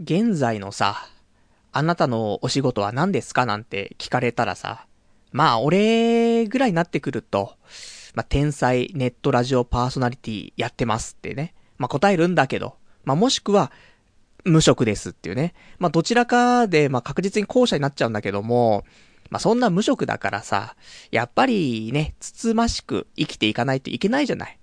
現在のさ、あなたのお仕事は何ですかなんて聞かれたらさ、まあ、俺ぐらいになってくると、まあ、天才ネットラジオパーソナリティやってますってね。まあ、答えるんだけど、まあ、もしくは、無職ですっていうね。まあ、どちらかで、まあ、確実に後者になっちゃうんだけども、まあ、そんな無職だからさ、やっぱりね、つつましく生きていかないといけないじゃない。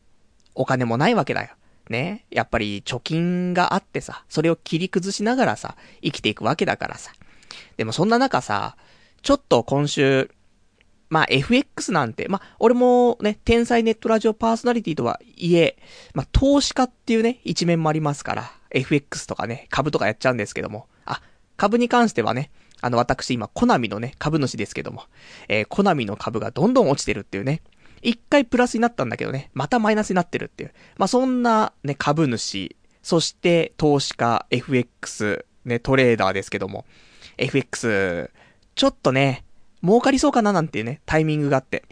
お金もないわけだよ。ね。やっぱり貯金があってさ、それを切り崩しながらさ、生きていくわけだからさ。でもそんな中さ、ちょっと今週、まあ FX なんて、まあ俺もね、天才ネットラジオパーソナリティとはいえ、まあ投資家っていうね、一面もありますから、FX とかね、株とかやっちゃうんですけども、あ、株に関してはね、あの私今、コナミのね、株主ですけども、えー、コナミの株がどんどん落ちてるっていうね、一回プラスになったんだけどね、またマイナスになってるっていう。まあ、そんなね、株主、そして投資家、FX、ね、トレーダーですけども、FX、ちょっとね、儲かりそうかななんていうね、タイミングがあって、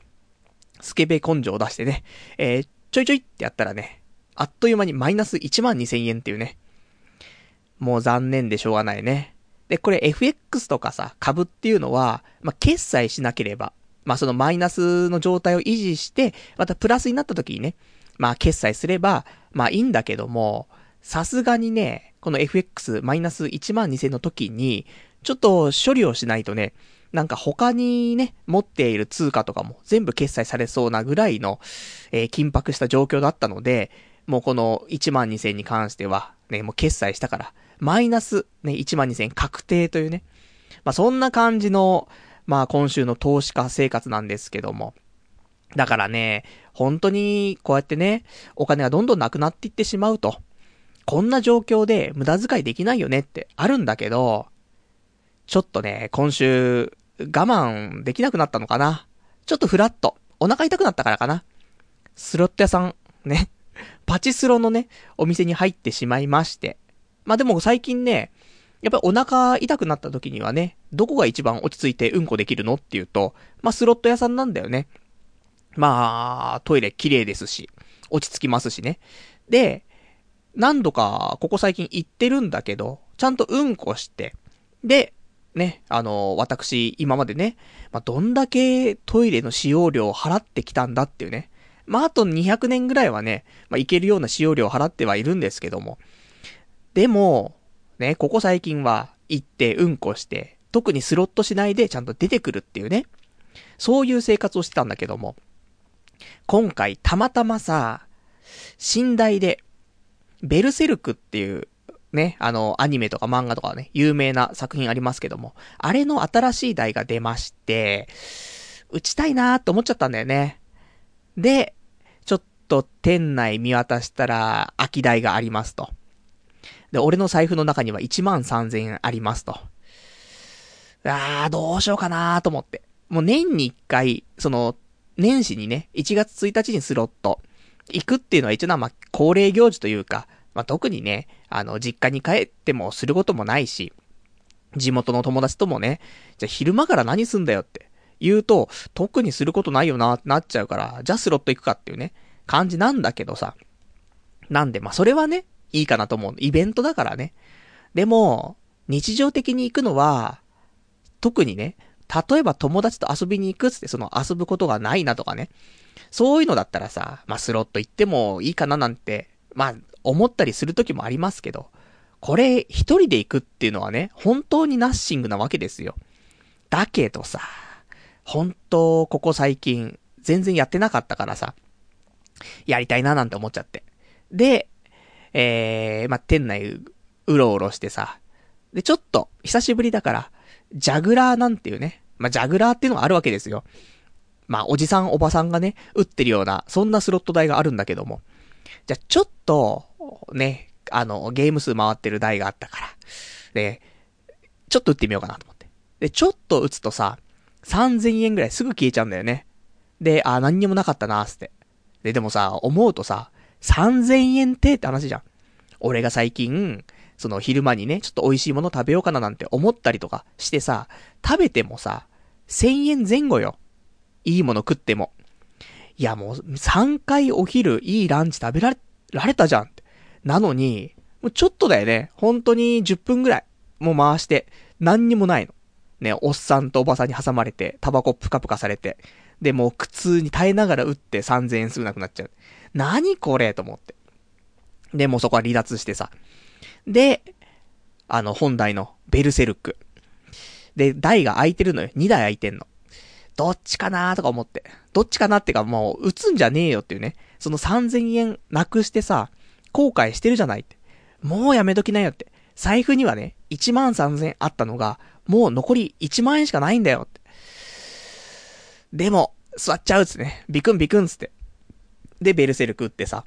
スケベ根性を出してね、えー、ちょいちょいってやったらね、あっという間にマイナス1万2000円っていうね、もう残念でしょうがないね。で、これ FX とかさ、株っていうのは、まあ、決済しなければ、まあ、そのマイナスの状態を維持して、またプラスになった時にね、まあ、決済すれば、まあ、いいんだけども、さすがにね、この FX マイナス1万2000の時に、ちょっと処理をしないとね、なんか他にね、持っている通貨とかも全部決済されそうなぐらいの、えー、緊迫した状況だったので、もうこの1万2000に関しては、ね、もう決済したから、マイナス、ね、1万2000確定というね。まあ、そんな感じの、まあ、今週の投資家生活なんですけども。だからね、本当に、こうやってね、お金がどんどんなくなっていってしまうと。こんな状況で無駄遣いできないよねってあるんだけど、ちょっとね、今週、我慢できなくなったのかな。ちょっとフラット。お腹痛くなったからかな。スロット屋さん、ね。パチスロのね、お店に入ってしまいまして。まあでも最近ね、やっぱりお腹痛くなった時にはね、どこが一番落ち着いてうんこできるのっていうと、まあスロット屋さんなんだよね。まあ、トイレ綺麗ですし、落ち着きますしね。で、何度かここ最近行ってるんだけど、ちゃんとうんこして、で、ね、あの、私、今までね、まあ、どんだけトイレの使用料を払ってきたんだっていうね。まあ、あと200年ぐらいはね、まあ、いけるような使用料を払ってはいるんですけども。でも、ね、ここ最近は行ってうんこして、特にスロットしないでちゃんと出てくるっていうね。そういう生活をしてたんだけども、今回たまたまさ、寝台で、ベルセルクっていうね、あの、アニメとか漫画とかね、有名な作品ありますけども、あれの新しい台が出まして、打ちたいなーって思っちゃったんだよね。で、ちょっと店内見渡したら、空き台がありますと。で、俺の財布の中には1万3000円ありますと。あー、どうしようかなーと思って。もう年に1回、その、年始にね、1月1日にスロット、行くっていうのは一応な、まあ、恒例行事というか、まあ、特にね、あの、実家に帰ってもすることもないし、地元の友達ともね、じゃあ昼間から何すんだよって言うと、特にすることないよなってなっちゃうから、じゃあスロット行くかっていうね、感じなんだけどさ。なんで、まあ、それはね、いいかなと思う。イベントだからね。でも、日常的に行くのは、特にね、例えば友達と遊びに行くっつってその遊ぶことがないなとかね。そういうのだったらさ、まあ、スロット行ってもいいかななんて、まあ、思ったりする時もありますけど、これ一人で行くっていうのはね、本当にナッシングなわけですよ。だけどさ、本当、ここ最近、全然やってなかったからさ、やりたいななんて思っちゃって。で、えー、まあ、店内うろうろしてさ、で、ちょっと、久しぶりだから、ジャグラーなんていうね、まあ、ジャグラーっていうのがあるわけですよ。まあ、おじさんおばさんがね、打ってるような、そんなスロット台があるんだけども。じゃ、ちょっと、ね、あの、ゲーム数回ってる台があったから。で、ちょっと打ってみようかなと思って。で、ちょっと打つとさ、3000円ぐらいすぐ消えちゃうんだよね。で、あ、何にもなかったなーって。で、でもさ、思うとさ、3000円ってって話じゃん。俺が最近、その昼間にね、ちょっと美味しいもの食べようかななんて思ったりとかしてさ、食べてもさ、1000円前後よ。いいもの食っても。いやもう、3回お昼いいランチ食べられ、られたじゃん。なのに、もうちょっとだよね。本当に10分ぐらい。もう回して、何にもないの。ね、おっさんとおばさんに挟まれて、タバコプカプカされて。で、もう苦痛に耐えながら打って3000円すぐなくなっちゃう。何これと思って。で、もうそこは離脱してさ。で、あの、本題のベルセルク。で、台が空いてるのよ。2台空いてんの。どっちかなーとか思って。どっちかなってかもう、打つんじゃねえよっていうね。その3000円なくしてさ、後悔してるじゃないって。もうやめときなよって。財布にはね、1万3000円あったのが、もう残り1万円しかないんだよって。でも、座っちゃうっつね。ビクンビクンっつって。で、ベルセルク打ってさ。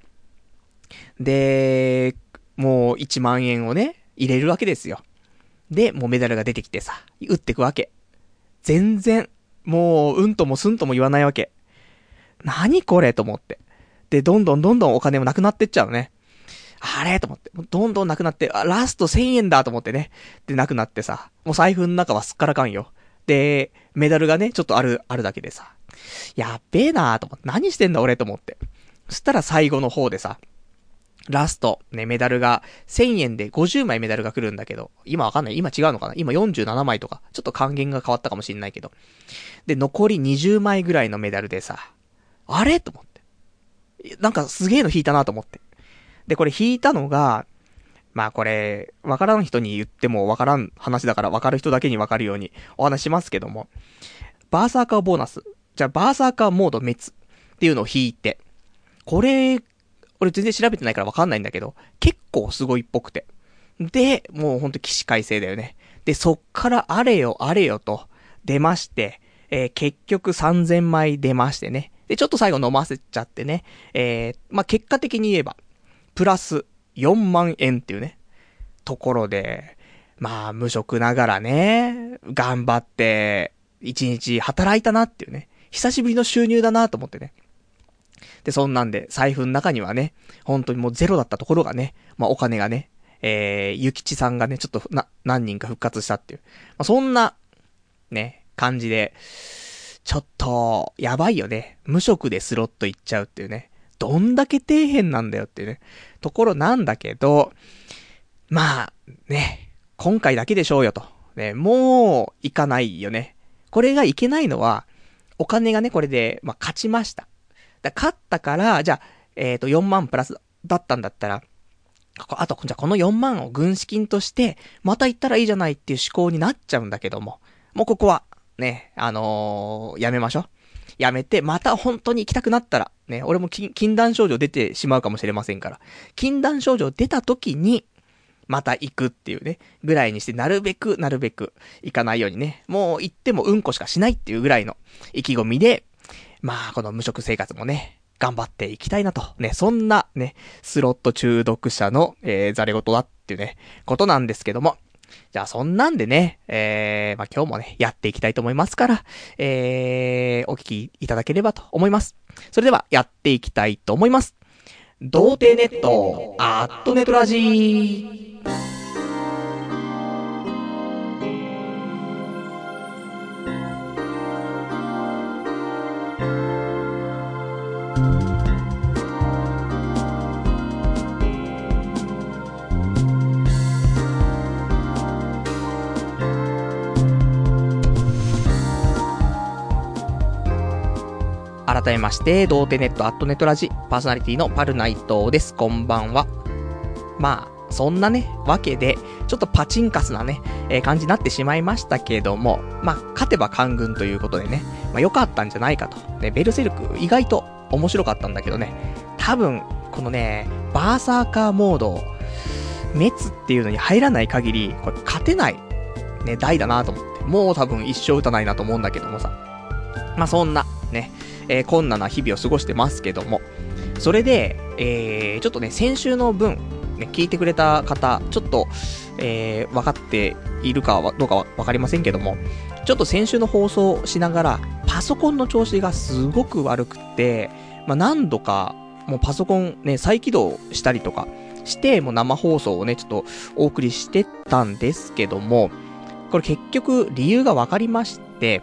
で、もう1万円をね、入れるわけですよ。で、もうメダルが出てきてさ、打ってくわけ。全然、もう、うんともすんとも言わないわけ。何これと思って。で、どんどんどんどんお金もなくなってっちゃうね。あれと思って。どんどんなくなって、あ、ラスト1000円だと思ってね。で、なくなってさ、もう財布の中はすっからかんよ。で、メダルがね、ちょっとある、あるだけでさ。やっべえなーと思って。何してんだ俺と思って。そしたら最後の方でさ、ラスト、ね、メダルが、1000円で50枚メダルが来るんだけど、今わかんない。今違うのかな？今47枚とか。ちょっと還元が変わったかもしんないけど。で、残り20枚ぐらいのメダルでさ、あれ？と思って。なんかすげえの引いたなと思って。で、これ引いたのが、まあこれ、わからん人に言ってもわからん話だからわかる人だけにわかるようにお話しますけども、バーサーカーボーナス。じゃあバーサーカーモード滅っていうのを引いて、これ俺全然調べてないからわかんないんだけど、結構すごいっぽくて。で、もうほんと起死回生だよね。で、そっからあれよあれよと出まして、えー、結局3000枚出ましてね。で、ちょっと最後飲ませちゃってね。えー、まあ、結果的に言えば、プラス4万円っていうね、ところで、まあ、無職ながらね、頑張って、一日働いたなっていうね、久しぶりの収入だなと思ってね。で、そんなんで、財布の中にはね、本当にもうゼロだったところがね、まあお金がね、えー、ゆきちさんがね、ちょっとな、何人か復活したっていう。まあそんな、ね、感じで、ちょっと、やばいよね。無職でスロット行っちゃうっていうね。どんだけ底辺なんだよっていうね、ところなんだけど、まあ、ね、今回だけでしょうよと。ね、もう、行かないよね。これがいけないのは、お金がね、これで、まあ、勝ちました。だ勝ったから、じゃあ、えっ、ー、と、4万プラスだったんだったら、あと、じゃあこの4万を軍資金として、また行ったらいいじゃないっていう思考になっちゃうんだけども、もうここは、ね、あのー、やめましょう。やめて、また本当に行きたくなったら、ね、俺も禁断症状出てしまうかもしれませんから、禁断症状出た時に、また行くっていうね、ぐらいにして、なるべく、なるべく、行かないようにね、もう行ってもうんこしかしないっていうぐらいの意気込みで、まあ、この無職生活もね、頑張っていきたいなと。ね、そんなね、スロット中毒者の、えー、ザレ事だっていうね、ことなんですけども。じゃあそんなんでね、えー、まあ今日もね、やっていきたいと思いますから、えー、お聞きいただければと思います。それでは、やっていきたいと思います。童貞ネット、アットネトラジー。改めまして、童貞ネットアットネットラジ、パーソナリティのパルナイトです。こんばんは。まあ、そんなね、わけで、ちょっとパチンカスなね、えー、感じになってしまいましたけども、まあ、勝てば官軍ということでね、まあ、良かったんじゃないかと。ね、ベルセルク、意外と面白かったんだけどね、多分、このね、バーサーカーモード、滅っていうのに入らない限り、これ勝てない、ね、台だなと思って。もう多分一生打たないなと思うんだけどもさ。まあ、そんな、ね、えー、困難な日々を過ごしてますけども、それで、えー、ちょっとね、先週の分、ね、聞いてくれた方、ちょっと、えー、分かっているかどうかは分かりませんけども、ちょっと先週の放送しながら、パソコンの調子がすごく悪くて、まあ、何度か、もうパソコンね、再起動したりとかして、もう生放送をね、ちょっとお送りしてたんですけども、これ結局理由が分かりまして、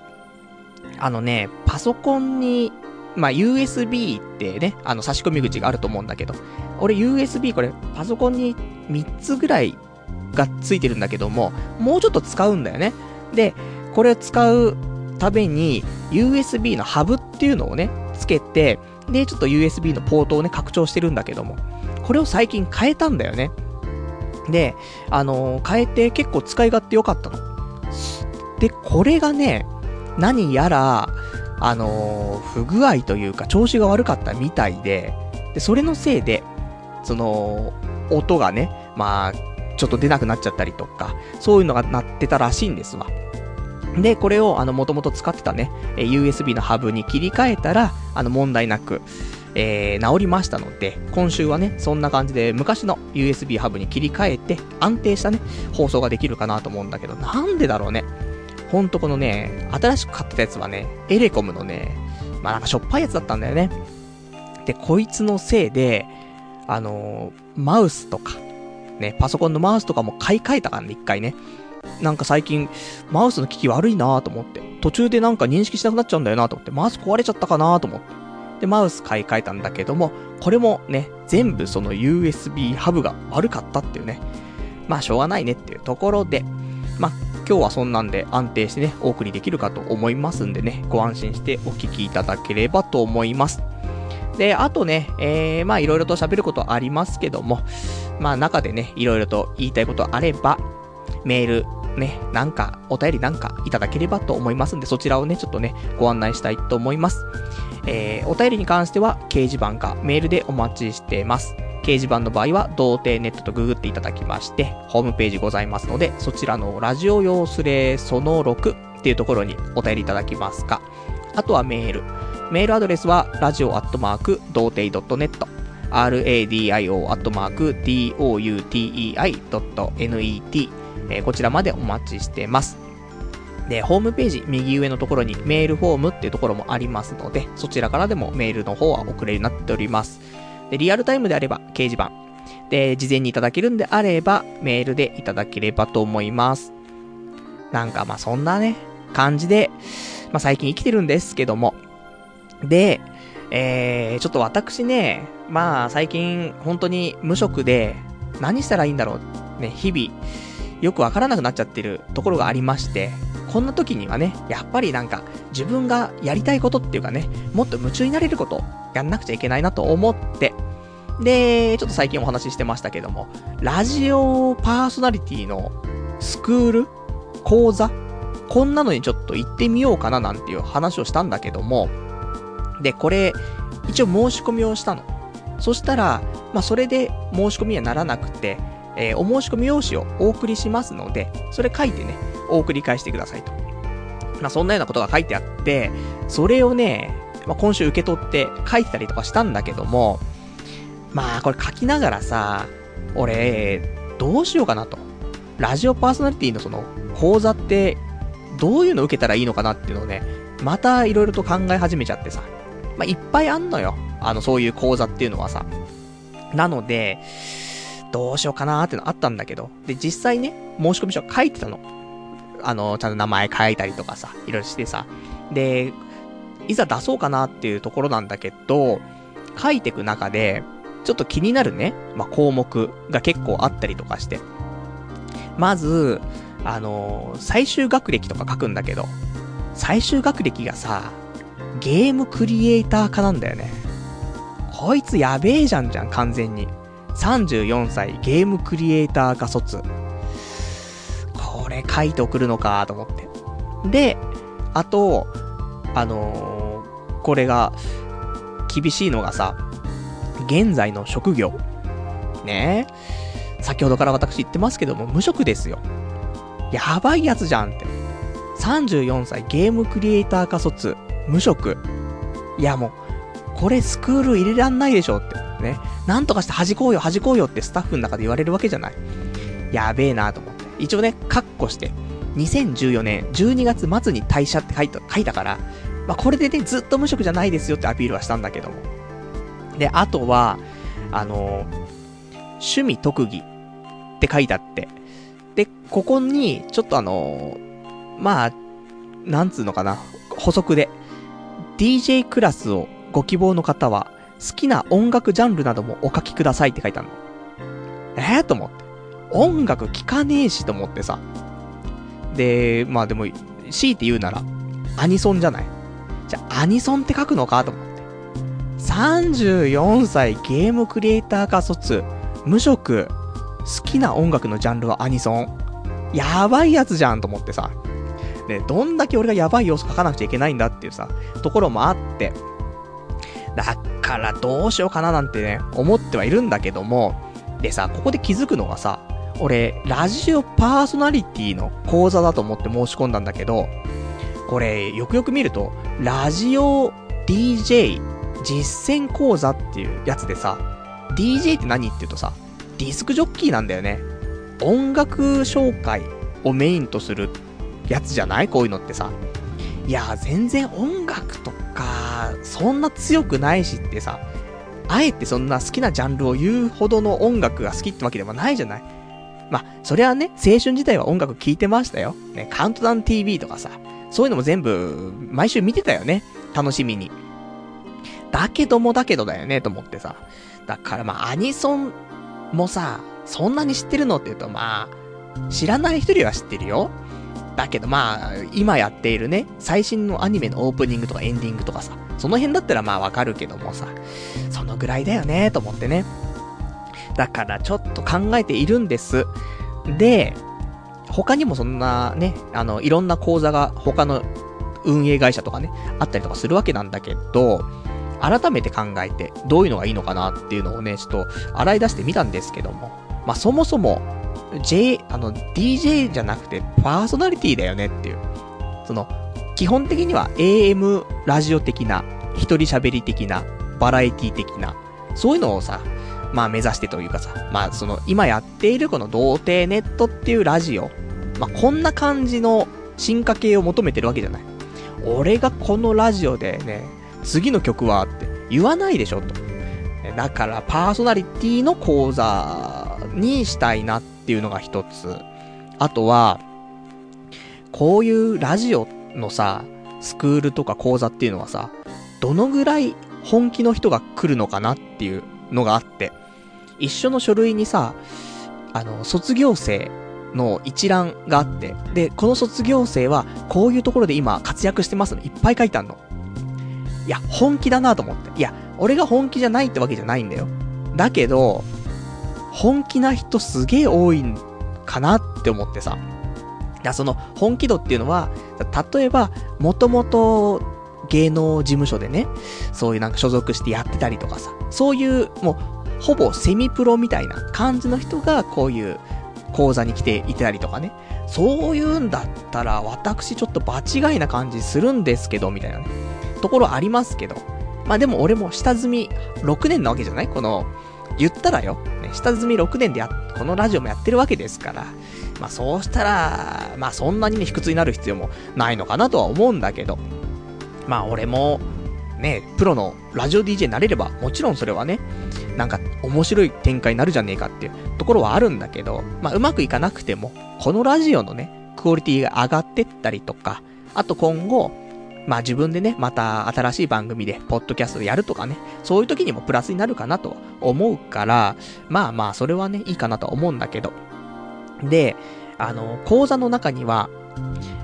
あのね、パソコンにまあ、USB ってね、あの、差し込み口があると思うんだけど、俺 USB これ、パソコンに3つぐらいがついてるんだけども、もうちょっと使うんだよね。で、これ使うために、USB のハブっていうのをね、つけて、で、ちょっと USB のポートをね、拡張してるんだけども、これを最近変えたんだよね。で、あのー、変えて結構使い勝手良かったの。で、これがね、何やら、あの、不具合というか調子が悪かったみたいで、で、それのせいで、その、音がね、まあ、ちょっと出なくなっちゃったりとか、そういうのが鳴ってたらしいんですわ。で、これを、あの、もともと使ってたね、USB のハブに切り替えたら、あの、問題なく、えー、治りましたので、今週はね、そんな感じで昔の USB ハブに切り替えて、安定したね、放送ができるかなと思うんだけど、なんでだろうね。ほんとこのね、新しく買ったやつはね、エレコムのね、まあなんかしょっぱいやつだったんだよね。で、こいつのせいで、あのー、マウスとか、ね、パソコンのマウスとかも買い替えたからね、一回ね。なんか最近、マウスの機器悪いなと思って。途中でなんか認識しなくなっちゃうんだよなと思って。マウス壊れちゃったかなと思って。で、マウス買い替えたんだけども、これもね、全部その USB ハブが悪かったっていうね。まあ、しょうがないねっていうところで、まあ、今日はそんなんで安定してね、お送りできるかと思いますんでね、ご安心してお聞きいただければと思います。で、あとね、えー、まあいろいろと喋ることありますけども、まあ中でね、いろいろと言いたいことあれば、メール、ね、なんか、お便りなんかいただければと思いますんで、そちらをね、ちょっとね、ご案内したいと思います。えー、お便りに関しては、掲示板かメールでお待ちしています。掲示板の場合は、童貞ネットとググっていただきまして、ホームページございますので、そちらのラジオ用スレその6っていうところにお便りいただきますか。あとはメール。メールアドレスは、ラジオアットマーク、童貞 .net、radio アットマーク、doutei.net、えー、こちらまでお待ちしてます。で、ホームページ右上のところにメールフォームっていうところもありますので、そちらからでもメールの方は送れるようになっております。で、リアルタイムであれば掲示板。で、事前にいただけるんであれば、メールでいただければと思います。なんかまあそんなね、感じで、まあ最近生きてるんですけども。で、えー、ちょっと私ね、まあ最近本当に無職で何したらいいんだろう。ね、日々、よくわからなくなっちゃってるところがありまして、こんな時にはね、やっぱりなんか、自分がやりたいことっていうかね、もっと夢中になれることやんなくちゃいけないなと思って、で、ちょっと最近お話ししてましたけども、ラジオパーソナリティのスクール講座？こんなのにちょっと行ってみようかななんていう話をしたんだけども、で、これ、一応申し込みをしたの。そしたら、まあ、それで申し込みにはならなくて、えー、お申し込み用紙をお送りしますので、それ書いてね、お送り返してくださいと。まあ、そんなようなことが書いてあって、それをね、まあ、今週受け取って書いてたりとかしたんだけども、まあ、これ書きながらさ、俺、どうしようかなと。ラジオパーソナリティのその、講座って、どういうの受けたらいいのかなっていうのをね、また色々と考え始めちゃってさ。まあ、いっぱいあんのよ。あの、そういう講座っていうのはさ。なので、どうしようかなーってのあったんだけど。で、実際ね、申し込み書書いてたの。あの、ちゃんと名前書いたりとかさ、いろいろしてさ。で、いざ出そうかなっていうところなんだけど、書いてく中で、ちょっと気になるね、まあ、項目が結構あったりとかして。まず、あのー、最終学歴とか書くんだけど、最終学歴がさ、ゲームクリエイター化なんだよね。こいつやべえじゃんじゃん、完全に。34歳、ゲームクリエイター化卒。これ書いて送るのかと思って。で、あと、あのー、これが、厳しいのがさ、現在の職業。ね先ほどから私言ってますけども、無職ですよ。やばいやつじゃんって。34歳ゲームクリエイター科卒、無職。いやもう、これスクール入れらんないでしょって。ね。なんとかして弾こうよ、弾こうよってスタッフの中で言われるわけじゃない。やべえなと思って。一応ね、カッコして、2014年12月末に退社って書いた、書いたから、まあ、これでね、ずっと無職じゃないですよってアピールはしたんだけども。で、あとは、あの趣味特技って書いてあって、で、ここに、ちょっとあのまあ、なんつうのかな、補足で、DJ クラスをご希望の方は、好きな音楽ジャンルなどもお書きくださいって書いてあるの。えー、と思って。音楽聴かねえしと思ってさ。で、まあでも、強いて言うなら、アニソンじゃない？じゃあ、アニソンって書くのかと思って。34歳ゲームクリエイター科卒、無職、好きな音楽のジャンルはアニソン。やばいやつじゃんと思ってさ。ね、どんだけ俺がやばい要素書かなくちゃいけないんだっていうさ、ところもあって。だからどうしようかななんてね、思ってはいるんだけども、でさ、ここで気づくのがさ、俺、ラジオパーソナリティの講座だと思って申し込んだんだけど、これ、よくよく見ると、ラジオ DJ 実践講座っていうやつでさ、DJ って何って言うとさ、ディスクジョッキーなんだよね。音楽紹介をメインとするやつじゃない？こういうのってさ。いや、全然音楽とか、そんな強くないしってさ、あえてそんな好きなジャンルを言うほどの音楽が好きってわけでもないじゃない。まあ、それはね、青春時代は音楽聴いてましたよ。ね、カウントダウン TV とかさ、そういうのも全部、毎週見てたよね。楽しみに。だけどもだけどだよね、と思ってさ。だからまあ、アニソンもさ、そんなに知ってるのって言うとまあ、知らない人よりは知ってるよ。だけどまあ、今やっているね、最新のアニメのオープニングとかエンディングとかさ、その辺だったらまあわかるけどもさ、そのぐらいだよね、と思ってね。だからちょっと考えているんです。で、他にもそんなね、あの、いろんな講座が他の運営会社とかね、あったりとかするわけなんだけど、改めて考えて、どういうのがいいのかなっていうのをね、ちょっと洗い出してみたんですけども、まあ、そもそも、J、あの、DJ じゃなくてパーソナリティだよねっていう。その、基本的には AM ラジオ的な、一人喋り的な、バラエティ的な、そういうのをさ、まあ目指してというかさ、まあその今やっているこの童貞ネットっていうラジオ、まあこんな感じの進化系を求めてるわけじゃない。俺がこのラジオでね、次の曲はって言わないでしょと。だからパーソナリティの講座にしたいなっていうのが一つ。あとは、こういうラジオのさ、スクールとか講座っていうのはさ、どのぐらい本気の人が来るのかなっていうのがあって。一緒の書類にさ、あの、卒業生の一覧があって、で、この卒業生は、こういうところで今活躍してますのいっぱい書いてあるの。いや、本気だなと思って。いや、俺が本気じゃないってわけじゃないんだよ。だけど、本気な人すげえ多いんかなって思ってさ。いや、その本気度っていうのは、例えば、もともと芸能事務所でね、そういうなんか所属してやってたりとかさ、そういう、もう、ほぼセミプロみたいな感じの人がこういう講座に来ていたりとかね。そういうんだったら私ちょっと場違いな感じするんですけど、みたいなね。ところありますけど。まあでも俺も下積み6年なわけじゃない？この、言ったらよ、下積み6年でや、このラジオもやってるわけですから。まあそうしたら、まあそんなにね、卑屈になる必要もないのかなとは思うんだけど。まあ俺も、ね、プロのラジオ DJ になれれば、もちろんそれはね、なんか面白い展開になるじゃねえかっていうところはあるんだけど、まあうまくいかなくても、このラジオのね、クオリティが上がってったりとか、あと今後、まあ自分でね、また新しい番組で、ポッドキャストやるとかね、そういう時にもプラスになるかなと思うから、まあまあ、それはね、いいかなと思うんだけど。で、あの、講座の中には、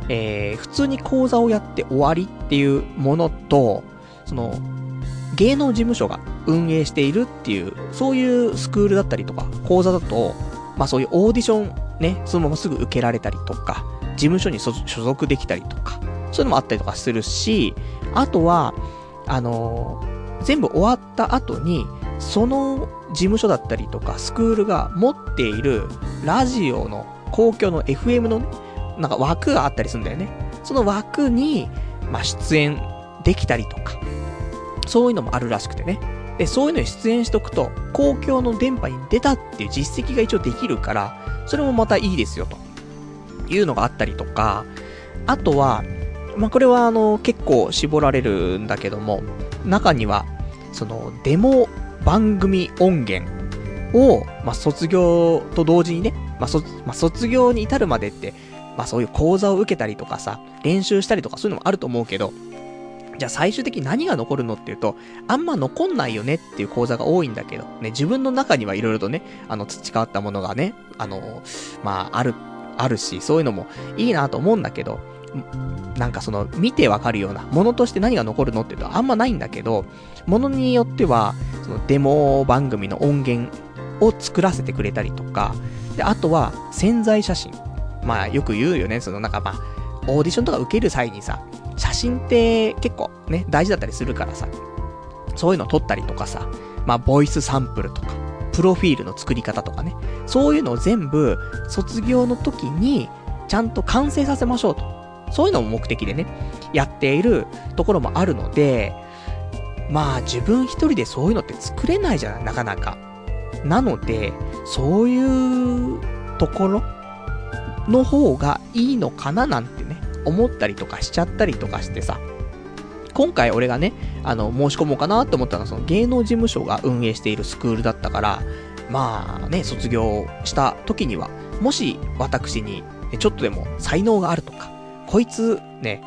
えー、普通に講座をやって終わりっていうものと、その、芸能事務所が運営しているっていう、そういうスクールだったりとか、講座だと、まあそういうオーディションね、そのまますぐ受けられたりとか、事務所に所属できたりとか、そういうのもあったりとかするし、あとは、あのー、全部終わった後に、その事務所だったりとか、スクールが持っているラジオの公共の FM のね、なんか枠があったりするんだよね。その枠に、まあ、出演できたりとか、そういうのもあるらしくてね。で、そういうのに出演しとくと、公共の電波に出たっていう実績が一応できるから、それもまたいいですよ、というのがあったりとか、あとは、まあ、これはあの、結構絞られるんだけども、中には、その、デモ番組音源を、まあ、卒業と同時にね、まあ、まあ、卒業に至るまでって、まあ、そういう講座を受けたりとかさ、練習したりとかそういうのもあると思うけど、じゃあ最終的に何が残るのっていうと、あんま残んないよねっていう講座が多いんだけど、ね、自分の中にはいろいろとね、あの、培ったものがね、あの、まあ、ある、あるし、そういうのもいいなと思うんだけど、なんかその、見てわかるような、ものとして何が残るのっていうとあんまないんだけど、ものによっては、そのデモ番組の音源を作らせてくれたりとか、で、あとは潜在写真。まあよく言うよね、そのなんかまあ、オーディションとか受ける際にさ、写真って結構ね、大事だったりするからさ、そういうの撮ったりとかさ、まあボイスサンプルとか、プロフィールの作り方とかね、そういうのを全部卒業の時にちゃんと完成させましょうと。そういうのも目的でね、やっているところもあるので、まあ自分一人でそういうのって作れないじゃない、なかなか。なので、そういうところの方がいいのかななんてね、思ったりとかしちゃったりとかしてさ。今回俺がね、あの、申し込もうかなと思ったのは、その芸能事務所が運営しているスクールだったから、まあね、卒業した時には、もし私に、ちょっとでも才能があるとか、こいつ、ね、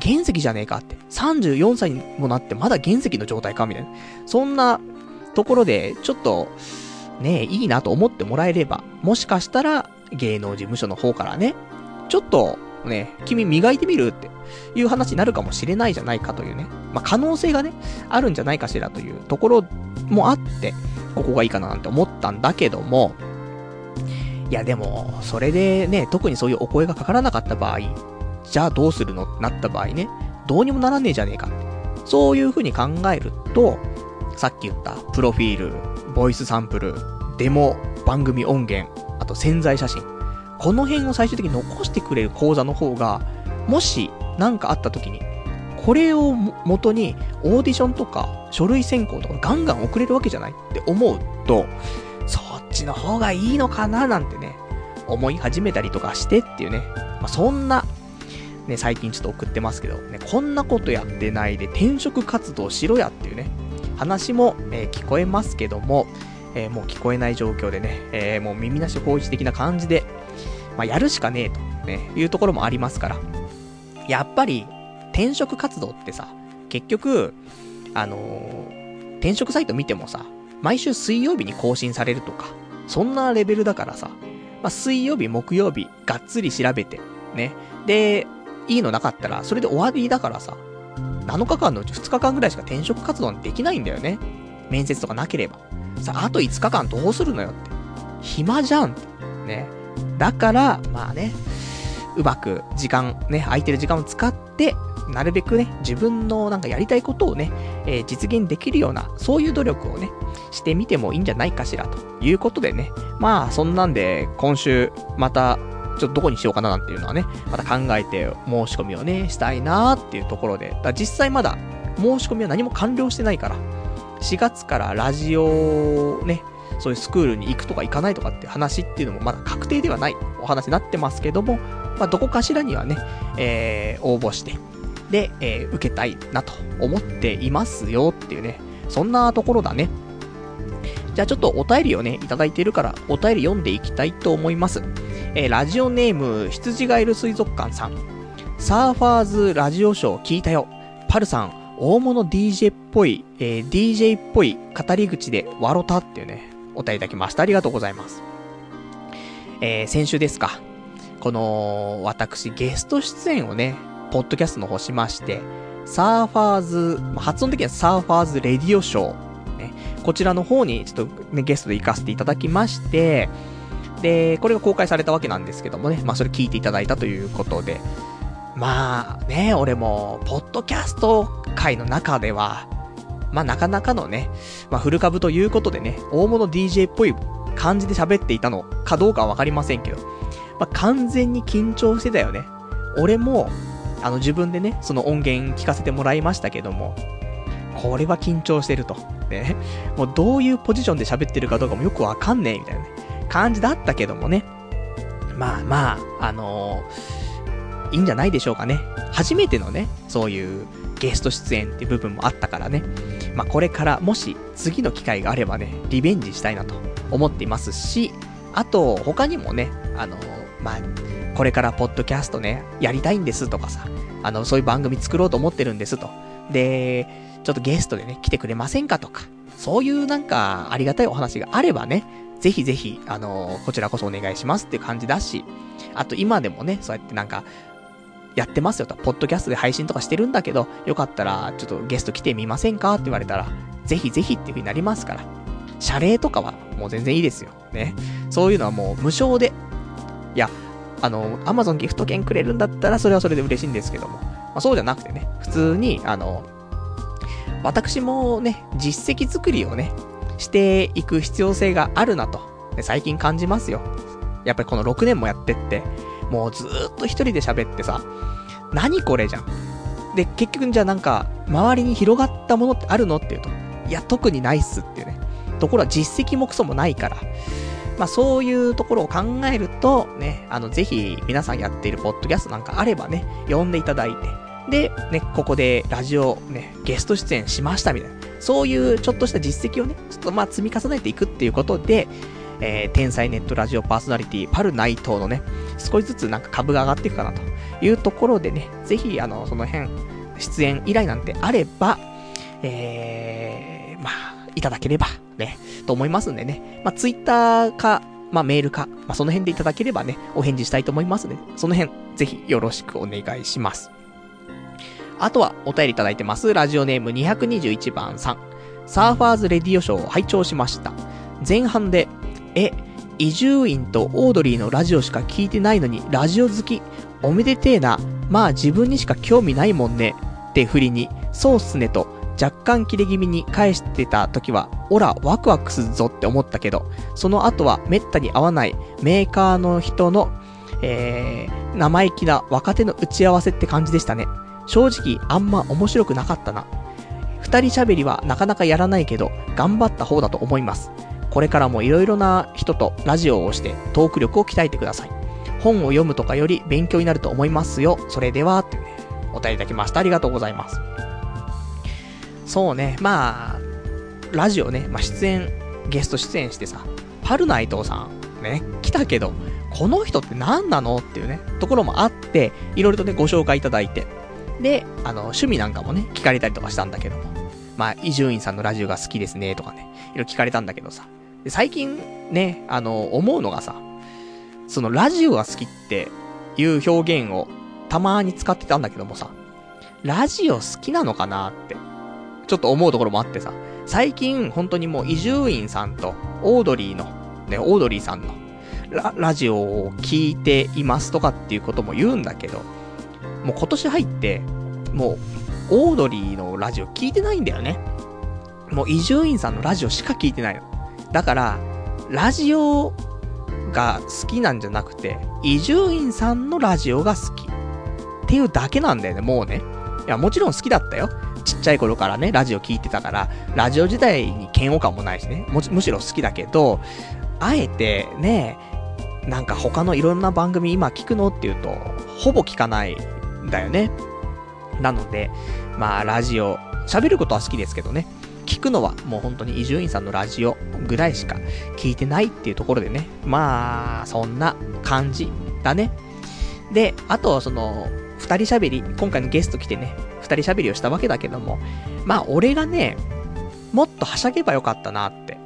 原石じゃねえかって、34歳にもなってまだ原石の状態かみたいな。そんなところで、ちょっと、ね、いいなと思ってもらえれば、もしかしたら、芸能事務所の方からね、ちょっと、ね、君磨いてみるっていう話になるかもしれないじゃないかというね、まあ、可能性がね、あるんじゃないかしらというところもあって、ここがいいかななんて思ったんだけども、いやでも、それでね、特にそういうお声がかからなかった場合、じゃあどうするのってなった場合ね、どうにもならねえじゃねえかって。そういう風に考えると、さっき言ったプロフィール、ボイスサンプル、デモ、番組音源、あと潜在写真。この辺を最終的に残してくれる講座の方が、もし何かあった時に、これを元にオーディションとか書類選考とかガンガン送れるわけじゃないって思うと、そっちの方がいいのかななんてね、思い始めたりとかしてっていうね、まあ、そんな、ね、最近ちょっと送ってますけど、ね、こんなことやってないで転職活動しろやっていうね、話も、えー、聞こえますけども、えー、もう聞こえない状況でね、えー、もう耳なし法一的な感じで、まあ、やるしかねえと、ね、いうところもありますから、やっぱり、転職活動ってさ、結局、あのー、転職サイト見てもさ、毎週水曜日に更新されるとか、そんなレベルだからさ、まあ、水曜日、木曜日、がっつり調べて、ね。で、いいのなかったら、それで終わりだからさ、7日間のうち2日間ぐらいしか転職活動できないんだよね。面接とかなければ。さあ、と5日間どうするのよって。暇じゃんって。ね。だから、まあね、うまく時間、ね、空いてる時間を使って、なるべくね、自分のなんかやりたいことをね、えー、実現できるような、そういう努力をね、してみてもいいんじゃないかしら、ということでね。まあ、そんなんで、今週、また、ちょっとどこにしようかななんていうのはね、また考えて申し込みをね、したいなーっていうところで、だ実際まだ申し込みは何も完了してないから、4月からラジオね、そういうスクールに行くとか行かないとかって話っていうのもまだ確定ではないお話になってますけども、まあ、どこかしらにはね、えー、応募して、で、えー、受けたいなと思っていますよっていうね、そんなところだね。じゃあちょっとお便りをね、いただいているから、お便り読んでいきたいと思います。えー、ラジオネーム、羊ガエル水族館さん。サーファーズラジオショー聞いたよ。パルさん、大物 DJ っぽい、えー、DJ っぽい語り口で笑ったっていうね、お便りいただきました。ありがとうございます。えー、先週ですか。この、私、ゲスト出演をね、ポッドキャストの方しまして、サーファーズ、発音的にはサーファーズレディオショー、ね、こちらの方にちょっとね、ゲストで行かせていただきまして、で、これが公開されたわけなんですけどもね、まあそれ聞いていただいたということで、まあね、俺も、ポッドキャスト界の中では、まあなかなかのね、まあフル株ということでね、大物 DJ っぽい感じで喋っていたのかどうかはわかりませんけど、まあ完全に緊張してたよね。俺も、あの自分でね、その音源聞かせてもらいましたけども、これは緊張してると。ね。もうどういうポジションで喋ってるかどうかもよくわかんねえみたいなね、感じだったけどもね。まあまあ、あのー、いいんじゃないでしょうかね。初めてのね、そういうゲスト出演っていう部分もあったからね。まあこれからもし次の機会があればね、リベンジしたいなと思っていますし、あと他にもね、あの、まあ、これからポッドキャストね、やりたいんですとかさ、あの、そういう番組作ろうと思ってるんですと。で、ちょっとゲストでね、来てくれませんかとか、そういうなんか、ありがたいお話があればね、ぜひぜひ、あの、こちらこそお願いしますっていう感じだし、あと今でもね、そうやってなんか、やってますよと、ポッドキャストで配信とかしてるんだけど、よかったら、ちょっとゲスト来てみませんかって言われたら、ぜひぜひっていう風になりますから。謝礼とかはもう全然いいですよ。ね。そういうのはもう無償で。いや、あの、アマゾンギフト券くれるんだったらそれはそれで嬉しいんですけども。まあ、そうじゃなくてね、普通に、あの、私もね、実績作りをね、していく必要性があるなと、ね、最近感じますよ。やっぱりこの6年もやってって、もうずーっと一人で喋ってさ、何これじゃん。で、結局じゃあなんか、周りに広がったものってあるのって言うと、いや、特にないっすっていうね。ところは実績もクソもないから、まあそういうところを考えると、ね、あの、ぜひ皆さんやっているポッドキャストなんかあればね、呼んでいただいて、で、ね、ここでラジオ、ね、ゲスト出演しましたみたいな、そういうちょっとした実績をね、ちょっとまあ積み重ねていくっていうことで、えー、天才ネットラジオパーソナリティ、パル内藤のね、少しずつなんか株が上がっていくかなというところでね、ぜひ、あの、その辺、出演依頼なんてあれば、えー、まあ、いただければ、ね、と思いますんでね、まあ、ツイッターか、まあ、メールか、まあ、その辺でいただければね、お返事したいと思いますので、その辺、ぜひよろしくお願いします。あとは、お便りいただいてます。ラジオネーム221番さん。サーファーズレディオショーを拝聴しました。前半で、え、伊集院とオードリーのラジオしか聞いてないのに、ラジオ好き、おめでてえな、まあ自分にしか興味ないもんね、って振りに、そうっすねと、若干切れ気味に返してた時は、オラ、ワクワクするぞって思ったけど、その後は滅多に合わないメーカーの人の、えー、生意気な若手の打ち合わせって感じでしたね。正直、あんま面白くなかったな。二人喋りはなかなかやらないけど、頑張った方だと思います。これからも色々な人とラジオをしてトーク力を鍛えてください。本を読むとかより勉強になると思いますよ。それでは、ってね、お便りいただきました。ありがとうございます。そうね、まあ、ラジオね、まあ、出演、ゲスト出演してさ、パルナイトさん、ね、来たけど、この人って何なのっていうね、ところもあって、いろいろとね、ご紹介いただいて、で、あの、趣味なんかもね、聞かれたりとかしたんだけども、まあ、伊集院さんのラジオが好きですね、とかね、いろいろ聞かれたんだけどさ、最近ね、あの、思うのがさ、そのラジオが好きっていう表現をたまに使ってたんだけどもさ、ラジオ好きなのかなって、ちょっと思うところもあってさ、最近本当にもう伊集院さんとオードリーの、ね、オードリーさんのララジオを聞いていますとかっていうことも言うんだけど、もう今年入って、もう、オードリーのラジオ聞いてないんだよね。もう伊集院さんのラジオしか聞いてないの。だから、ラジオが好きなんじゃなくて、伊集院さんのラジオが好き。っていうだけなんだよね、もうね。いや、もちろん好きだったよ。ちっちゃい頃からね、ラジオ聞いてたから、ラジオ自体に嫌悪感もないしね。むしろ好きだけど、あえてね、なんか他のいろんな番組今聞くのっていうと、ほぼ聞かないんだよね。なので、まあ、ラジオ、喋ることは好きですけどね。聞くのはもう本当に伊集院さんのラジオぐらいしか聞いてないっていうところでね。まあ、そんな感じだね。で、あとは、その、二人喋り、今回のゲスト来てね、二人喋りをしたわけだけども、まあ、俺がね、もっとはしゃげばよかったなって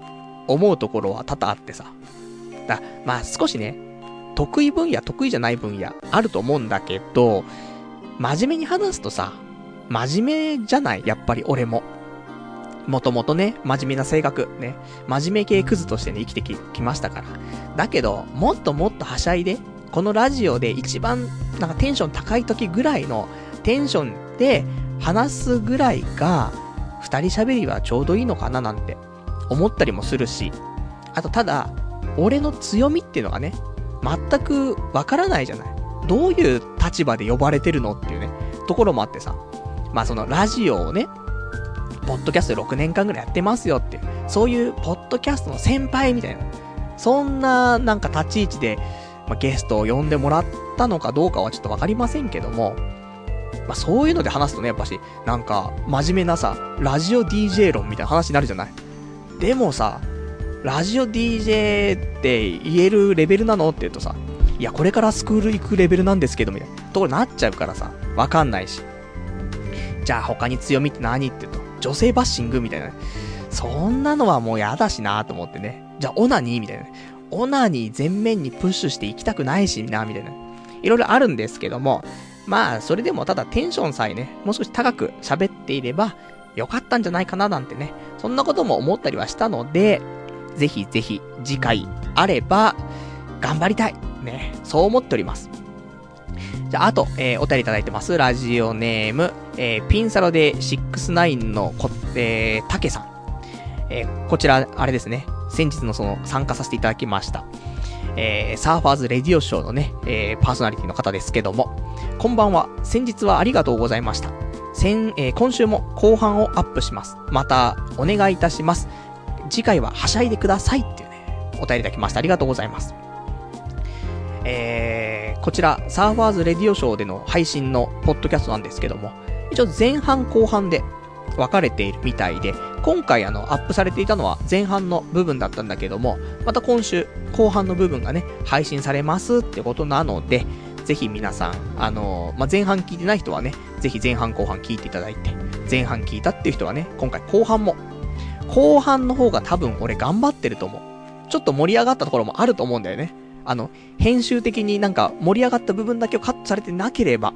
思うところは多々あってさ。だ、まあ少しね、得意分野、得意じゃない分野あると思うんだけど、真面目に話すとさ、真面目じゃない？やっぱり俺も。もともとね、真面目な性格、ね、真面目系クズとしてね、生きてき、ましたから。だけど、もっともっとはしゃいで、このラジオで一番、なんかテンション高い時ぐらいのテンションで話すぐらいが、二人喋りはちょうどいいのかななんて思ったりもするし、あとただ、俺の強みっていうのがね、全くわからないじゃない。どういう立場で呼ばれてるのっていうね、ところもあってさ。まあそのラジオをね、ポッドキャスト6年間ぐらいやってますよっていう、そういうポッドキャストの先輩みたいな、そんななんか立ち位置で、まあ、ゲストを呼んでもらったのかどうかはちょっとわかりませんけども、まあそういうので話すとね、やっぱし、なんか真面目なさ、ラジオ DJ 論みたいな話になるじゃない。でもさ、ラジオ DJ って言えるレベルなのって言うとさ、いや、これからスクール行くレベルなんですけど、みたいなところになっちゃうからさ、わかんないし。じゃあ他に強みって何って言うと、女性バッシングみたいな。そんなのはもうやだしなと思ってね。じゃあオナニーみたいな。ねオナニー全面にプッシュしていきたくないしな、みたいな。いろいろあるんですけども、まあ、それでもただテンションさえね、もう少し高く喋っていれば、よかったんじゃないかななんてね、そんなことも思ったりはしたので、ぜひぜひ次回あれば、頑張りたい。ね、そう思っております。じゃあ、あと、えー、お便りいただいてます。ラジオネーム、えー、ピンサロで69のこ、えー、たけさん。えー、こちら、あれですね。先日のその、参加させていただきました。えー、サーファーズレディオショーのね、えー、パーソナリティの方ですけども、こんばんは。先日はありがとうございました。先、えー、今週も後半をアップします。また、お願いいたします。次回ははしゃいでくださいっていうね、お便りいただきました。ありがとうございます。えー、こちら、サーファーズレディオショーでの配信のポッドキャストなんですけども、一応前半後半で分かれているみたいで、今回あの、アップされていたのは前半の部分だったんだけども、また今週、後半の部分がね、配信されますってことなので、ぜひ皆さん、あのー、まあ、前半聞いてない人はね、ぜひ前半後半聞いていただいて、前半聞いたっていう人はね、今回後半も、後半の方が多分俺頑張ってると思う。ちょっと盛り上がったところもあると思うんだよね。あの、編集的になんか盛り上がった部分だけをカットされてなければ、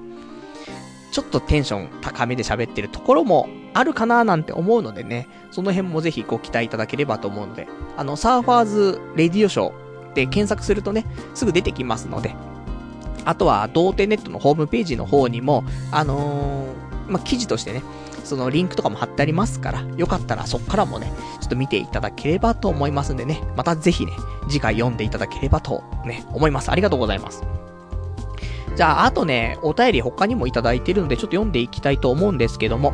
ちょっとテンション高めで喋ってるところもあるかななんて思うのでね、その辺もぜひご期待いただければと思うので、あの、サーファーズレディオショーで検索するとね、すぐ出てきますので、あとは、童貞ネットのホームページの方にも、あのー、まあ、記事としてね、そのリンクとかも貼ってありますから、よかったらそっからもね、ちょっと見ていただければと思いますんでね、またぜひね、次回読んでいただければとね、思います。ありがとうございます。じゃあ、あとね、お便り他にもいただいてるので、ちょっと読んでいきたいと思うんですけども、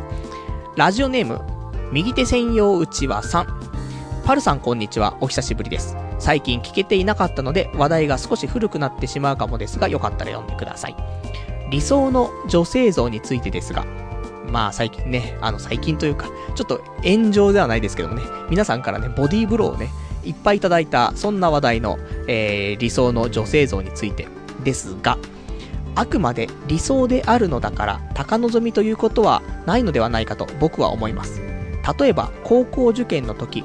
ラジオネーム、右手専用うちわさん。パルさんこんにちは、お久しぶりです。最近聞けていなかったので、話題が少し古くなってしまうかもですが、よかったら読んでください。理想の女性像についてですが、まあ最近ね、あの最近というか、ちょっと炎上ではないですけどもね、皆さんからね、ボディーブローをね、いっぱいいただいた、そんな話題の、えー、理想の女性像についてですが、あくまで理想であるのだから、高望みということはないのではないかと僕は思います。例えば、高校受験の時、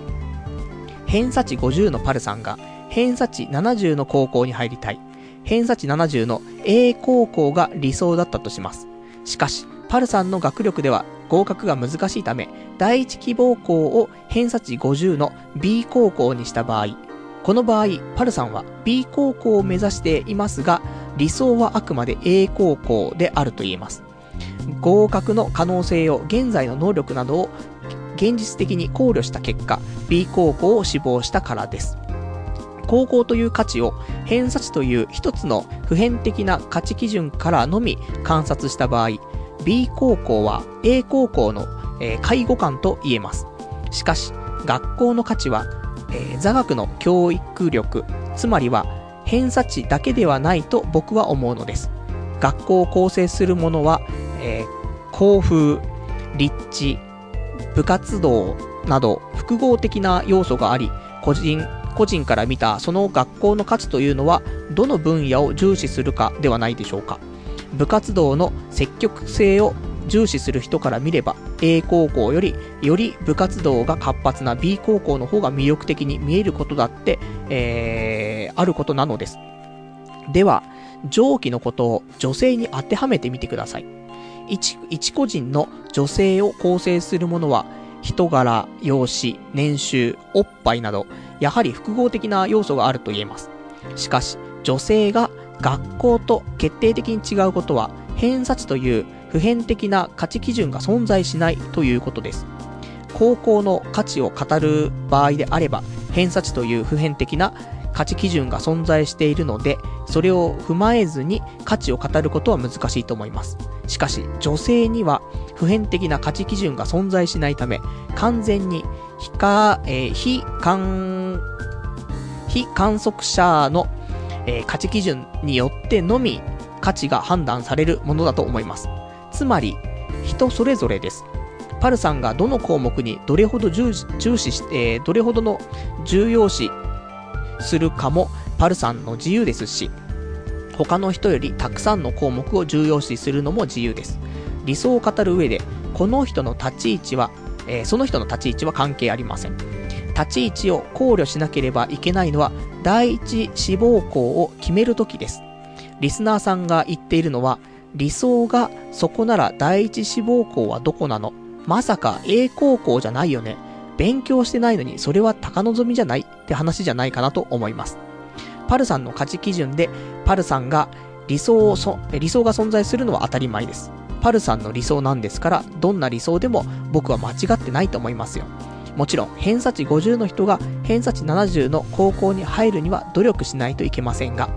偏差値50のパルさんが、偏差値70の高校に入りたい。偏差値70の A 高校が理想だったとします。しかし、パルさんの学力では合格が難しいため、第一希望校を偏差値50の B 高校にした場合、この場合、パルさんは B 高校を目指していますが、理想はあくまで A 高校であると言えます。合格の可能性を現在の能力などを現実的に考慮した結果、B 高校を志望したからです。高校という価値を偏差値という一つの普遍的な価値基準からのみ観察した場合、B 高校は A 高校の、えー、介護官と言えます。しかし、学校の価値は、えー、座学の教育力、つまりは偏差値だけではないと僕は思うのです。学校を構成するものは、えー、校風、立地、部活動など複合的な要素があり、個人、個人から見たその学校の価値というのは、どの分野を重視するかではないでしょうか。部活動の積極性を重視する人から見れば、A 高校より、より部活動が活発な B 高校の方が魅力的に見えることだって、えー、あることなのです。では、上記のことを女性に当てはめてみてください。一、一個人の女性を構成するものは、人柄、容姿、年収、おっぱいなど、やはり複合的な要素があると言えます。しかし、女性が学校と決定的に違うことは、偏差値という普遍的な価値基準が存在しないということです。高校の価値を語る場合であれば、偏差値という普遍的な価値基準が存在しているので、それを踏まえずに価値を語ることは難しいと思います。しかし、女性には普遍的な価値基準が存在しないため、完全に非か、えー、非観、非観測者のえー、価値基準によってのみ価値が判断されるものだと思います。つまり、人それぞれです。パルさんがどの項目にどれほど重視して、えー、どれほどの重要視するかもパルさんの自由ですし、他の人よりたくさんの項目を重要視するのも自由です。理想を語る上で、この人の立ち位置は、えー、その人の立ち位置は関係ありません。立ち位置を考慮しなければいけないのは、第一志望校を決めるときです。リスナーさんが言っているのは、理想がそこなら第一志望校はどこなの？まさか A 高校じゃないよね。勉強してないのにそれは高望みじゃない？って話じゃないかなと思います。パルさんの価値基準で、パルさんが理想をそ、理想が存在するのは当たり前です。パルさんの理想なんですから、どんな理想でも僕は間違ってないと思いますよ。もちろん、偏差値50の人が偏差値70の高校に入るには努力しないといけませんが、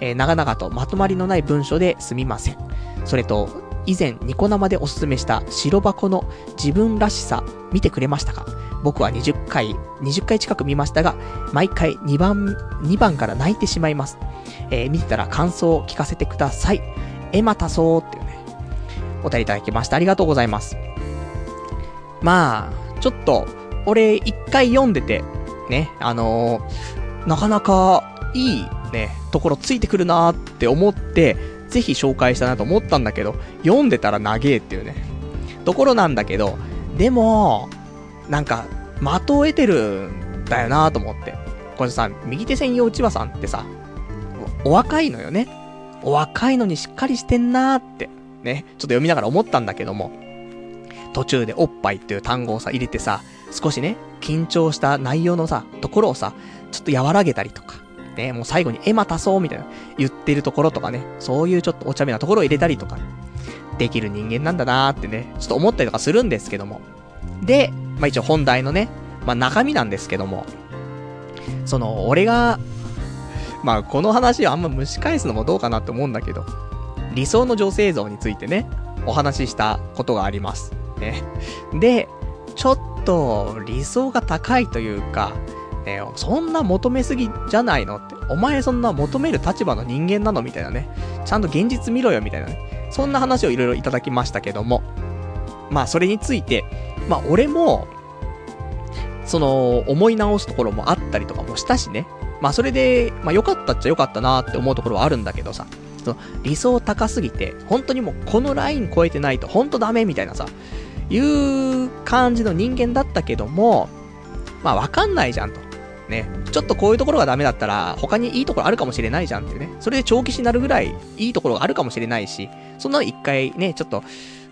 えー、長々とまとまりのない文章ですみません。それと、以前ニコ生でおすすめした白箱の自分らしさ見てくれましたか？僕は20回、20回近く見ましたが、毎回2番、2番から泣いてしまいます。えー、見てたら感想を聞かせてください。エマタソーっていうね、お便りいただきました。ありがとうございます。まあ、ちょっと、俺一回読んでて、ね、あのー、なかなかいいね、ところついてくるなーって思って、ぜひ紹介したなと思ったんだけど、読んでたら長えっていうね、ところなんだけど、でも、なんか、的を得てるんだよなと思って。これさ、右手専用千葉さんってさ、お若いのよね。お若いのにしっかりしてんなーって、ね、ちょっと読みながら思ったんだけども、途中でおっぱいっていう単語をさ、入れてさ、少しね、緊張した内容のさ、ところをさ、ちょっと和らげたりとか、ね、もう最後にエマ足そうみたいな言ってるところとかね、そういうちょっとお茶目なところを入れたりとか、できる人間なんだなーってね、ちょっと思ったりとかするんですけども。で、まあ一応本題のね、まあ中身なんですけども、その、俺が、まあこの話をあんま蒸し返すのもどうかなって思うんだけど、理想の女性像についてね、お話ししたことがあります。ね。で、ちょっと理想が高いというか、ね、そんな求めすぎじゃないのって。お前そんな求める立場の人間なのみたいなね。ちゃんと現実見ろよみたいなね。そんな話をいろいろいただきましたけども。まあそれについて、まあ俺も、その、思い直すところもあったりとかもしたしね。まあそれで、まあ良かったっちゃ良かったなって思うところはあるんだけどさ。その理想高すぎて、本当にもうこのライン超えてないと本当ダメみたいなさ、いう感じの人間だったけども、まあわかんないじゃんと。ね、ちょっとこういうところがダメだったら、他にいいところあるかもしれないじゃんっていうね。それで長期死になるぐらいいいところがあるかもしれないし、そんなの一回ね、ちょっと、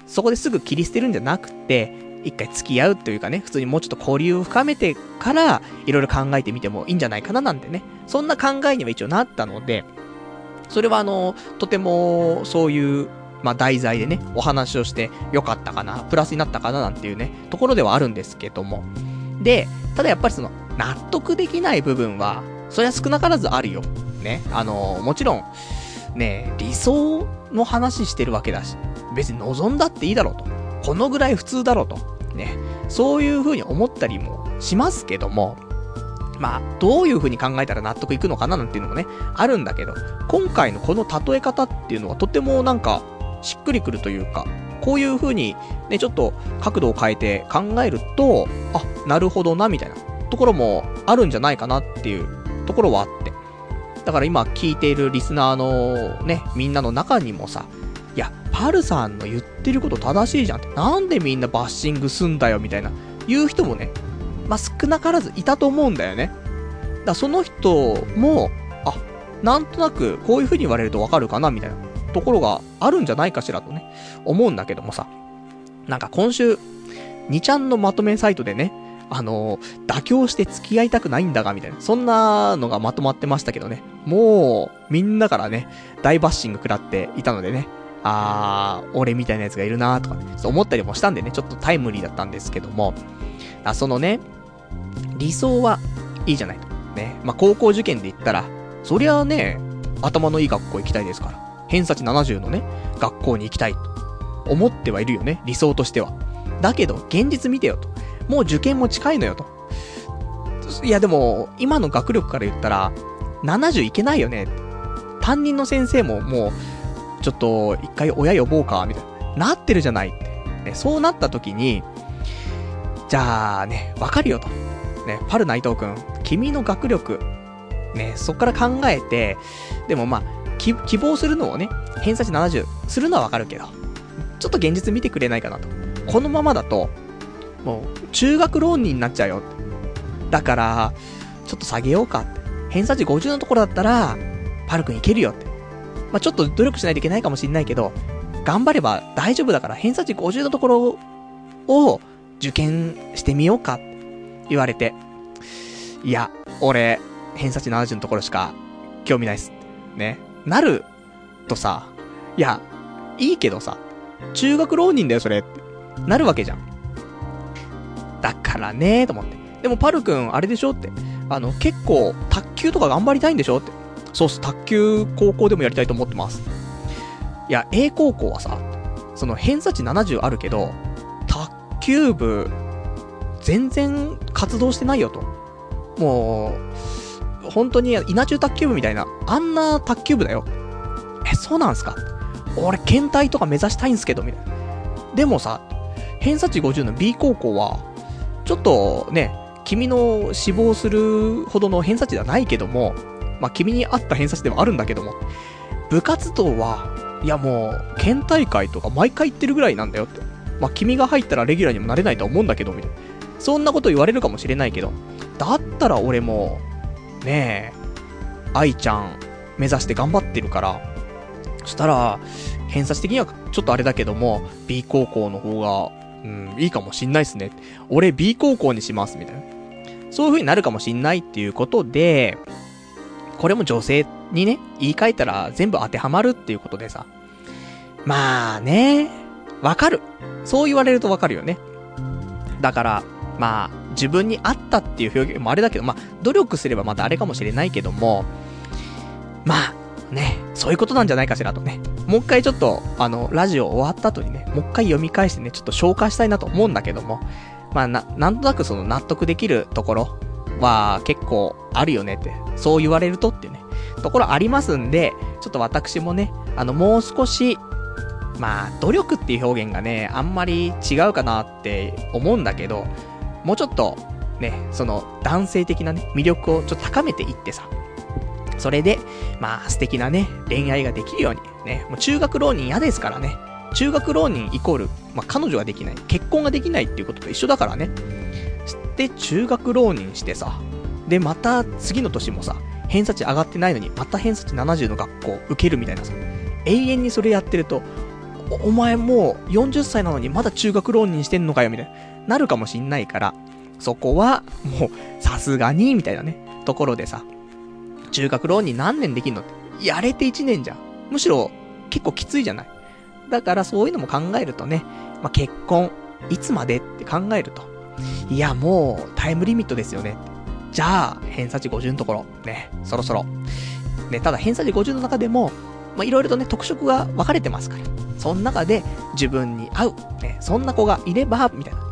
そこですぐ切り捨てるんじゃなくて、一回付き合うというかね、普通にもうちょっと交流を深めてから、いろいろ考えてみてもいいんじゃないかななんてね。そんな考えには一応なったので、それはあの、とても、そういう、まあ、題材でね、お話をしてよかったかな、プラスになったかななんていうね、ところではあるんですけども。で、ただやっぱりその、納得できない部分は、そりゃ少なからずあるよ。ね。あの、もちろん、ね、理想の話してるわけだし、別に望んだっていいだろうと。このぐらい普通だろうと。ね。そういう風に思ったりもしますけども、まあ、どういう風に考えたら納得いくのかななんていうのもね、あるんだけど、今回のこの例え方っていうのはとてもなんか、しっくりくるというか、こういう風にね、ちょっと角度を変えて考えると、あ、なるほどな、みたいな。ところもあるんじゃないかなっていうところはあって。だから今聞いているリスナーのね、みんなの中にもさ、いや、パルさんの言ってること正しいじゃんって。なんでみんなバッシングすんだよみたいな、言う人もね、まあ、少なからずいたと思うんだよね。だその人も、あ、なんとなくこういう風に言われるとわかるかなみたいなところがあるんじゃないかしらとね、思うんだけどもさ。なんか今週、2ちゃんのまとめサイトでね、あの、妥協して付き合いたくないんだが、みたいな。そんなのがまとまってましたけどね。もう、みんなからね、大バッシング食らっていたのでね。あー、俺みたいなやつがいるなーとか、ね、そう思ったりもしたんでね、ちょっとタイムリーだったんですけども。あ、そのね、理想はいいじゃないと。ね。まあ、高校受験で言ったら、そりゃあね、頭のいい学校行きたいですから。偏差値70のね、学校に行きたいと。思ってはいるよね、理想としては。だけど、現実見てよと。もう受験も近いのよと。いやでも、今の学力から言ったら、70いけないよね。担任の先生ももう、ちょっと、一回親呼ぼうか、みたいな。なってるじゃないって。ね、そうなった時に、じゃあね、わかるよと。ね、パル内藤くん、君の学力、ね、そっから考えて、でもまあ、希望するのをね、偏差値70するのはわかるけど、ちょっと現実見てくれないかなと。このままだと、もう、中学浪人になっちゃうよ。だから、ちょっと下げようかって。偏差値50のところだったら、パル君いけるよって。まあ、ちょっと努力しないといけないかもしんないけど、頑張れば大丈夫だから偏差値50のところを受験してみようかって言われて、いや、俺、偏差値70のところしか興味ないっす。ね。なるとさ、いや、いいけどさ、中学浪人だよ、それって。なるわけじゃん。だからねと思って。でもパル君、あれでしょって。あの、結構、卓球とか頑張りたいんでしょって。そうっす、卓球高校でもやりたいと思ってます。いや、A 高校はさ、その偏差値70あるけど、卓球部、全然活動してないよと。もう、本当に稲中卓球部みたいな、あんな卓球部だよ。え、そうなんすか？俺、県大とか目指したいんすけど、みたいな。でもさ、偏差値50の B 高校は、ちょっとね、君の志望するほどの偏差値ではないけども、まあ、君に合った偏差値ではあるんだけども、部活動は、いやもう、県大会とか毎回行ってるぐらいなんだよって。まあ、君が入ったらレギュラーにもなれないと思うんだけど、みたいな。そんなこと言われるかもしれないけど、だったら俺も、ねえ、愛ちゃん目指して頑張ってるから、そしたら、偏差値的にはちょっとあれだけども、B 高校の方が、うん、いいかもしんないっすね。俺 B 高校にします、みたいな。そういう風になるかもしんないっていうことで、これも女性にね、言い換えたら全部当てはまるっていうことでさ。まあね、わかる。そう言われるとわかるよね。だから、まあ、自分に合ったっていう表現もあれだけど、まあ、努力すればまたあれかもしれないけども、まあ、ね、そういうことなんじゃないかしらとね。もう一回ちょっと、あの、ラジオ終わった後にね、もう一回読み返してね、ちょっと消化したいなと思うんだけども、まあ、な、なんとなくその納得できるところは結構あるよねって、そう言われるとっていうね、ところありますんで、ちょっと私もね、あの、もう少し、まあ、努力っていう表現がね、あんまり違うかなって思うんだけど、もうちょっと、ね、その男性的なね、魅力をちょっと高めていってさ、それで、まあ素敵なね、恋愛ができるように、ね、もう中学浪人嫌ですからね、中学浪人イコール、まあ彼女ができない、結婚ができないっていうことと一緒だからね。で、中学浪人してさ、で、また次の年もさ、偏差値上がってないのに、また偏差値70の学校受けるみたいなさ、永遠にそれやってると、お前もう40歳なのにまだ中学浪人してんのかよみたいな、なるかもしんないから、そこは、もう、さすがに、みたいなね、ところでさ、中学浪人何年できんのって、やれて1年じゃん。むしろ、結構きついじゃない。だからそういうのも考えるとね、まあ、結婚、いつまでって考えると、いや、もう、タイムリミットですよね。じゃあ、偏差値50のところ、ね、そろそろ。ね、ただ偏差値50の中でも、まあ、いろいろとね、特色が分かれてますから。その中で、自分に合う、ね、そんな子がいれば、みたいな。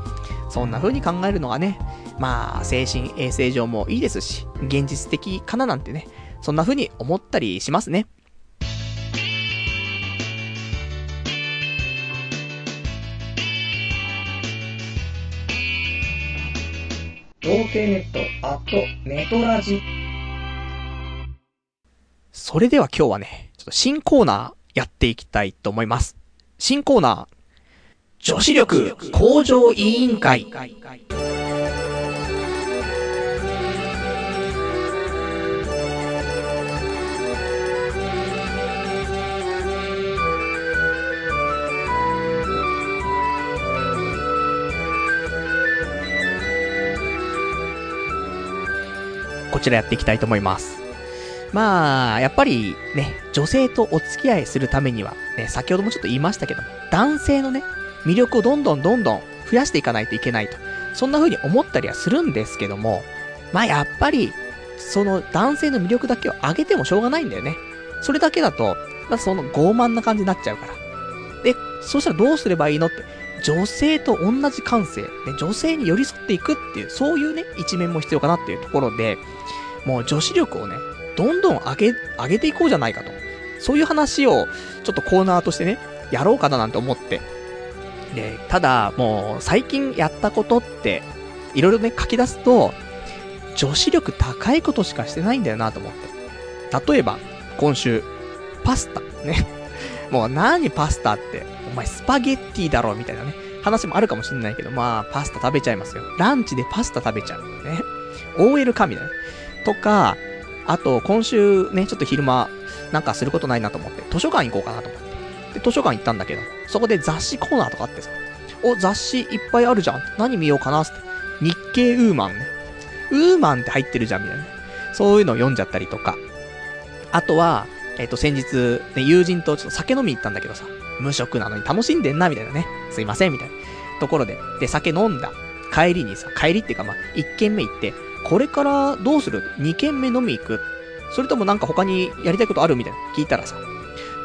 そんな風に考えるのがね、まあ、精神衛生上もいいですし、現実的かななんてね、そんな風に思ったりしますね。童貞ネット、アット、ネトラジ。それでは今日はね、ちょっと新コーナーやっていきたいと思います。新コーナー、女子力向上委員会。こちらやっていきたいと思います。まあ、やっぱりね、女性とお付き合いするためには、ね、先ほどもちょっと言いましたけど、男性のね、魅力をどんどんどんどん増やしていかないといけないと。そんな風に思ったりはするんですけども、まあやっぱり、その男性の魅力だけを上げてもしょうがないんだよね。それだけだと、まあ、その傲慢な感じになっちゃうから。で、そしたらどうすればいいのって、女性と同じ感性、ね、女性に寄り添っていくっていう、そういうね、一面も必要かなっていうところで、もう女子力をね、どんどん上げ、上げていこうじゃないかと。そういう話を、ちょっとコーナーとしてね、やろうかななんて思って。で、ただ、もう、最近やったことって、いろいろね、書き出すと、女子力高いことしかしてないんだよなと思って。例えば、今週、パスタ。ね。もう何パスタってお前スパゲッティだろ、みたいなね、話もあるかもしんないけど、まあ、パスタ食べちゃいますよ。ランチでパスタ食べちゃう。ね。OL か、みたいな。とか、あと、今週ね、ちょっと昼間、なんかすることないなと思って、図書館行こうかなと思って。で、図書館行ったんだけど、そこで雑誌コーナーとかあってさ、お、雑誌いっぱいあるじゃん。何見ようかなって。日経ウーマンね。ウーマンって入ってるじゃん、みたいな。そういうのを読んじゃったりとか。あとは、えっ、ー、と、先日、ね、友人とちょっと酒飲み行ったんだけどさ、無職なのに楽しんでんな、みたいなね。すいません、みたいな。ところで。で、酒飲んだ。帰りにさ、帰りっていうかまあ、1軒目行って、これからどうする ?2 軒目飲み行く？それともなんか他にやりたいことある？みたいな聞いたらさ、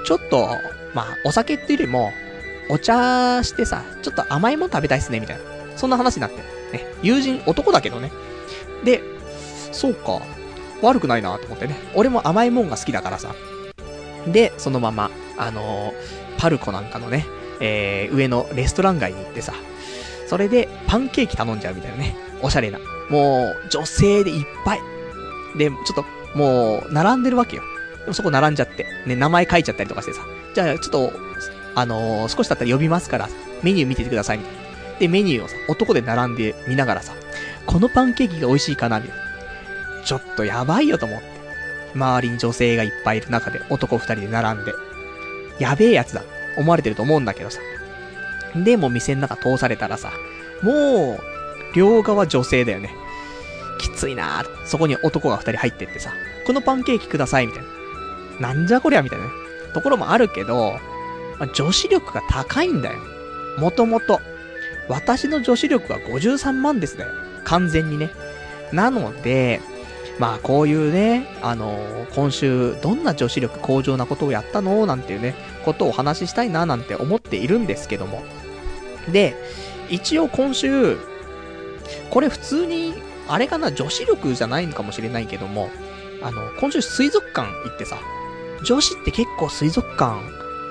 ちょっと、まあ、お酒っていうよりも、お茶してさ、ちょっと甘いもん食べたいっすね、みたいな。そんな話になって。ね。友人、男だけどね。で、そうか。悪くないなと思ってね。俺も甘いもんが好きだからさ。で、そのまま、あのー、パルコなんかのね、えー、上のレストラン街に行ってさ、それでパンケーキ頼んじゃうみたいなね。おしゃれな。もう、女性でいっぱい。で、ちょっと、もう、並んでるわけよ。でもそこ並んじゃって。ね、名前書いちゃったりとかしてさ。じゃあ、ちょっと、あのー、少し経ったら呼びますから、メニュー見ててください、みたいな。で、メニューをさ、男で並んで見ながらさ、このパンケーキが美味しいかな、みたいな。ちょっとやばいよと思って。周りに女性がいっぱいいる中で男二人で並んで。やべえやつだ。思われてると思うんだけどさ。で、もう店の中通されたらさ、もう、両側女性だよね。きついなぁそこに男が二人入ってってさ、このパンケーキください、みたいな。なんじゃこりゃ、みたいなね。ところもあるけど、まあ、女子力が高いんだよ。もともと。私の女子力は53万ですね。完全にね。なので、まあこういうね、あのー、今週どんな女子力向上なことをやったの？なんていうね、ことをお話ししたいななんて思っているんですけども。で、一応今週、これ普通に、あれかな、女子力じゃないのかもしれないけども、あの、今週水族館行ってさ、女子って結構水族館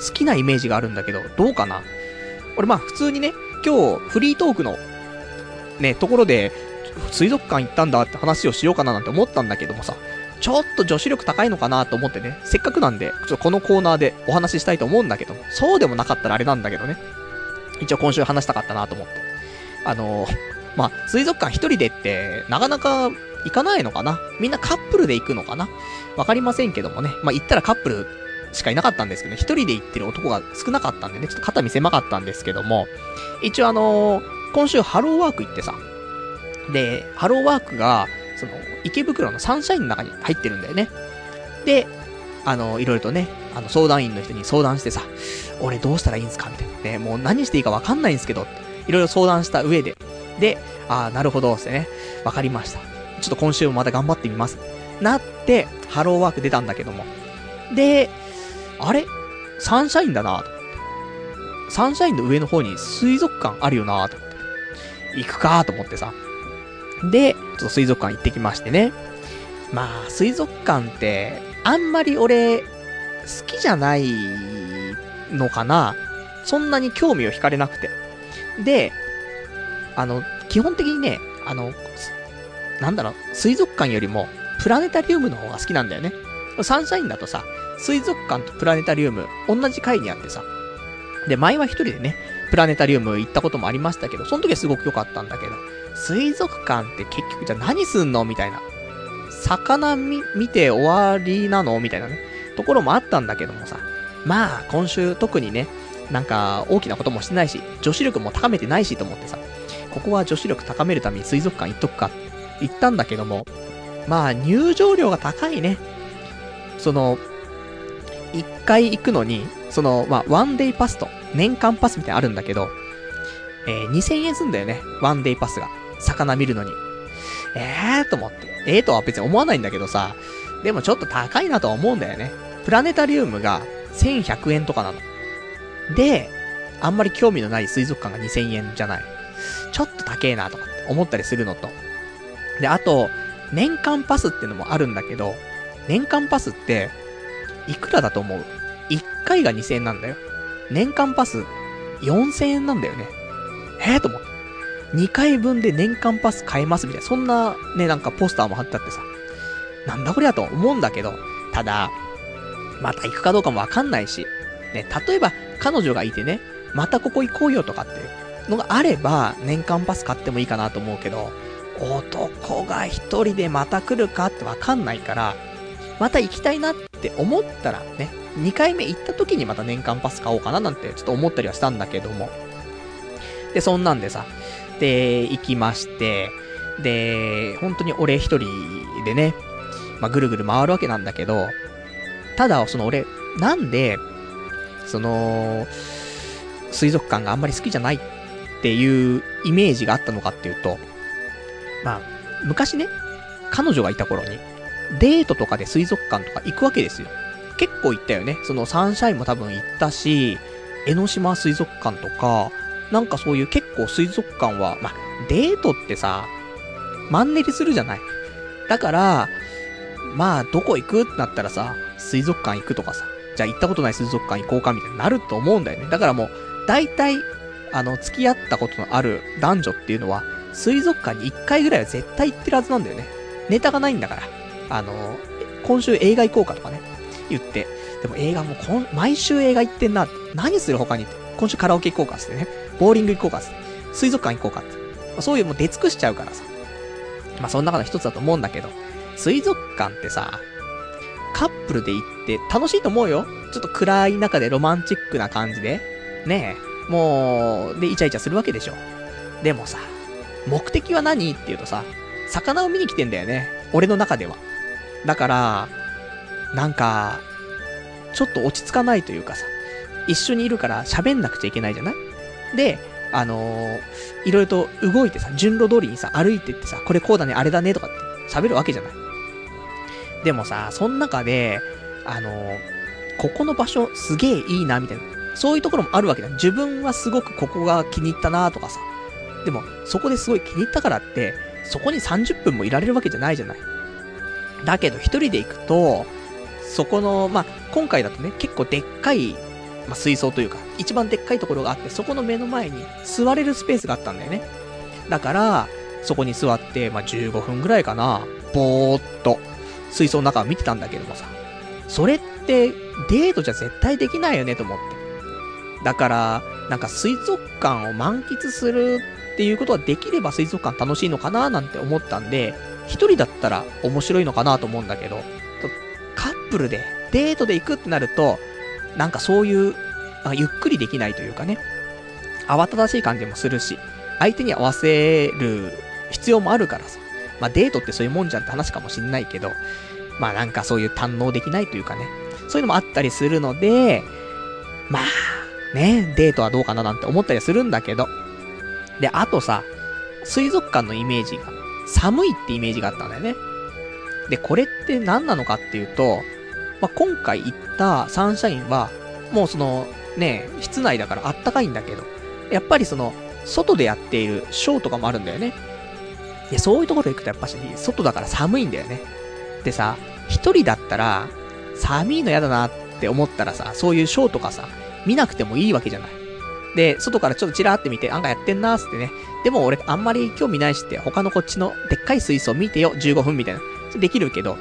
好きなイメージがあるんだけど、どうかな？俺まあ普通にね、今日フリートークのね、ところで水族館行ったんだって話をしようかななんて思ったんだけどもさ、ちょっと女子力高いのかなと思ってね、せっかくなんで、ちょっとこのコーナーでお話ししたいと思うんだけど、そうでもなかったらあれなんだけどね。一応今週話したかったなと思って。あのー、まあ、水族館一人でって、なかなか行かないのかな？みんなカップルで行くのかな？わかりませんけどもね。まあ、行ったらカップルしかいなかったんですけどね、一人で行ってる男が少なかったんでね、ちょっと肩見せまかったんですけども、一応あのー、今週ハローワーク行ってさ、で、ハローワークが、その、池袋のサンシャインの中に入ってるんだよね。で、あの、いろいろとね、あの、相談員の人に相談してさ、俺どうしたらいいんすかみたいな。ね、もう何していいかわかんないんですけど、いろいろ相談した上で、で、ああ、なるほど、ってね、わかりました。ちょっと今週もまた頑張ってみます。なって、ハローワーク出たんだけども。で、あれ？サンシャインだなと。サンシャインの上の方に水族館あるよなと。行くかと思ってさ。で、ちょっと水族館行ってきましてね。まあ、水族館って、あんまり俺、好きじゃないのかなそんなに興味を惹かれなくて。で、あの、基本的にね、あの、なんだろう、水族館よりも、プラネタリウムの方が好きなんだよね。サンシャインだとさ、水族館とプラネタリウム、同じ階にあってさ。で、前は一人でね、プラネタリウム行ったこともありましたけど、その時はすごく良かったんだけど、水族館って結局じゃあ何すんのみたいな。魚見、見て終わりなのみたいなね、ところもあったんだけどもさ。まあ、今週特にね、なんか大きなこともしてないし、女子力も高めてないしと思ってさ、ここは女子力高めるために水族館行っとくかって言ったんだけども、まあ入場料が高いね。その、一回行くのに、その、まあ、ワンデイパスと、年間パスみたいなあるんだけど、えー、2000円すんだよね。ワンデイパスが。魚見るのに。えーと思って。ええー、とは別に思わないんだけどさ、でもちょっと高いなとは思うんだよね。プラネタリウムが1100円とかなの。で、あんまり興味のない水族館が2000円じゃない。ちょっと高えなとかって思ったりするのと。で、あと、年間パスってのもあるんだけど、年間パスって、いくらだと思う ?1 回が2000円なんだよ。年間パス4000円なんだよね。えー、と思って。2回分で年間パス買えますみたいな、そんなね、なんかポスターも貼ってあってさ、なんだこりゃと思うんだけど、ただ、また行くかどうかもわかんないし、ね、例えば彼女がいてね、またここ行こうよとかっていうのがあれば、年間パス買ってもいいかなと思うけど、男が一人でまた来るかってわかんないから、また行きたいなって思ったらね、2回目行った時にまた年間パス買おうかななんてちょっと思ったりはしたんだけども。で、そんなんでさ、で、行きまして、で、本当に俺一人でね、まあ、ぐるぐる回るわけなんだけど、ただ、その俺、なんで、その、水族館があんまり好きじゃないっていうイメージがあったのかっていうと、まあ、昔ね、彼女がいた頃に、デートとかで水族館とか行くわけですよ。結構行ったよね。そのサンシャインも多分行ったし、江ノ島水族館とか、なんかそういう結構水族館は、まあ、デートってさ、マンネリするじゃない。だから、まあ、どこ行くってなったらさ、水族館行くとかさ、じゃあ行ったことない水族館行こうかみたいになると思うんだよね。だからもう、大体、あの、付き合ったことのある男女っていうのは、水族館に1回ぐらいは絶対行ってるはずなんだよね。ネタがないんだから。あの、今週映画行こうかとかね、言って。でも映画もこん、毎週映画行ってんな。何する他に？今週カラオケ行こうかっつってね。ボーリング行こうかっつって。水族館行こうかって。まあ、そういうもう出尽くしちゃうからさ。まあその中の一つだと思うんだけど。水族館ってさ、カップルで行って楽しいと思うよ。ちょっと暗い中でロマンチックな感じで。ねえ。もう、で、イチャイチャするわけでしょ。でもさ、目的は何っていうとさ、魚を見に来てんだよね。俺の中では。だから、なんか、ちょっと落ち着かないというかさ、一緒にいるから喋んなくちゃいけないじゃない？で、あのー、いろいろと動いてさ、順路通りにさ、歩いてってさ、これこうだね、あれだね、とかって喋るわけじゃない。でもさ、その中で、あのー、ここの場所すげえいいな、みたいな。そういうところもあるわけだ。自分はすごくここが気に入ったな、とかさ。でも、そこですごい気に入ったからって、そこに30分もいられるわけじゃないじゃない。だけど、一人で行くと、そこの、まあ、今回だとね、結構でっかい、まあ、水槽というか、一番でっかいところがあって、そこの目の前に座れるスペースがあったんだよね。だから、そこに座って、まあ、15分ぐらいかな、ぼーっと、水槽の中を見てたんだけどもさ、それって、デートじゃ絶対できないよねと思って。だから、なんか水族館を満喫するっていうことができれば水族館楽しいのかななんて思ったんで、一人だったら面白いのかなと思うんだけど、カップルでデートで行くってなると、なんかそういう、あゆっくりできないというかね、慌ただしい感じもするし、相手に合わせる必要もあるからさ。まあデートってそういうもんじゃんって話かもしんないけど、まあなんかそういう堪能できないというかね、そういうのもあったりするので、まあ、ね、デートはどうかななんて思ったりするんだけど。で、あとさ、水族館のイメージが、寒いってイメージがあったんだよね。で、これって何なのかっていうと、まあ、今回行ったサンシャインは、もうその、ね、室内だからあったかいんだけど、やっぱりその、外でやっているショーとかもあるんだよね。で、そういうところ行くとやっぱし、外だから寒いんだよね。でさ、一人だったら、寒いの嫌だなって思ったらさ、そういうショーとかさ、見なくてもいいわけじゃない。で、外からちょっとチラーって見て、案外やってんなーってね。でも俺あんまり興味ないしって、他のこっちのでっかい水槽見てよ、15分みたいな。できるけど、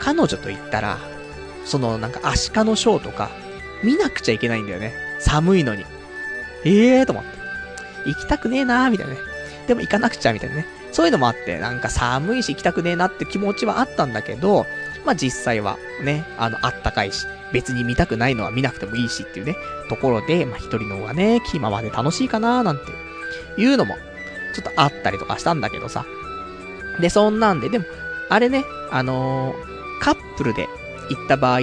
彼女と言ったら、そのなんかアシカのショーとか、見なくちゃいけないんだよね。寒いのに。ええーと思って。行きたくねえなーみたいなね。でも行かなくちゃみたいなね。そういうのもあって、なんか寒いし行きたくねえなって気持ちはあったんだけど、まあ実際はね、あの、あったかいし、別に見たくないのは見なくてもいいしっていうね、ところで、まあ一人の方がね、気ままで楽しいかなーなんていうのも、ちょっとあったりとかしたんだけどさ。で、そんなんで、でも、あれね、あのー、カップルで行った場合、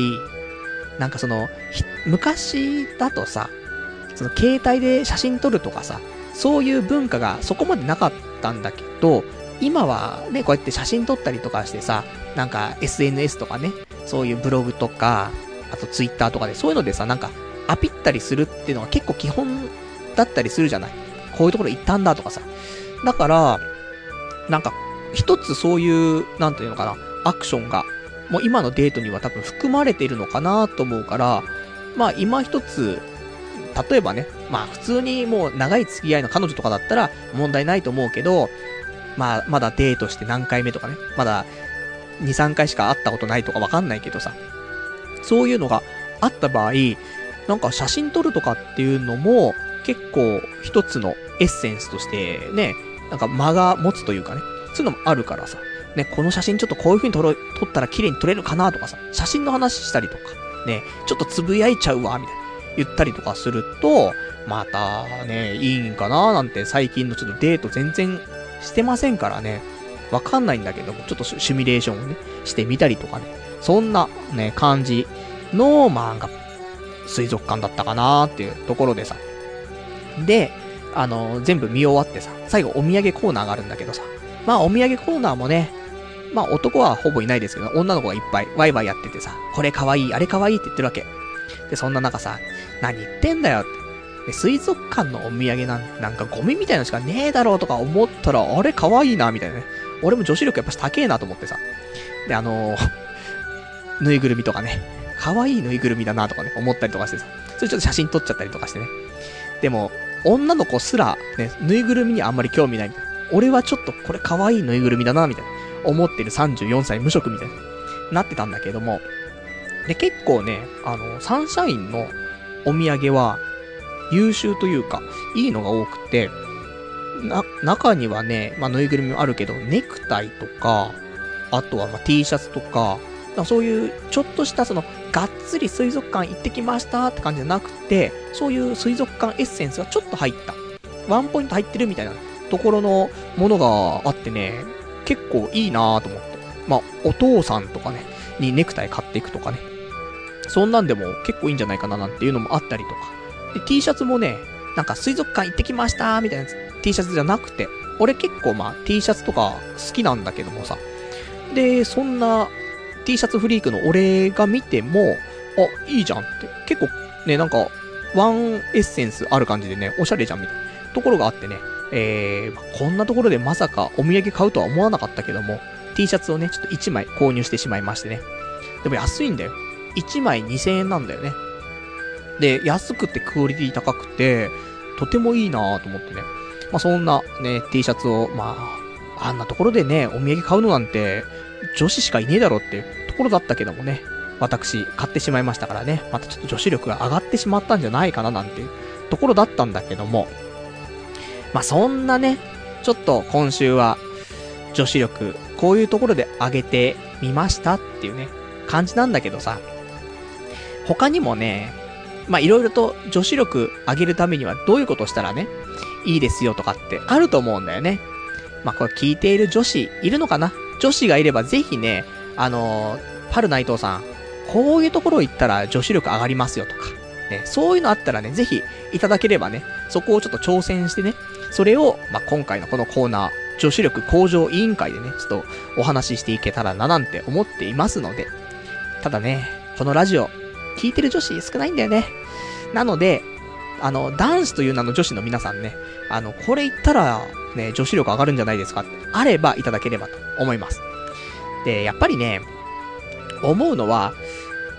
なんかその、昔だとさ、その携帯で写真撮るとかさ、そういう文化がそこまでなかったんだけど、今はね、こうやって写真撮ったりとかしてさ、なんか SNS とかね、そういうブログとか、あと Twitter とかで、そういうのでさ、なんか、アピったりするっていうのが結構基本だったりするじゃない？こういうところ行ったんだとかさ。だから、なんか一つそういう、なんていうのかな、アクションが、もう今のデートには多分含まれているのかなと思うから、まあ今一つ、例えばね、まあ普通にもう長い付き合いの彼女とかだったら問題ないと思うけど、まあまだデートして何回目とかね、まだ2、3回しか会ったことないとかわかんないけどさ、そういうのがあった場合、なんか写真撮るとかっていうのも、結構一つのエッセンスとしてね、なんか間が持つというかね、そういうのもあるからさ、ね、この写真ちょっとこういう風に撮ろ撮ったら綺麗に撮れるかなとかさ、写真の話したりとか、ね、ちょっとつぶやいちゃうわ、みたいな、言ったりとかすると、またね、いいんかななんて最近のちょっとデート全然してませんからね、わかんないんだけども、ちょっとシミュレーションをね、してみたりとかね、そんなね、感じの漫画、水族館だったかなーっていうところでさ。で、あの、全部見終わってさ、最後お土産コーナーがあるんだけどさ、まあお土産コーナーもね、まあ男はほぼいないですけど、女の子がいっぱいワイワイやっててさ、これかわいい、あれかわいいって言ってるわけ。で、そんな中さ、何言ってんだよって。で、水族館のお土産なんなんかゴミみたいなのしかねえだろうとか思ったら、あれかわいいな、みたいなね。俺も女子力やっぱし高えなと思ってさ。で、あのー、ぬいぐるみとかね、可愛いぬいぐるみだなとかね、思ったりとかしてさ。それちょっと写真撮っちゃったりとかしてね。でも、女の子すら、ね、ぬいぐるみにあんまり興味ないみたいな。俺はちょっとこれ可愛いぬいぐるみだな、みたいな。思ってる34歳無職みたいな。なってたんだけども。で、結構ね、あの、サンシャインのお土産は、優秀というか、いいのが多くて、な、中にはね、まあ、ぬいぐるみもあるけど、ネクタイとか、あとはま T シャツとか、かそういうちょっとしたその、がっつり水族館行ってきましたって感じじゃなくて、そういう水族館エッセンスがちょっと入った。ワンポイント入ってるみたいなところのものがあってね、結構いいなぁと思って。まあ、お父さんとかね、にネクタイ買っていくとかね。そんなんでも結構いいんじゃないかななんていうのもあったりとか。で、T シャツもね、なんか水族館行ってきましたみたいな T シャツじゃなくて、俺結構まあ T シャツとか好きなんだけどもさ。で、そんな T シャツフリークの俺が見ても、あ、いいじゃんって。結構ね、なんか、ワンエッセンスある感じでね、おしゃれじゃんみたいなところがあってね、えー、こんなところでまさかお土産買うとは思わなかったけども、T シャツをね、ちょっと1枚購入してしまいましてね。でも安いんだよ。1枚2000円なんだよね。で、安くてクオリティ高くて、とてもいいなぁと思ってね。まあ、そんなね、T シャツを、まあ、あんなところでね、お土産買うのなんて、女子しかいねえだろってころだったけどもね、私、買ってしまいましたからね、またちょっと女子力が上がってしまったんじゃないかななんていうところだったんだけども、まあ、そんなね、ちょっと今週は、女子力、こういうところで上げてみましたっていうね、感じなんだけどさ、他にもね、まあ、いろいろと女子力上げるためにはどういうことしたらね、いいですよとかってあると思うんだよね。まあ、これ聞いている女子いるのかな？女子がいればぜひね、あの、パル内藤さん、こういうところ行ったら女子力上がりますよとか、ね、そういうのあったらね、ぜひいただければね、そこをちょっと挑戦してね、それを、まあ、今回のこのコーナー、女子力向上委員会でね、ちょっとお話ししていけたらななんて思っていますので、ただね、このラジオ、聞いてる女子少ないんだよね。なので、あの、男子という名の女子の皆さんね、あの、これ言ったら、ね、女子力上がるんじゃないですかってあればいただければと思います。で、やっぱりね、思うのは、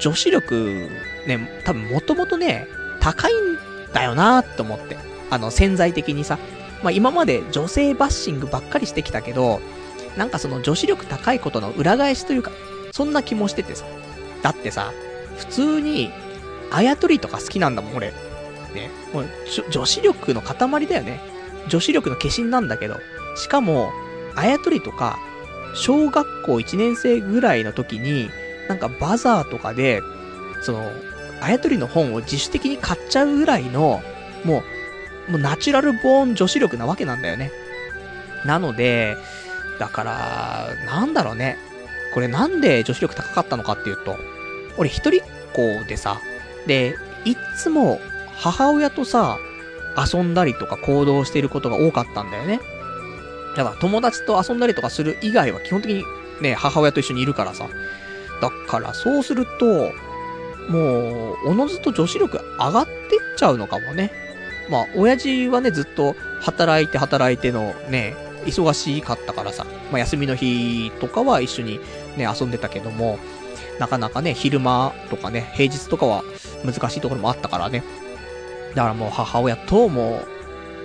女子力、ね、多分もともとね、高いんだよなと思って。あの、潜在的にさ。まあ、今まで女性バッシングばっかりしてきたけど、なんかその女子力高いことの裏返しというか、そんな気もしててさ。だってさ、普通に、あやとりとか好きなんだもん、俺。ね。もう、女子力の塊だよね。女子力の化身なんだけど。しかも、あやとりとか、小学校1年生ぐらいの時に、なんかバザーとかで、その、あやとりの本を自主的に買っちゃうぐらいの、もう、もうナチュラルボーン女子力なわけなんだよね。なので、だから、なんだろうね。これなんで女子力高かったのかっていうと、俺一人っ子でさ、で、いつも母親とさ、遊んだりとか行動してることが多かったんだよね。だから友達と遊んだりとかする以外は基本的にね、母親と一緒にいるからさ。だからそうすると、もう、おのずと女子力上がってっちゃうのかもね。まあ、親父はね、ずっと働いて働いてのね、忙しかったからさ、まあ、休みの日とかは一緒にね、遊んでたけども、なかなかね、昼間とかね、平日とかは難しいところもあったからね。だからもう母親とも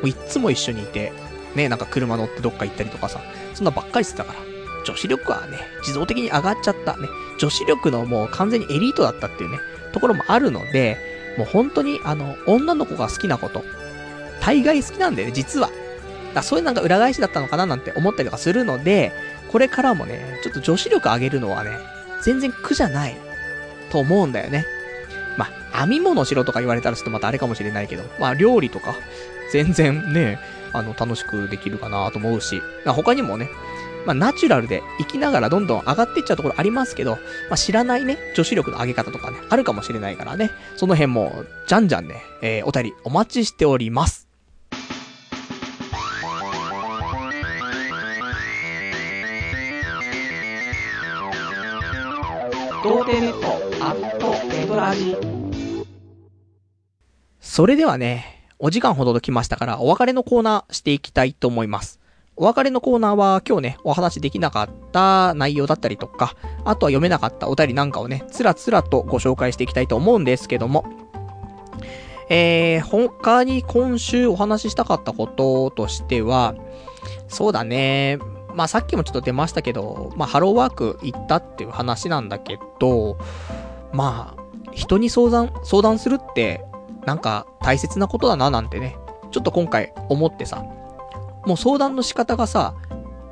う、いつも一緒にいて、ね、なんか車乗ってどっか行ったりとかさ、そんなばっかりしてたから。女子力はね、自動的に上がっちゃった。ね、女子力のもう完全にエリートだったっていうね、ところもあるので、もう本当にあの、女の子が好きなこと、大概好きなんだよね、実は。だそういうなんか裏返しだったのかななんて思ったりとかするので、これからもね、ちょっと女子力上げるのはね、全然苦じゃない、と思うんだよね。まあ、編み物しろとか言われたらちょっとまたあれかもしれないけど、まあ、料理とか、全然ね、あの、楽しくできるかなと思うし、まあ他にもね、まあ、ナチュラルで生きながらどんどん上がっていっちゃうところありますけど、まあ、知らないね、女子力の上げ方とかね、あるかもしれないからね、その辺も、じゃんじゃんね、えー、お便りお待ちしております。童貞ネット、アット、ラジ。それではね、お時間ほどときましたから、お別れのコーナーしていきたいと思います。お別れのコーナーは今日ね、お話できなかった内容だったりとか、あとは読めなかったお便りなんかをね、つらつらとご紹介していきたいと思うんですけども、えー、他に今週お話ししたかったこととしては、そうだね、まあさっきもちょっと出ましたけど、まあハローワーク行ったっていう話なんだけど、まあ、人に相談、相談するって、なんか大切なことだななんてね、ちょっと今回思ってさ、もう相談の仕方がさ、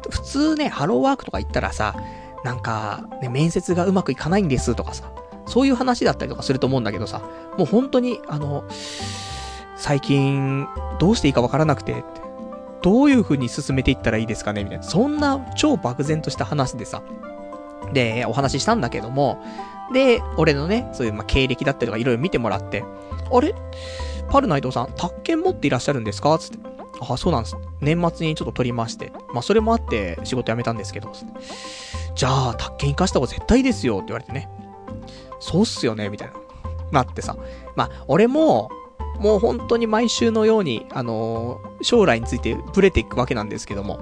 普通ね、ハローワークとか行ったらさ、なんか、ね、面接がうまくいかないんですとかさ、そういう話だったりとかすると思うんだけどさ、もう本当に、あの、最近、どうしていいかわからなくて、どういう風に進めていったらいいですかねみたいな。そんな超漠然とした話でさ、で、お話ししたんだけども、で、俺のね、そういう、ま経歴だったりとかいろいろ見てもらって、あれ？パル内藤さん、宅建持っていらっしゃるんですか？つって。あ、そうなんです。年末にちょっと取りまして。まあ、それもあって仕事辞めたんですけど。じゃあ、宅建生かした方が絶対ですよって言われてね。そうっすよねみたいな。なってさ。まあ、俺も、もう本当に毎週のように、あのー、将来についてブレていくわけなんですけども。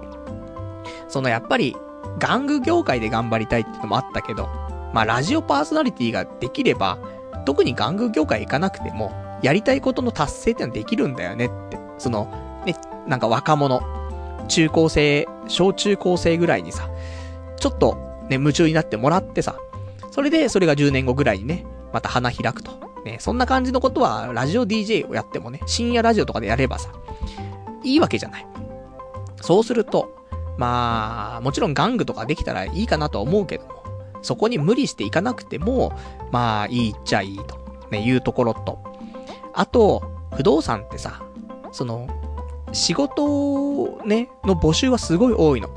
そのやっぱり、玩具業界で頑張りたいっていうのもあったけど、まあ、ラジオパーソナリティができれば、特に玩具業界行かなくても、やりたいことの達成ってのはできるんだよねって。その、ね、なんか若者、中高生、小中高生ぐらいにさ、ちょっとね、夢中になってもらってさ、それで、それが10年後ぐらいにね、また花開くと。ね、そんな感じのことは、ラジオ DJ をやってもね、深夜ラジオとかでやればさ、いいわけじゃない。そうすると、まあ、もちろん玩具とかできたらいいかなとは思うけども、そこに無理していかなくても、まあ、いいっちゃいいと、ね、いうところと、あと、不動産ってさ、その、仕事ね、の募集はすごい多いの。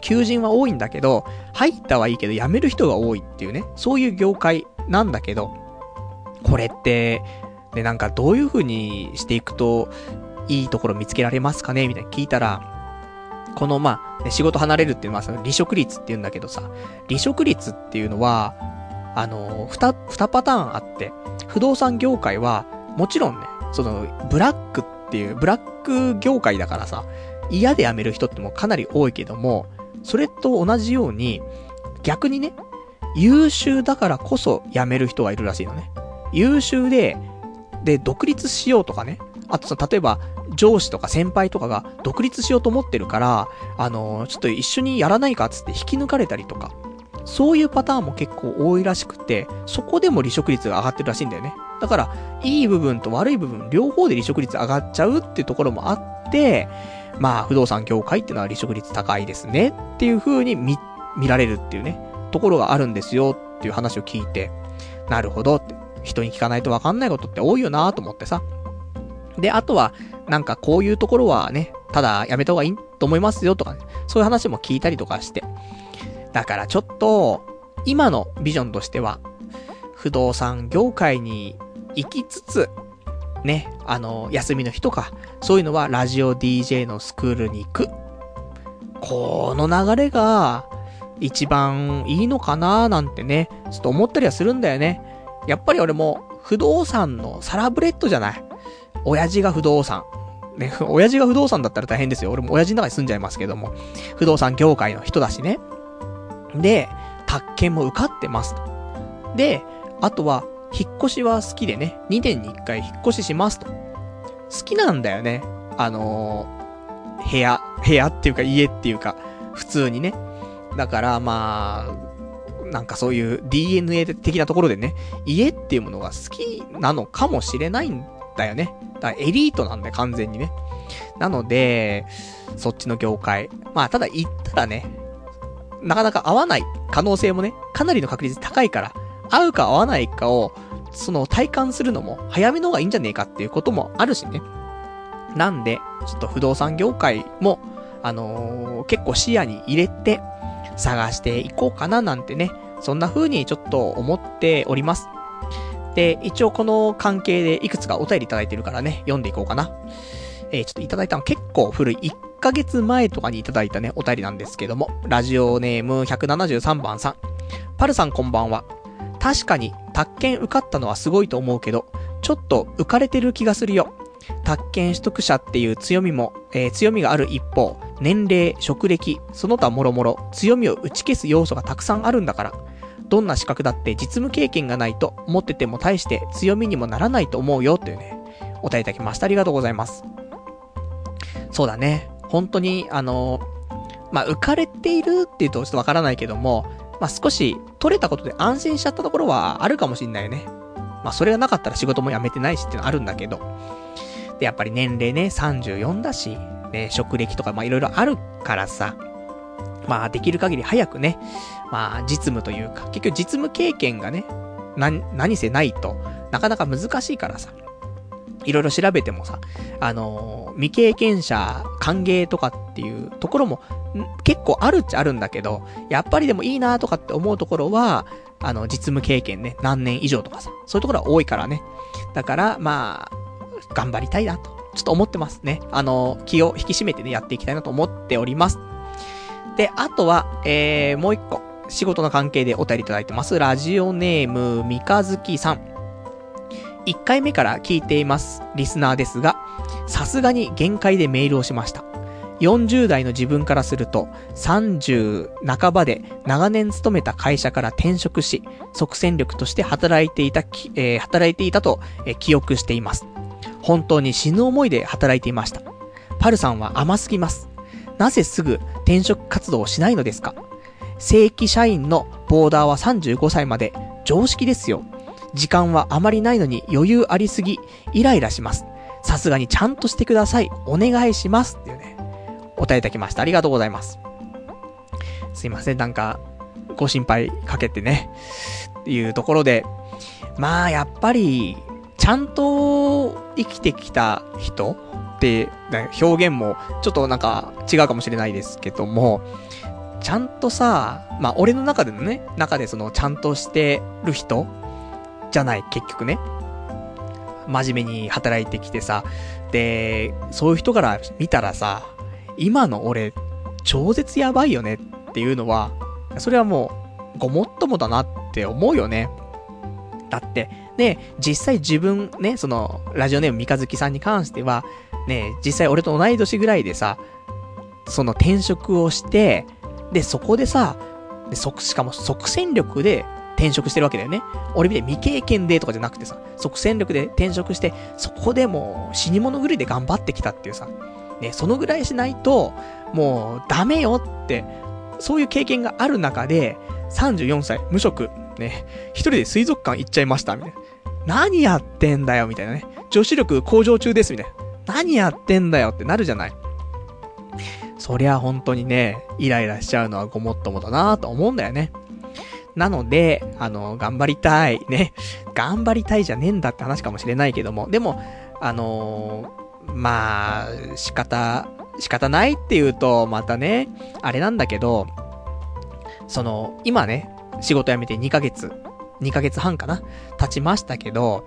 求人は多いんだけど、入ったはいいけど辞める人が多いっていうね、そういう業界なんだけど、これって、ね、なんかどういう風にしていくと、いいところ見つけられますかね？みたいな聞いたら、このまあ、仕事離れるっていうのはその離職率って言うんだけどさ、離職率っていうのは、あの、二、二パターンあって、不動産業界は、もちろんね、その、ブラックっていう、ブラック業界だからさ、嫌で辞める人ってもかなり多いけども、それと同じように、逆にね、優秀だからこそ辞める人がいるらしいのね。優秀で、で、独立しようとかね。あとさ、例えば、上司とか先輩とかが独立しようと思ってるから、あのー、ちょっと一緒にやらないかっつって引き抜かれたりとか。そういうパターンも結構多いらしくて、そこでも離職率が上がってるらしいんだよね。だから、いい部分と悪い部分、両方で離職率上がっちゃうっていうところもあって、まあ、不動産業界っていうのは離職率高いですねっていう風に見、見られるっていうね、ところがあるんですよっていう話を聞いて、なるほどって、人に聞かないとわかんないことって多いよなと思ってさ。で、あとは、なんかこういうところはね、ただやめた方がいいと思いますよとかね、そういう話も聞いたりとかして。だからちょっと、今のビジョンとしては、不動産業界に行きつつ、ね、あの、休みの日とか、そういうのはラジオ DJ のスクールに行く。この流れが、一番いいのかなーなんてね、ちょっと思ったりはするんだよね。やっぱり俺も、不動産のサラブレッドじゃない。親父が不動産。ね、親父が不動産だったら大変ですよ。俺も親父の中に住んじゃいますけども。不動産業界の人だしね。で、宅建も受かってます。で、あとは、引っ越しは好きでね、2年に1回引っ越ししますと。好きなんだよね。あのー、部屋、部屋っていうか家っていうか、普通にね。だからまあ、なんかそういう DNA 的なところでね、家っていうものが好きなのかもしれないんだよね。だからエリートなんだよ、完全にね。なので、そっちの業界。まあ、ただ言ったらね、なかなか合わない可能性もね、かなりの確率高いから、合うか合わないかを、その体感するのも早めの方がいいんじゃねえかっていうこともあるしね。なんで、ちょっと不動産業界も、あのー、結構視野に入れて、探していこうかななんてね、そんな風にちょっと思っております。で、一応この関係でいくつかお便りいただいてるからね、読んでいこうかな。えー、ちょっといただいたの結構古い、1ヶ月前とかにいただいたね、お便りなんですけども、ラジオネーム173番さん。パルさんこんばんは。確かに、宅建受かったのはすごいと思うけど、ちょっと浮かれてる気がするよ。宅建取得者っていう強みも、えー、強みがある一方、年齢、職歴、その他諸々、強みを打ち消す要素がたくさんあるんだから。どんな資格だって実務経験がないと、持ってても大して強みにもならないと思うよ、というね、お答えいただきました。ありがとうございます。そうだね。本当に、あの、まあ、浮かれているっていうとちょっとわからないけども、まあ、少し取れたことで安心しちゃったところはあるかもしんないよね。まあ、それがなかったら仕事も辞めてないしっていうのはあるんだけど。で、やっぱり年齢ね、34だし、ね、職歴とか、ま、いろいろあるからさ、まあ、できる限り早くね、まあ、実務というか、結局実務経験がね、な、何せないと、なかなか難しいからさ、いろいろ調べてもさ、あのー、未経験者歓迎とかっていうところも、結構あるっちゃあるんだけど、やっぱりでもいいなとかって思うところは、あの、実務経験ね、何年以上とかさ、そういうところは多いからね。だから、まあ、頑張りたいなと、ちょっと思ってますね。あの、気を引き締めてね、やっていきたいなと思っております。で、あとは、えー、もう一個、仕事の関係でお便りいただいてます。ラジオネーム、三日月さん。1回目から聞いています、リスナーですが、さすがに限界でメールをしました。40代の自分からすると、30半ばで長年勤めた会社から転職し、即戦力として働いていた、えー、働いていたと、えー、記憶しています。本当に死ぬ思いで働いていました。パルさんは甘すぎます。なぜすぐ転職活動をしないのですか？正規社員のボーダーは35歳まで常識ですよ。時間はあまりないのに余裕ありすぎ、イライラします。さすがにちゃんとしてください。お願いします。っていうね、答えいただきました。ありがとうございます。すいません、なんか、ご心配かけてね、っていうところで、まあ、やっぱり、ちゃんと生きてきた人って、表現もちょっとなんか違うかもしれないですけども、ちゃんとさ、まあ俺の中でのね、中でそのちゃんとしてる人じゃない、結局ね。真面目に働いてきてさ、で、そういう人から見たらさ、今の俺、超絶やばいよねっていうのは、それはもう、ごもっともだなって思うよね。だって、ね、実際自分ね、その、ラジオネーム三日月さんに関しては、ね、実際俺と同い年ぐらいでさ、その転職をして、で、そこでさ、で、即、しかも即戦力で転職してるわけだよね。俺見て未経験でとかじゃなくてさ、即戦力で転職して、そこでもう死に物狂いで頑張ってきたっていうさ、ね、そのぐらいしないと、もうダメよって、そういう経験がある中で、34歳、無職、ね、一人で水族館行っちゃいました、みたいな。何やってんだよ、みたいなね。女子力向上中です、みたいな。何やってんだよってなるじゃない。そりゃ本当にね、イライラしちゃうのはごもっともだなと思うんだよね。なので、あの、頑張りたい。ね。頑張りたいじゃねえんだって話かもしれないけども、でも、あのー、まあ、仕方、仕方ないって言うと、またね、あれなんだけど、その、今ね、仕事辞めて2ヶ月、2ヶ月半かな経ちましたけど、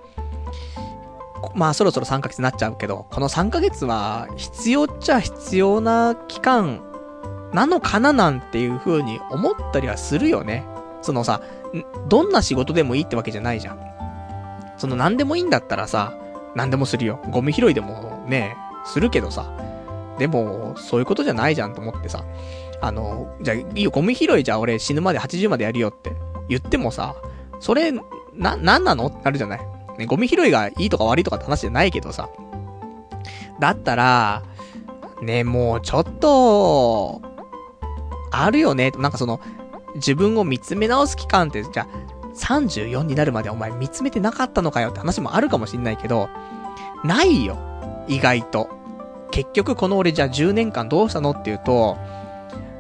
まあそろそろ3ヶ月になっちゃうけど、この3ヶ月は必要っちゃ必要な期間なのかななんていう風に思ったりはするよね。そのさ、どんな仕事でもいいってわけじゃないじゃん。その何でもいいんだったらさ、何でもするよ。ゴミ拾いでもね、するけどさ。でも、そういうことじゃないじゃんと思ってさ。あの、じゃあ、いいよ、ゴミ拾いじゃあ俺死ぬまで80までやるよって言ってもさ、それ、な、なんなのってなるじゃない。ね、ゴミ拾いがいいとか悪いとかって話じゃないけどさ。だったら、ね、もうちょっと、あるよね。なんかその、自分を見つめ直す期間って、じゃあ、34になるまでお前見つめてなかったのかよって話もあるかもしんないけど、ないよ。意外と。結局この俺じゃあ10年間どうしたのっていうと、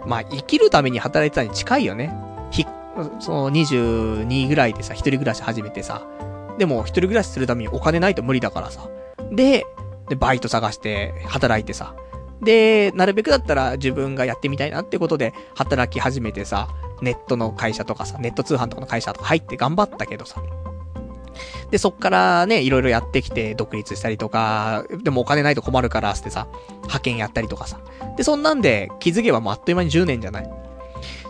まあ生きるために働いてたに近いよね。ひ、その22ぐらいでさ、一人暮らし始めてさ。でも一人暮らしするためにお金ないと無理だからさ。で、で、バイト探して働いてさ。で、なるべくだったら自分がやってみたいなってことで働き始めてさ、ネットの会社とかさ、ネット通販とかの会社とか入って頑張ったけどさ。で、そっからね、いろいろやってきて独立したりとか、でもお金ないと困るからってさ、派遣やったりとかさ。で、そんなんで気づけばもうあっという間に10年じゃない。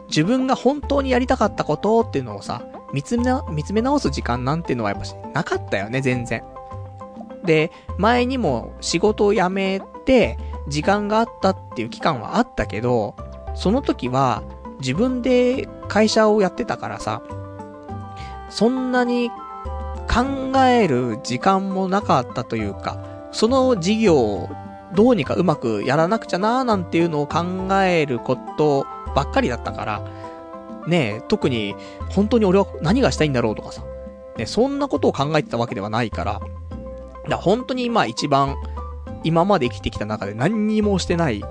自分が本当にやりたかったことっていうのをさ、見つめ、見つめ直す時間なんてのはやっぱし、なかったよね、全然。で、前にも仕事を辞めて、時間があったっていう期間はあったけど、その時は自分で会社をやってたからさ、そんなに考える時間もなかったというか、その事業をどうにかうまくやらなくちゃなーなんていうのを考えることばっかりだったから、ねえ、特に本当に俺は何がしたいんだろうとかさ、ね、そんなことを考えてたわけではないから、だ本当に今一番今まで生きてきた中で何にもしてない、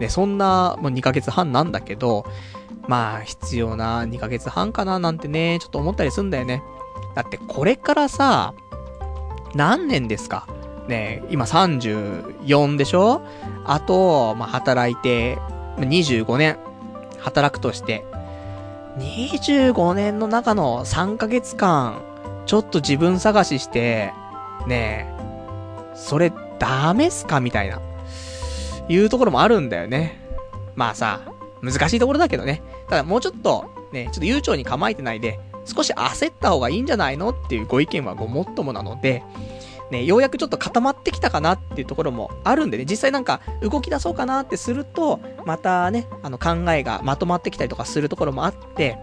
ね、そんな、もう2ヶ月半なんだけど、まあ、必要な2ヶ月半かななんてね、ちょっと思ったりすんだよね。だってこれからさ、何年ですか？ね今34でしょ？あと、まあ、働いて、25年、働くとして、25年の中の3ヶ月間、ちょっと自分探しして、ねえ、それダメっすかみたいな、いうところもあるんだよね。まあさ、難しいところだけどね。ただもうちょっと、ね、ちょっと悠長に構えてないで、少し焦った方がいいんじゃないの？っていうご意見はごもっともなので、ね、ようやくちょっと固まってきたかなっていうところもあるんでね、実際なんか動き出そうかなってすると、またね、あの考えがまとまってきたりとかするところもあって、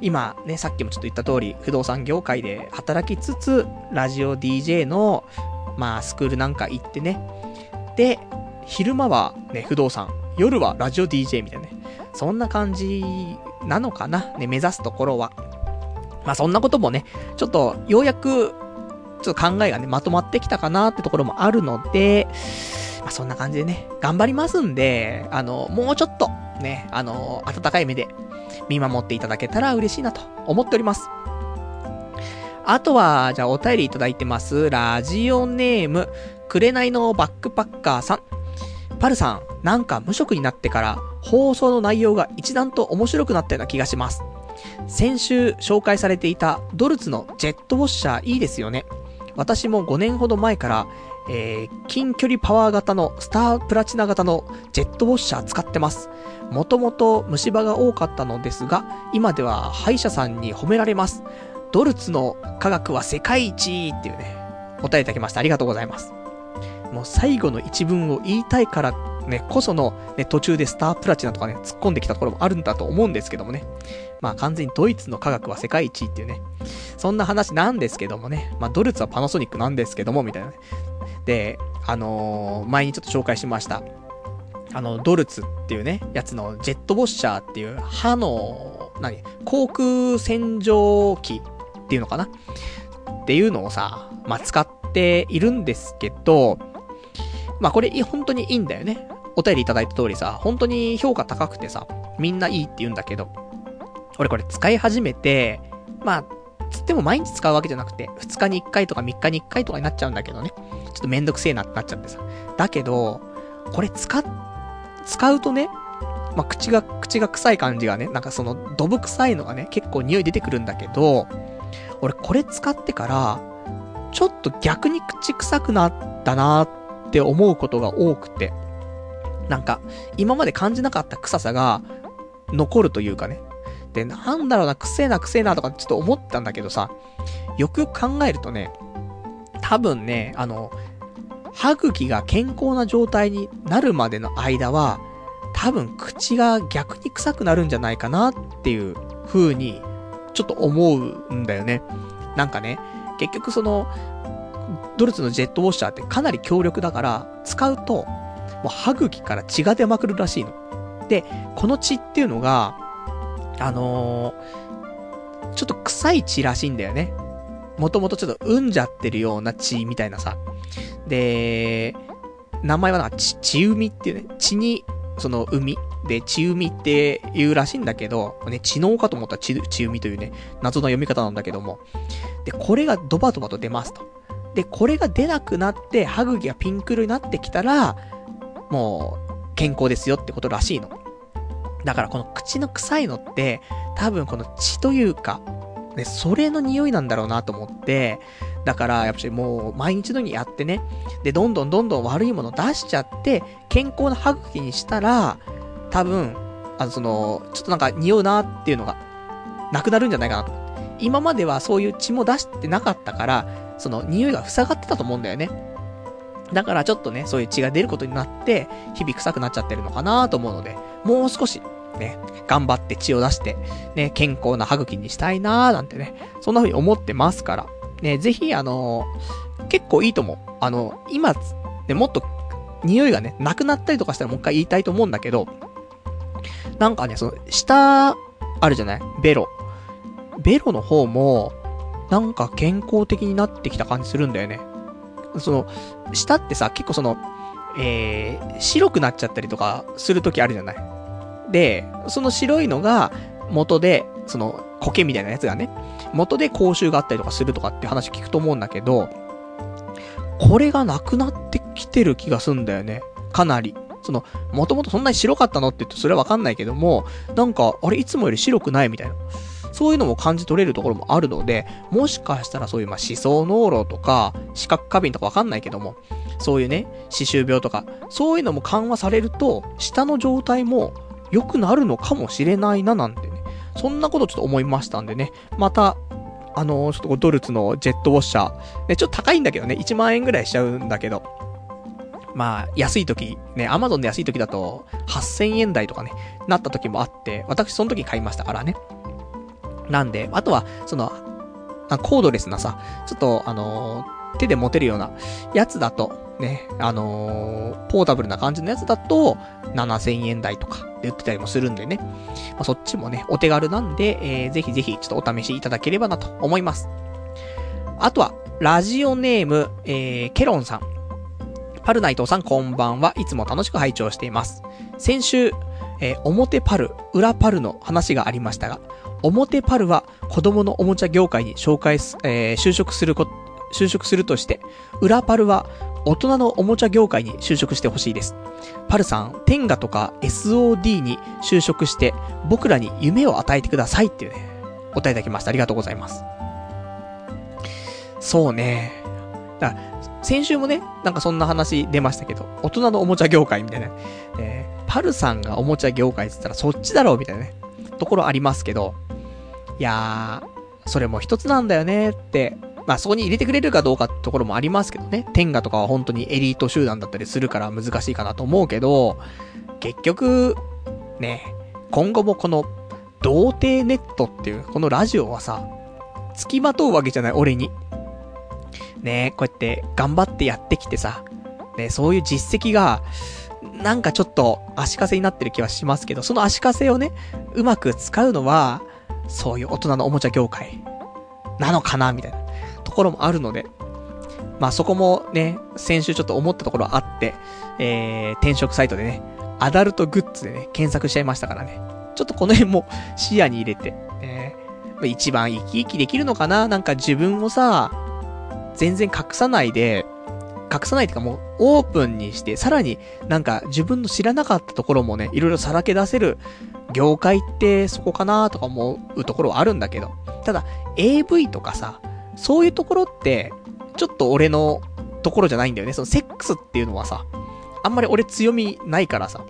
今ね、さっきもちょっと言った通り、不動産業界で働きつつ、ラジオ DJ のまあ、スクールなんか行ってね。で、昼間はね、不動産、夜はラジオ DJ みたいなね。そんな感じなのかなね、目指すところは。まあ、そんなこともね、ちょっと、ようやく、ちょっと考えがね、まとまってきたかなってところもあるので、まあ、そんな感じでね、頑張りますんで、あの、もうちょっと、ね、あの、温かい目で見守っていただけたら嬉しいなと思っております。あとは、じゃあお便りいただいてます。ラジオネーム、紅のバックパッカーさん。パルさん、なんか無職になってから放送の内容が一段と面白くなったような気がします。先週紹介されていたドルツのジェットウォッシャーいいですよね。私も5年ほど前から、えー、近距離パワー型のスタープラチナ型のジェットウォッシャー使ってます。もともと虫歯が多かったのですが、今では歯医者さんに褒められます。ドルツの科学は世界一っていうね、答えいただきました。ありがとうございます。もう最後の一文を言いたいからね、こその、ね、途中でスタープラチナとかね、突っ込んできたところもあるんだと思うんですけどもね。まあ完全にドイツの科学は世界一っていうね、そんな話なんですけどもね。まあドルツはパナソニックなんですけども、みたいなね。で、あのー、前にちょっと紹介しました。あの、ドルツっていうね、やつのジェットウォッシャーっていう歯の、何？航空洗浄機っていうのかな？っていうのをさ、まあ、使っているんですけど、まあ、これ本当にいいんだよね。お便りいただいた通りさ、本当に評価高くてさ、みんないいって言うんだけど、俺これ使い始めて、まあ、つっても毎日使うわけじゃなくて、2日に1回とか3日に1回とかになっちゃうんだけどね。ちょっとめんどくせえなってなっちゃってさ。だけど、これ使、使うとね、まあ、口が、口が臭い感じがね、なんかその、どぶ臭いのがね、結構匂い出てくるんだけど、俺これ使ってから、ちょっと逆に口臭くなったなって思うことが多くて。なんか、今まで感じなかった臭さが、残るというかね。で、なんだろうな、くせえなくせえなとかちょっと思ったんだけどさ、よくよく考えるとね、多分ね、あの、歯茎が健康な状態になるまでの間は、多分口が逆に臭くなるんじゃないかなっていう風にちょっと思うんだよね。なんかね、結局その、ドルツのジェットウォッシャーってかなり強力だから、使うと、もう歯茎から血が出まくるらしいの。で、この血っていうのが、あのー、ちょっと臭い血らしいんだよね。もともとちょっとうんじゃってるような血みたいなさ。で、名前はなんか、ち、ち海っていうね、血に、その海で、血海って言うらしいんだけど、ね、血のかと思ったら血、血海というね、謎の読み方なんだけども。で、これがドバドバと出ますと。で、これが出なくなって、歯茎がピンク色になってきたら、もう、健康ですよってことらしいの。だからこの口の臭いのって、多分この血というか、ね、それの匂いなんだろうなと思って、だから、やっぱりもう、毎日のようにやってね、で、どんどんどんどん悪いもの出しちゃって、健康な歯茎にしたら、多分、あの、その、ちょっとなんか匂うなっていうのが、なくなるんじゃないかなと。今まではそういう血も出してなかったから、その匂いが塞がってたと思うんだよね。だからちょっとね、そういう血が出ることになって、日々臭くなっちゃってるのかなと思うので、もう少し、ね、頑張って血を出して、ね、健康な歯茎にしたいなーなんてね、そんな風に思ってますから、ね、ぜひ、あのー、結構いいと思う。あのー、今、ね、もっと、匂いがね、なくなったりとかしたらもう一回言いたいと思うんだけど、なんかね、その、下、あるじゃない？ベロ。ベロの方も、なんか健康的になってきた感じするんだよね。その、下ってさ、結構その、えー、白くなっちゃったりとかするときあるじゃない？で、その白いのが元で、その苔みたいなやつがね、元で口臭があったりとかするとかって話聞くと思うんだけど、これがなくなってきてる気がすんだよね。かなり。その、もともとそんなに白かったのって言うとそれはわかんないけども、なんか、あれいつもより白くないみたいな。そういうのも感じ取れるところもあるので、もしかしたらそういう、まあ、思想脳炉とか、視覚過敏とかわかんないけども、そういうね、歯周病とか、そういうのも緩和されると、下の状態も良くなるのかもしれないななんてね、そんなことちょっと思いましたんでね、また、あのー、ちょっとドルツのジェットウォッシャー、ね、ちょっと高いんだけどね、1万円ぐらいしちゃうんだけど、まあ、安い時、ね、アマゾンで安い時だと、8000円台とかね、なった時もあって、私その時買いましたからね。なんで、あとは、その、コードレスなさ、ちょっと、あのー、手で持てるようなやつだと、ね、あのー、ポータブルな感じのやつだと、7000円台とかで売ってたりもするんでね。まあ、そっちもね、お手軽なんで、えー、ぜひぜひちょっとお試しいただければなと思います。あとは、ラジオネーム、えー、ケロンさん。パルナイトさんこんばんは。いつも楽しく拝聴しています。先週、えー、表パル、裏パルの話がありましたが、表パルは子供のおもちゃ業界に紹介す、えー、就職するこ、就職するとして、裏パルは大人のおもちゃ業界に就職してほしいです。パルさん、テンガとか SOD に就職して、僕らに夢を与えてくださいっていうね、答えいただきました。ありがとうございます。そうね。だから、先週もね、なんかそんな話出ましたけど、大人のおもちゃ業界みたいな。えー、パルさんがおもちゃ業界って言ったらそっちだろうみたいなね、ところありますけど、いやー、それも一つなんだよねってまあそこに入れてくれるかどうかってところもありますけどね。天下とかは本当にエリート集団だったりするから難しいかなと思うけど、結局、ね、今後もこの、童貞ネットっていう、このラジオはさ、付きまとうわけじゃない、俺に。ねこうやって頑張ってやってきてさ、ねそういう実績が、なんかちょっと足かせになってる気はしますけど、その足かせをね、うまく使うのは、そういう大人のおもちゃ業界なのかな、みたいな。ところもあるので、まあそこもね、先週ちょっと思ったところあって、えー、転職サイトでね、アダルトグッズでね、検索しちゃいましたからね。ちょっとこの辺も 視野に入れて、ね、一番生き生きできるのかななんか自分をさ、全然隠さないで、隠さないっていうかもうオープンにして、さらになんか自分の知らなかったところもね、いろいろさらけ出せる業界ってそこかなとか思うところはあるんだけど、ただ AV とかさ、そういうところって、ちょっと俺のところじゃないんだよね。そのセックスっていうのはさ、あんまり俺強みないからさ。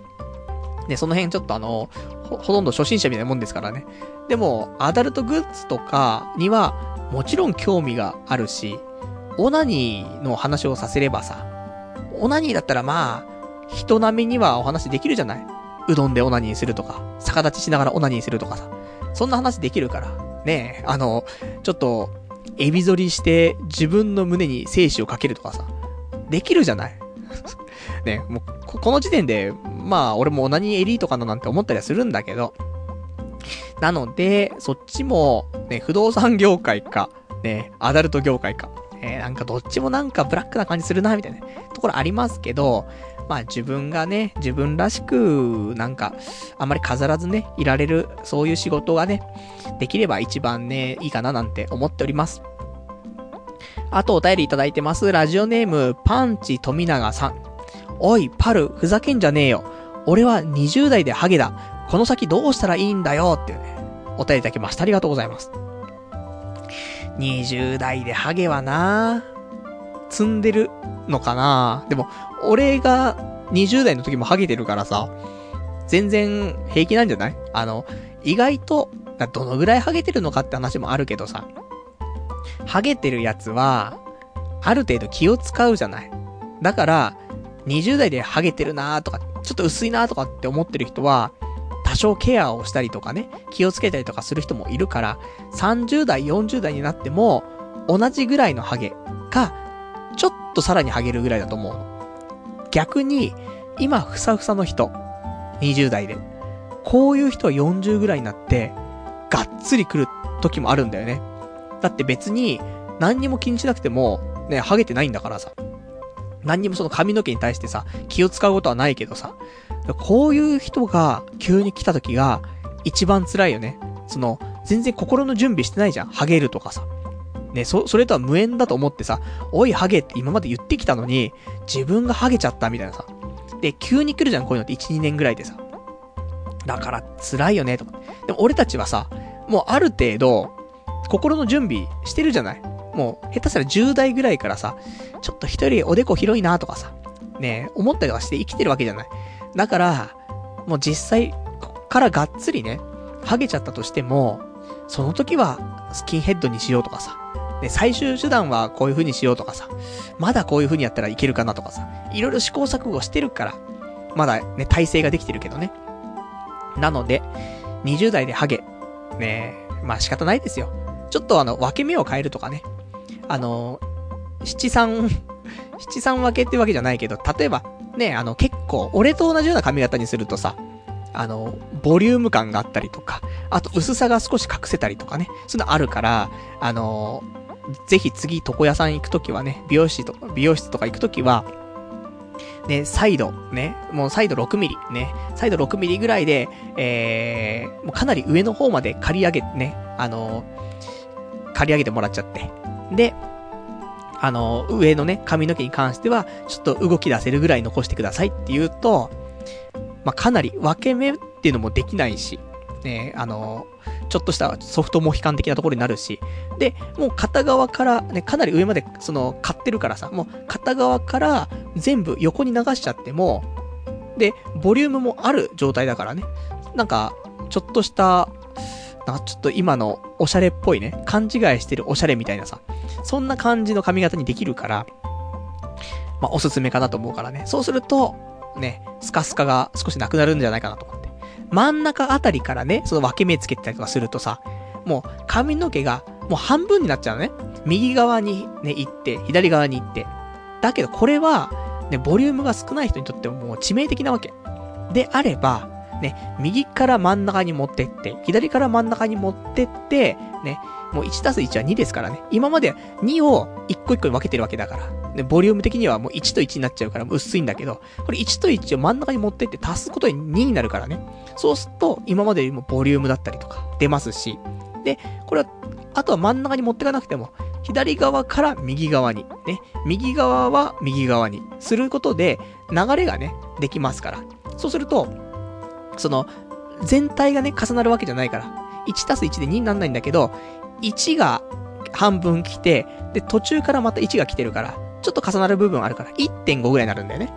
ね、その辺ちょっとあの、ほ、ほとんど初心者みたいなもんですからね。でも、アダルトグッズとかには、もちろん興味があるし、オナニーの話をさせればさ、オナニーだったらまあ、人並みにはお話できるじゃない？うどんでオナニーするとか、逆立ちしながらオナニーするとかさ。そんな話できるから。ねえ、あの、ちょっと、エビ反りして自分の胸に精子をかけるとかさ、できるじゃない？ね、もう、この時点で、まあ、俺も何エリートかななんて思ったりはするんだけど、なので、そっちも、ね、不動産業界か、ね、アダルト業界か、えー、なんかどっちもなんかブラックな感じするな、みたいなところありますけど、まあ自分がね、自分らしく、なんか、あんまり飾らずね、いられる、そういう仕事がね、できれば一番ね、いいかななんて思っております。あとお便りいただいてます。ラジオネーム、パンチ富永さん。おい、パル、ふざけんじゃねえよ。俺は20代でハゲだ。この先どうしたらいいんだよ。っていうね、お便りいただきました。ありがとうございます。20代でハゲはな積んでるのかなでも、俺が20代の時もハゲてるからさ、全然平気なんじゃない？あの、意外と、どのぐらいハゲてるのかって話もあるけどさ、ハゲてるやつは、ある程度気を使うじゃない？だから、20代でハゲてるなーとか、ちょっと薄いなーとかって思ってる人は、少ケアをしたりとかね、気をつけたりとかする人もいるから、30代、40代になっても、同じぐらいのハゲか、ちょっとさらにハゲるぐらいだと思う。逆に、今ふさふさの人、20代で。こういう人は40ぐらいになって、がっつり来る時もあるんだよね。だって別に、何にも気にしなくても、ね、ハゲてないんだからさ。何にもその髪の毛に対してさ、気を使うことはないけどさ。こういう人が急に来た時が、一番辛いよね。その、全然心の準備してないじゃん。ハゲるとかさ。ね、そ、それとは無縁だと思ってさ、おいハゲって今まで言ってきたのに、自分がハゲちゃったみたいなさ。で、急に来るじゃん、こういうのって1、2年ぐらいでさ。だから辛いよね、とか。でも俺たちはさ、もうある程度、心の準備してるじゃないもう、下手したら10代ぐらいからさ、ちょっと一人おでこ広いなとかさ、ね、思ったりとかして生きてるわけじゃない。だから、もう実際、こっからがっつりね、ハゲちゃったとしても、その時はスキンヘッドにしようとかさ、ね、最終手段はこういう風にしようとかさ、まだこういう風にやったらいけるかなとかさ、いろいろ試行錯誤してるから、まだね、体制ができてるけどね。なので、20代でハゲ、ねまあ仕方ないですよ。ちょっとあの、分け目を変えるとかね。あの、七三、七三分けってわけじゃないけど、例えば、ね、あの、結構、俺と同じような髪型にするとさ、あの、ボリューム感があったりとか、あと薄さが少し隠せたりとかね、そういうのあるから、あの、ぜひ次床屋さん行くときはね、美容師とか、美容室とか行くときは、ね、サイド、ね、もうサイド6ミリ、ね、サイド6ミリぐらいで、えー、もうかなり上の方まで刈り上げね、あの刈り上げてもらっちゃって。で、あの上のね、髪の毛に関しては、ちょっと動き出せるぐらい残してくださいって言うと、まあ、かなり分け目っていうのもできないし、ね、あのちょっとしたソフトモヒカン的なところになるし、で、もう片側から、ね、かなり上まで、その、買ってるからさ、もう片側から全部横に流しちゃっても、で、ボリュームもある状態だからね。なんか、ちょっとした、なんかちょっと今のおしゃれっぽいね、勘違いしてるおしゃれみたいなさ、そんな感じの髪型にできるから、まあ、おすすめかなと思うからね。そうすると、ね、スカスカが少しなくなるんじゃないかなと思って。真ん中あたりからね、その分け目つけてたりとかするとさ、もう髪の毛がもう半分になっちゃうのね。右側にね、行って、左側に行って。だけどこれは、ね、ボリュームが少ない人にとってももう致命的なわけ。であれば、ね、右から真ん中に持ってって、左から真ん中に持ってって、ね、もう1たす1は2ですからね。今まで2を1個1個に分けてるわけだから。ね、ボリューム的にはもう1と1になっちゃうから薄いんだけど、これ1と1を真ん中に持ってって足すことで2になるからね。そうすると、今までよりもボリュームだったりとか出ますし。で、これは、あとは真ん中に持ってかなくても、左側から右側に、ね、右側は右側にすることで、流れがね、できますから。そうすると、その、全体がね、重なるわけじゃないから。1たす1で2になんないんだけど、1が半分来て、で、途中からまた1が来てるから、ちょっと重なる部分あるから、1.5ぐらいになるんだよね。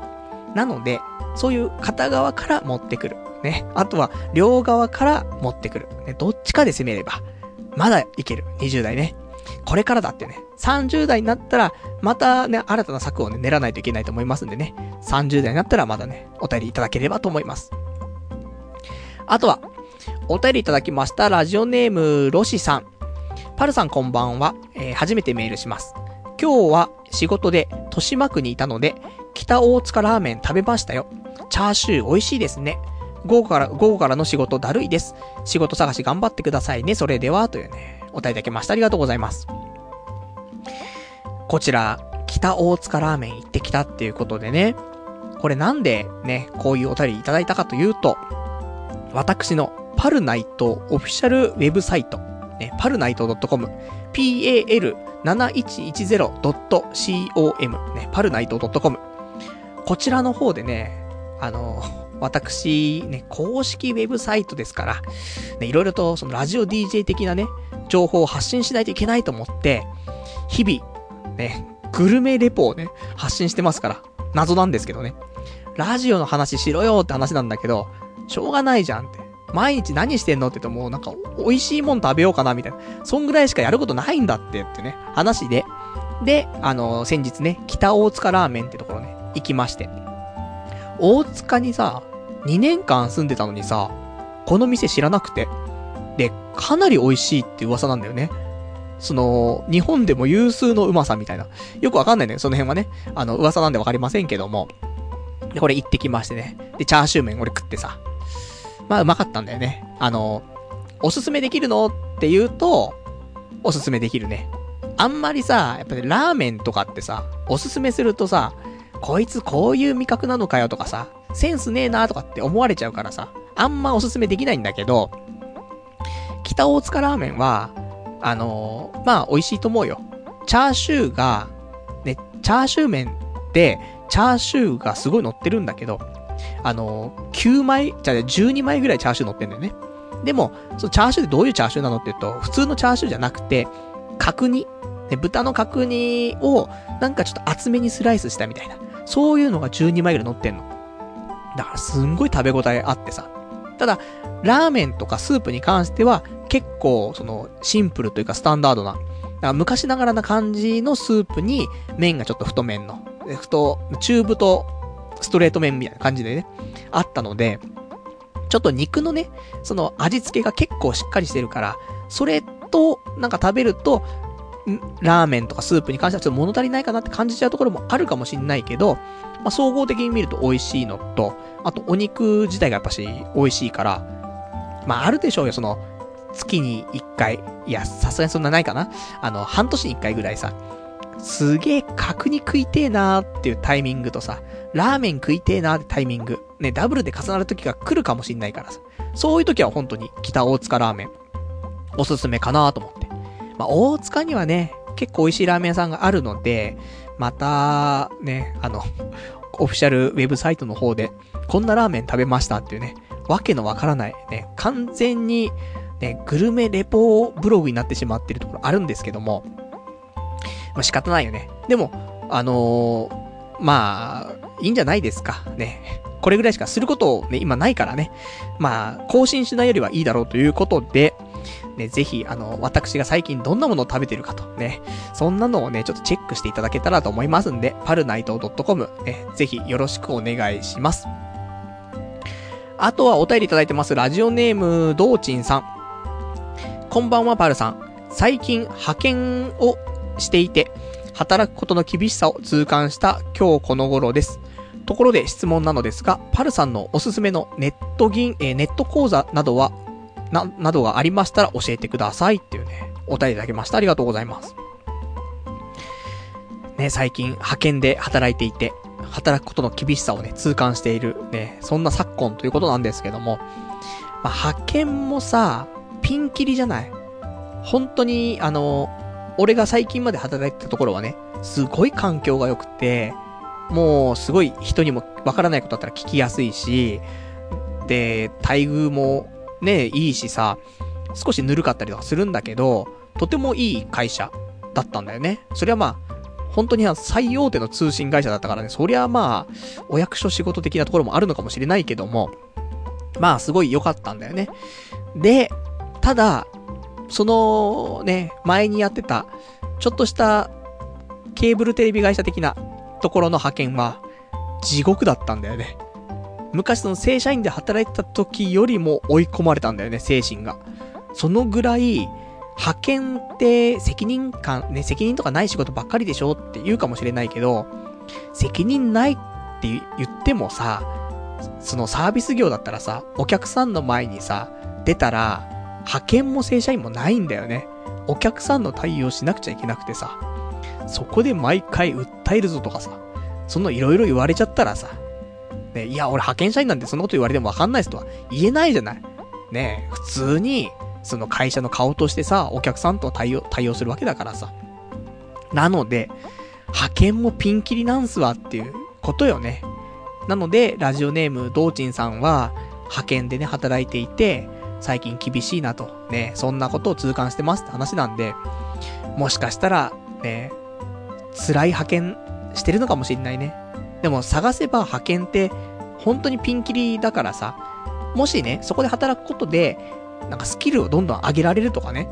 なので、そういう片側から持ってくる。ね。あとは、両側から持ってくる。ね。どっちかで攻めれば、まだいける。20代ね。これからだってね。30代になったら、またね、新たな策をね、練らないといけないと思いますんでね。30代になったらまだね、お便りいただければと思います。あとは、お便りいただきました、ラジオネーム、ロシさん。パルさんこんばんは。えー、初めてメールします。今日は仕事で豊島区にいたので、北大塚ラーメン食べましたよ。チャーシュー美味しいですね。午後から、午後からの仕事だるいです。仕事探し頑張ってくださいね。それでは、というね、お答えいただきました。ありがとうございます。こちら、北大塚ラーメン行ってきたっていうことでね、これなんでね、こういうお便りいただいたかというと、私のパルナイトオフィシャルウェブサイト、ね、パルナイト .com、pal7110.com、ね、パルナイト .com。こちらの方でね、あの、私、ね、公式ウェブサイトですから、ね、いろいろとそのラジオ DJ 的なね、情報を発信しないといけないと思って、日々、ね、グルメレポをね、発信してますから、謎なんですけどね。ラジオの話しろよって話なんだけど、しょうがないじゃんって。毎日何してんのって言うともうなんか、美味しいもん食べようかなみたいな。そんぐらいしかやることないんだってってね、話で。で、あの、先日ね、北大塚ラーメンってところね、行きまして。大塚にさ、2年間住んでたのにさ、この店知らなくて。で、かなり美味しいって噂なんだよね。その、日本でも有数のうまさみたいな。よくわかんないんだよ、その辺はね。あの、噂なんでわかりませんけども。で、これ行ってきましてね。で、チャーシュー麺俺食ってさ。まあ、うまかったんだよね。あの、おすすめできるの？って言うと、おすすめできるね。あんまりさ、やっぱりラーメンとかってさ、おすすめするとさ、こいつこういう味覚なのかよとかさ、センスねえなとかって思われちゃうからさ、あんまおすすめできないんだけど、北大塚ラーメンは、あのー、まあ、美味しいと思うよ。チャーシューが、ね、チャーシュー麺って、チャーシューがすごい乗ってるんだけど、あの、9枚、じゃあ12枚ぐらいチャーシュー乗ってんだよね。でも、そのチャーシューってどういうチャーシューなのって言うと、普通のチャーシューじゃなくて、角煮。ね、豚の角煮を、なんかちょっと厚めにスライスしたみたいな。そういうのが12枚ぐらい乗ってんの。だからすんごい食べ応えあってさ。ただ、ラーメンとかスープに関しては、結構、その、シンプルというかスタンダードな、だから昔ながらな感じのスープに、麺がちょっと太麺の、太、中太、ストレート麺みたいな感じでね、あったので、ちょっと肉のね、その味付けが結構しっかりしてるから、それと、なんか食べると、ラーメンとかスープに関してはちょっと物足りないかなって感じちゃうところもあるかもしんないけど、まあ、総合的に見ると美味しいのと、あとお肉自体がやっぱし美味しいから、まああるでしょうよ、その、月に1回。いや、さすがにそんなないかなあの、半年に1回ぐらいさ、すげえ角煮食いてえなーっていうタイミングとさ、ラーメン食いてえなーってタイミング、ね、ダブルで重なる時が来るかもしんないからさ、そういう時は本当に北大塚ラーメン、おすすめかなと思って。まあ、大塚にはね、結構美味しいラーメン屋さんがあるので、また、ね、あの、オフィシャルウェブサイトの方で、こんなラーメン食べましたっていうね、わけのわからない、ね、完全に、ね、グルメレポブログになってしまってるところあるんですけども、まあ、仕方ないよね。でも、あのー、まあ、いいんじゃないですか。ね。これぐらいしかすることをね、今ないからね。まあ、更新しないよりはいいだろうということで、ね、ぜひ、あの、私が最近どんなものを食べてるかと、ね、そんなのをね、ちょっとチェックしていただけたらと思いますんで、パルナイト .com、ね、ぜひよろしくお願いします。あとはお便りいただいてます、ラジオネーム、どうちんさん。こんばんは、パルさん。最近、派遣をしていて、働くことの厳しさを痛感した今日この頃です。ところで質問なのですが、パルさんのおすすめのネット銀、えー、ネット講座などはな、などがありましたら教えてくださいっていうね、お便りいただきました。ありがとうございます。ね、最近派遣で働いていて、働くことの厳しさをね、痛感している、ね、そんな昨今ということなんですけども、まあ、派遣もさ、ピンキリじゃない？本当に、あの、俺が最近まで働いてたところはね、すごい環境が良くて、もうすごい人にもわからないことだったら聞きやすいし、で、待遇もね、いいしさ、少しぬるかったりとかするんだけど、とてもいい会社だったんだよね。それはまあ、本当に最大手の通信会社だったからね、そりゃまあ、お役所仕事的なところもあるのかもしれないけども、まあすごい良かったんだよね。で、ただ、そのね、前にやってた、ちょっとしたケーブルテレビ会社的なところの派遣は、地獄だったんだよね。昔その正社員で働いてた時よりも追い込まれたんだよね、精神が。そのぐらい、派遣って責任感、ね、責任とかない仕事ばっかりでしょ？って言うかもしれないけど、責任ないって言ってもさ、そのサービス業だったらさ、お客さんの前にさ、出たら、派遣も正社員もないんだよね。お客さんの対応しなくちゃいけなくてさ。そこで毎回訴えるぞとかさ、そのいろいろ言われちゃったらさ、ね、いや、俺派遣社員なんてそんなこと言われてもわかんないですとは言えないじゃない。ね、普通に、その会社の顔としてさ、お客さんと対応、対応するわけだからさ。なので、派遣もピンキリなんすわっていうことよね。なので、ラジオネーム、ドーチンさんは、派遣でね、働いていて、最近厳しいなと、ね、そんなことを痛感してますって話なんで、もしかしたら、ね、辛い派遣してるのかもしんないね。でも探せば派遣って、本当にピンキリだからさ、もしね、そこで働くことで、なんかスキルをどんどん上げられるとかね。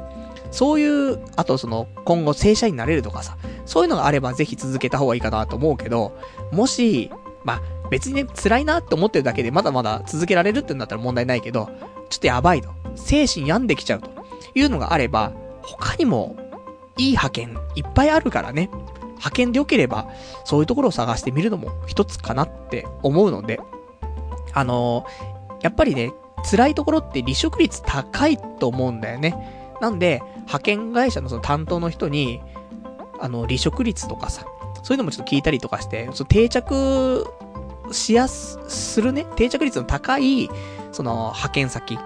そういう、あとその、今後正社員になれるとかさ、そういうのがあればぜひ続けた方がいいかなと思うけど、もし、まあ、別にね、辛いなって思ってるだけでまだまだ続けられるってんだったら問題ないけど、ちょっとやばいと。精神病んできちゃうというのがあれば、他にも、いい派遣いっぱいあるからね。派遣で良ければ、そういうところを探してみるのも一つかなって思うので、あのー、やっぱりね、辛いところって離職率高いと思うんだよね。なんで、派遣会社のその担当の人に、あの、離職率とかさ、そういうのもちょっと聞いたりとかして、その定着しやす、するね、定着率の高い、その派遣先、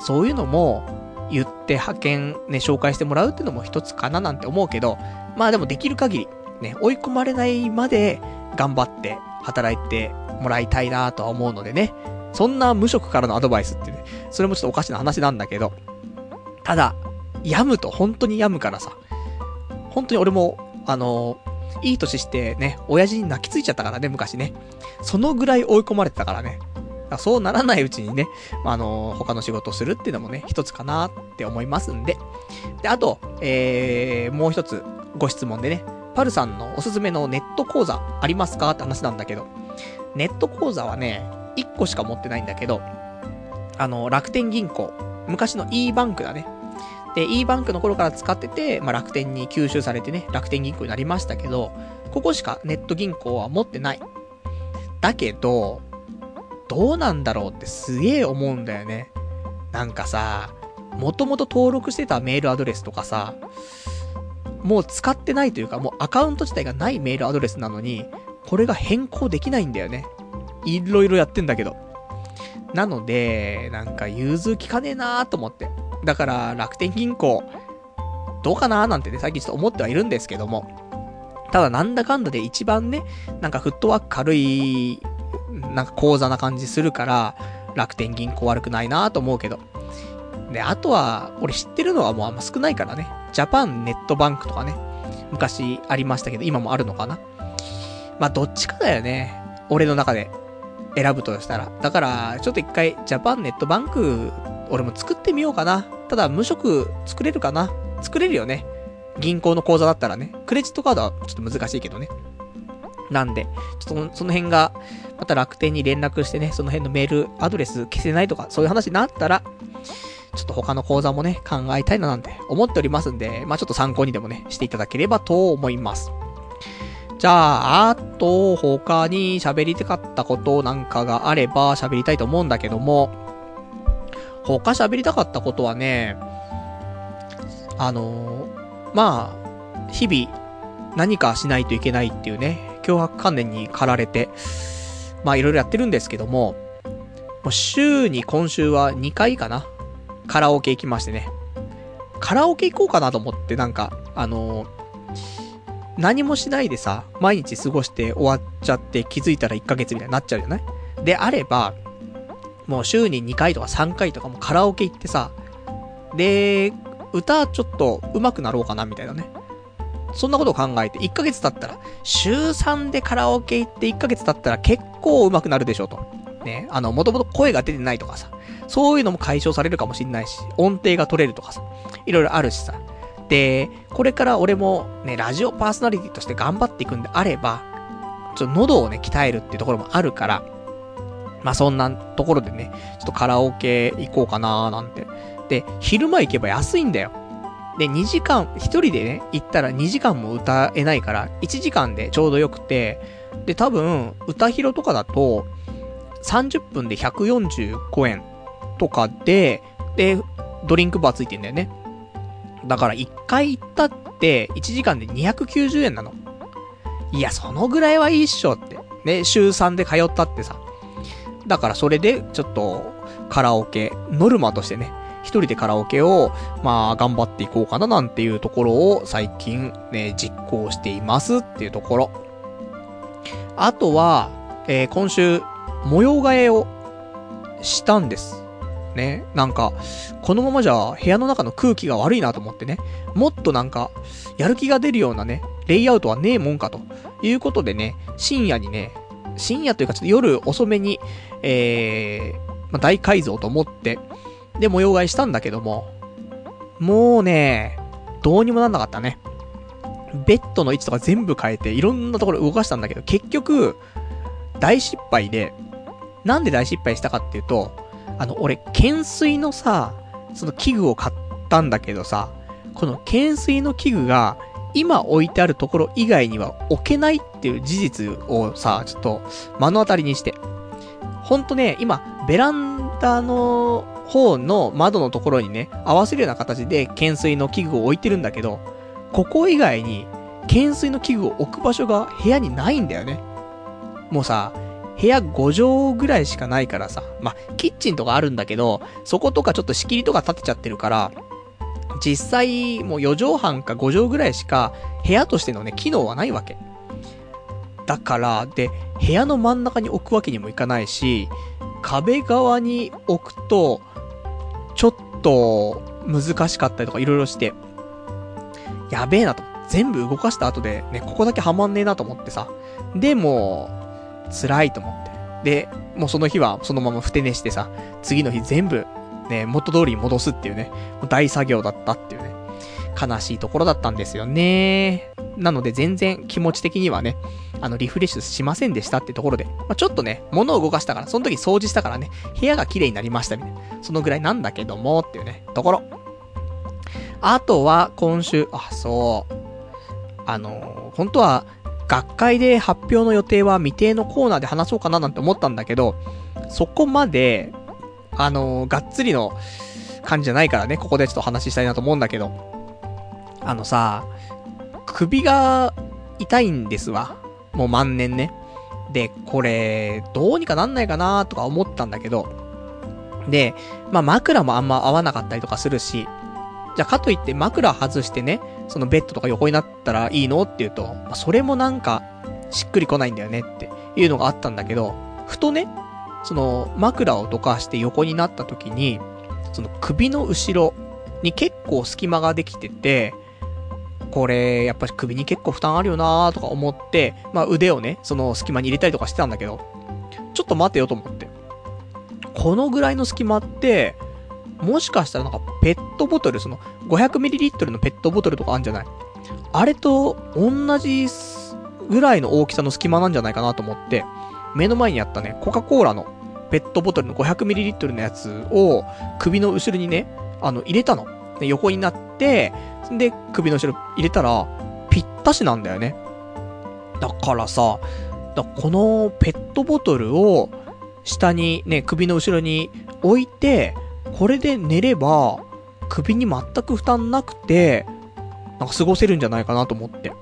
そういうのも言って派遣ね、紹介してもらうっていうのも一つかななんて思うけど、まあでもできる限り、ね、追い込まれないまで頑張って働いてもらいたいなとは思うのでね。そんな無職からのアドバイスってね、それもちょっとおかしな話なんだけど、ただ、病むと本当に病むからさ、本当に俺も、あのいい年してね、親父に泣きついちゃったからね、昔ね。そのぐらい追い込まれてたからね。からそうならないうちにね、あの他の仕事をするっていうのもね、一つかなって思いますんで。で、あと、えー、もう一つご質問でね、パルさんのおすすめのネット講座ありますかって話なんだけど、ネット講座はね、1個しか持ってないんだけど、あの、楽天銀行、昔の e バンクだね。で、e バンクの頃から使ってて、まあ、楽天に吸収されてね、楽天銀行になりましたけど、ここしかネット銀行は持ってない。だけど、どうなんだろうってすげえ思うんだよね。なんかさ、もともと登録してたメールアドレスとかさ、もう使ってないというか、もうアカウント自体がないメールアドレスなのに、これが変更できないんだよね。いろいろやってんだけど。なので、なんか融通きかねえなーと思って。だから楽天銀行、どうかななんてね、最近ちょっと思ってはいるんですけども。ただなんだかんだで一番ね、なんかフットワーク軽い、なんか口座な感じするから、楽天銀行悪くないなと思うけど。で、あとは、俺知ってるのはもうあんま少ないからね。ジャパンネットバンクとかね。昔ありましたけど、今もあるのかな。まあ、どっちかだよね。俺の中で。選ぶとしたら。だから、ちょっと一回、ジャパンネットバンク、俺も作ってみようかな。ただ、無職作れるかな作れるよね。銀行の口座だったらね。クレジットカードはちょっと難しいけどね。なんで、ちょっとその辺が、また楽天に連絡してね、その辺のメールアドレス消せないとか、そういう話になったら、ちょっと他の講座もね、考えたいななんて思っておりますんで、まあちょっと参考にでもね、していただければと思います。じゃあ、あと、他に喋りたかったことなんかがあれば喋りたいと思うんだけども、他喋りたかったことはね、あのー、まあ、日々何かしないといけないっていうね、脅迫観念に駆られて、まあいろいろやってるんですけども、もう週に今週は2回かなカラオケ行きましてね。カラオケ行こうかなと思って、なんか、あのー、何もしないでさ、毎日過ごして終わっちゃって気づいたら1ヶ月みたいになっちゃうじゃない？であれば、もう週に2回とか3回とかもカラオケ行ってさ、で、歌ちょっと上手くなろうかなみたいなね。そんなことを考えて、1ヶ月経ったら、週3でカラオケ行って1ヶ月経ったら結構上手くなるでしょと。ね、あの、もともと声が出てないとかさ、そういうのも解消されるかもしんないし、音程が取れるとかさ、いろいろあるしさ。で、これから俺もね、ラジオパーソナリティとして頑張っていくんであれば、ちょっと喉をね、鍛えるっていうところもあるから、まあそんなところでね、ちょっとカラオケ行こうかなーなんて。で、昼間行けば安いんだよ。で、2時間、1人でね、行ったら2時間も歌えないから、1時間でちょうどよくて、で、多分、歌広とかだと、30分で145円とかで、で、ドリンクバーついてんだよね。だから1回行ったって、1時間で290円なの。いや、そのぐらいはいいっしょって。ね、週3で通ったってさ。だからそれで、ちょっと、カラオケ、ノルマとしてね、一人でカラオケを、まあ、頑張っていこうかななんていうところを最近ね、実行していますっていうところ。あとは、えー、今週、模様替えをしたんです。ね。なんか、このままじゃ部屋の中の空気が悪いなと思ってね。もっとなんか、やる気が出るようなね、レイアウトはねえもんかということでね、深夜にね、深夜というかちょっと夜遅めに、えー、まあ、大改造と思って、で、模様替えしたんだけども、もうね、どうにもなんなかったね。ベッドの位置とか全部変えて、いろんなところ動かしたんだけど、結局、大失敗で、なんで大失敗したかっていうと、あの、俺、懸垂のさ、その器具を買ったんだけどさ、この懸垂の器具が、今置いてあるところ以外には置けないっていう事実をさ、ちょっと目の当たりにして。ほんとね、今、ベランダの方の窓のところにね、合わせるような形で懸垂の器具を置いてるんだけど、ここ以外に懸垂の器具を置く場所が部屋にないんだよね。もうさ、部屋5畳ぐらいしかないからさ、まあ、キッチンとかあるんだけど、そことかちょっと仕切りとか立てちゃってるから、実際、もう4畳半か5畳ぐらいしか、部屋としてのね、機能はないわけ。だから、で、部屋の真ん中に置くわけにもいかないし、壁側に置くと、ちょっと、難しかったりとかいろいろして、やべえなと。全部動かした後で、ね、ここだけはまんねえなと思ってさ。で、も辛いと思って。で、もうその日はそのままふて寝してさ、次の日全部、ね、元通りに戻すっていうね、大作業だったっていうね、悲しいところだったんですよね。なので全然気持ち的にはね、あの、リフレッシュしませんでしたってところで、まあ、ちょっとね、物を動かしたから、その時掃除したからね、部屋が綺麗になりましたみたいな。そのぐらいなんだけども、っていうね、ところ。あとは、今週、あ、そう。あの本当は、学会で発表の予定は未定のコーナーで話そうかななんて思ったんだけど、そこまで、あのがっつりの感じじゃないからね、ここでちょっと話したいなと思うんだけど、あのさ、首が痛いんですわ。もう万年ね。で、これ、どうにかなんないかなとか思ったんだけど、で、まあ枕もあんま合わなかったりとかするし、じゃかといって枕外してね、そのベッドとか横になったらいいのって言うと、まあ、それもなんか、しっくりこないんだよねっていうのがあったんだけど、ふとね、その枕をどかして横になった時に、その首の後ろに結構隙間ができてて、これ、やっぱり首に結構負担あるよなーとか思って、まあ腕をね、その隙間に入れたりとかしてたんだけど、ちょっと待てよと思って。このぐらいの隙間って、もしかしたらなんかペットボトル、その 500ml のペットボトルとかあるんじゃない？あれと同じぐらいの大きさの隙間なんじゃないかなと思って、目の前にあったね、コカ・コーラのペットボトルの 500ml のやつを首の後ろにね、あの、入れたの。横になって、で、首の後ろ入れたら、ぴったしなんだよね。だからさ、だこのペットボトルを下にね、首の後ろに置いて、これで寝れば、首に全く負担なくて、なんか過ごせるんじゃないかなと思って。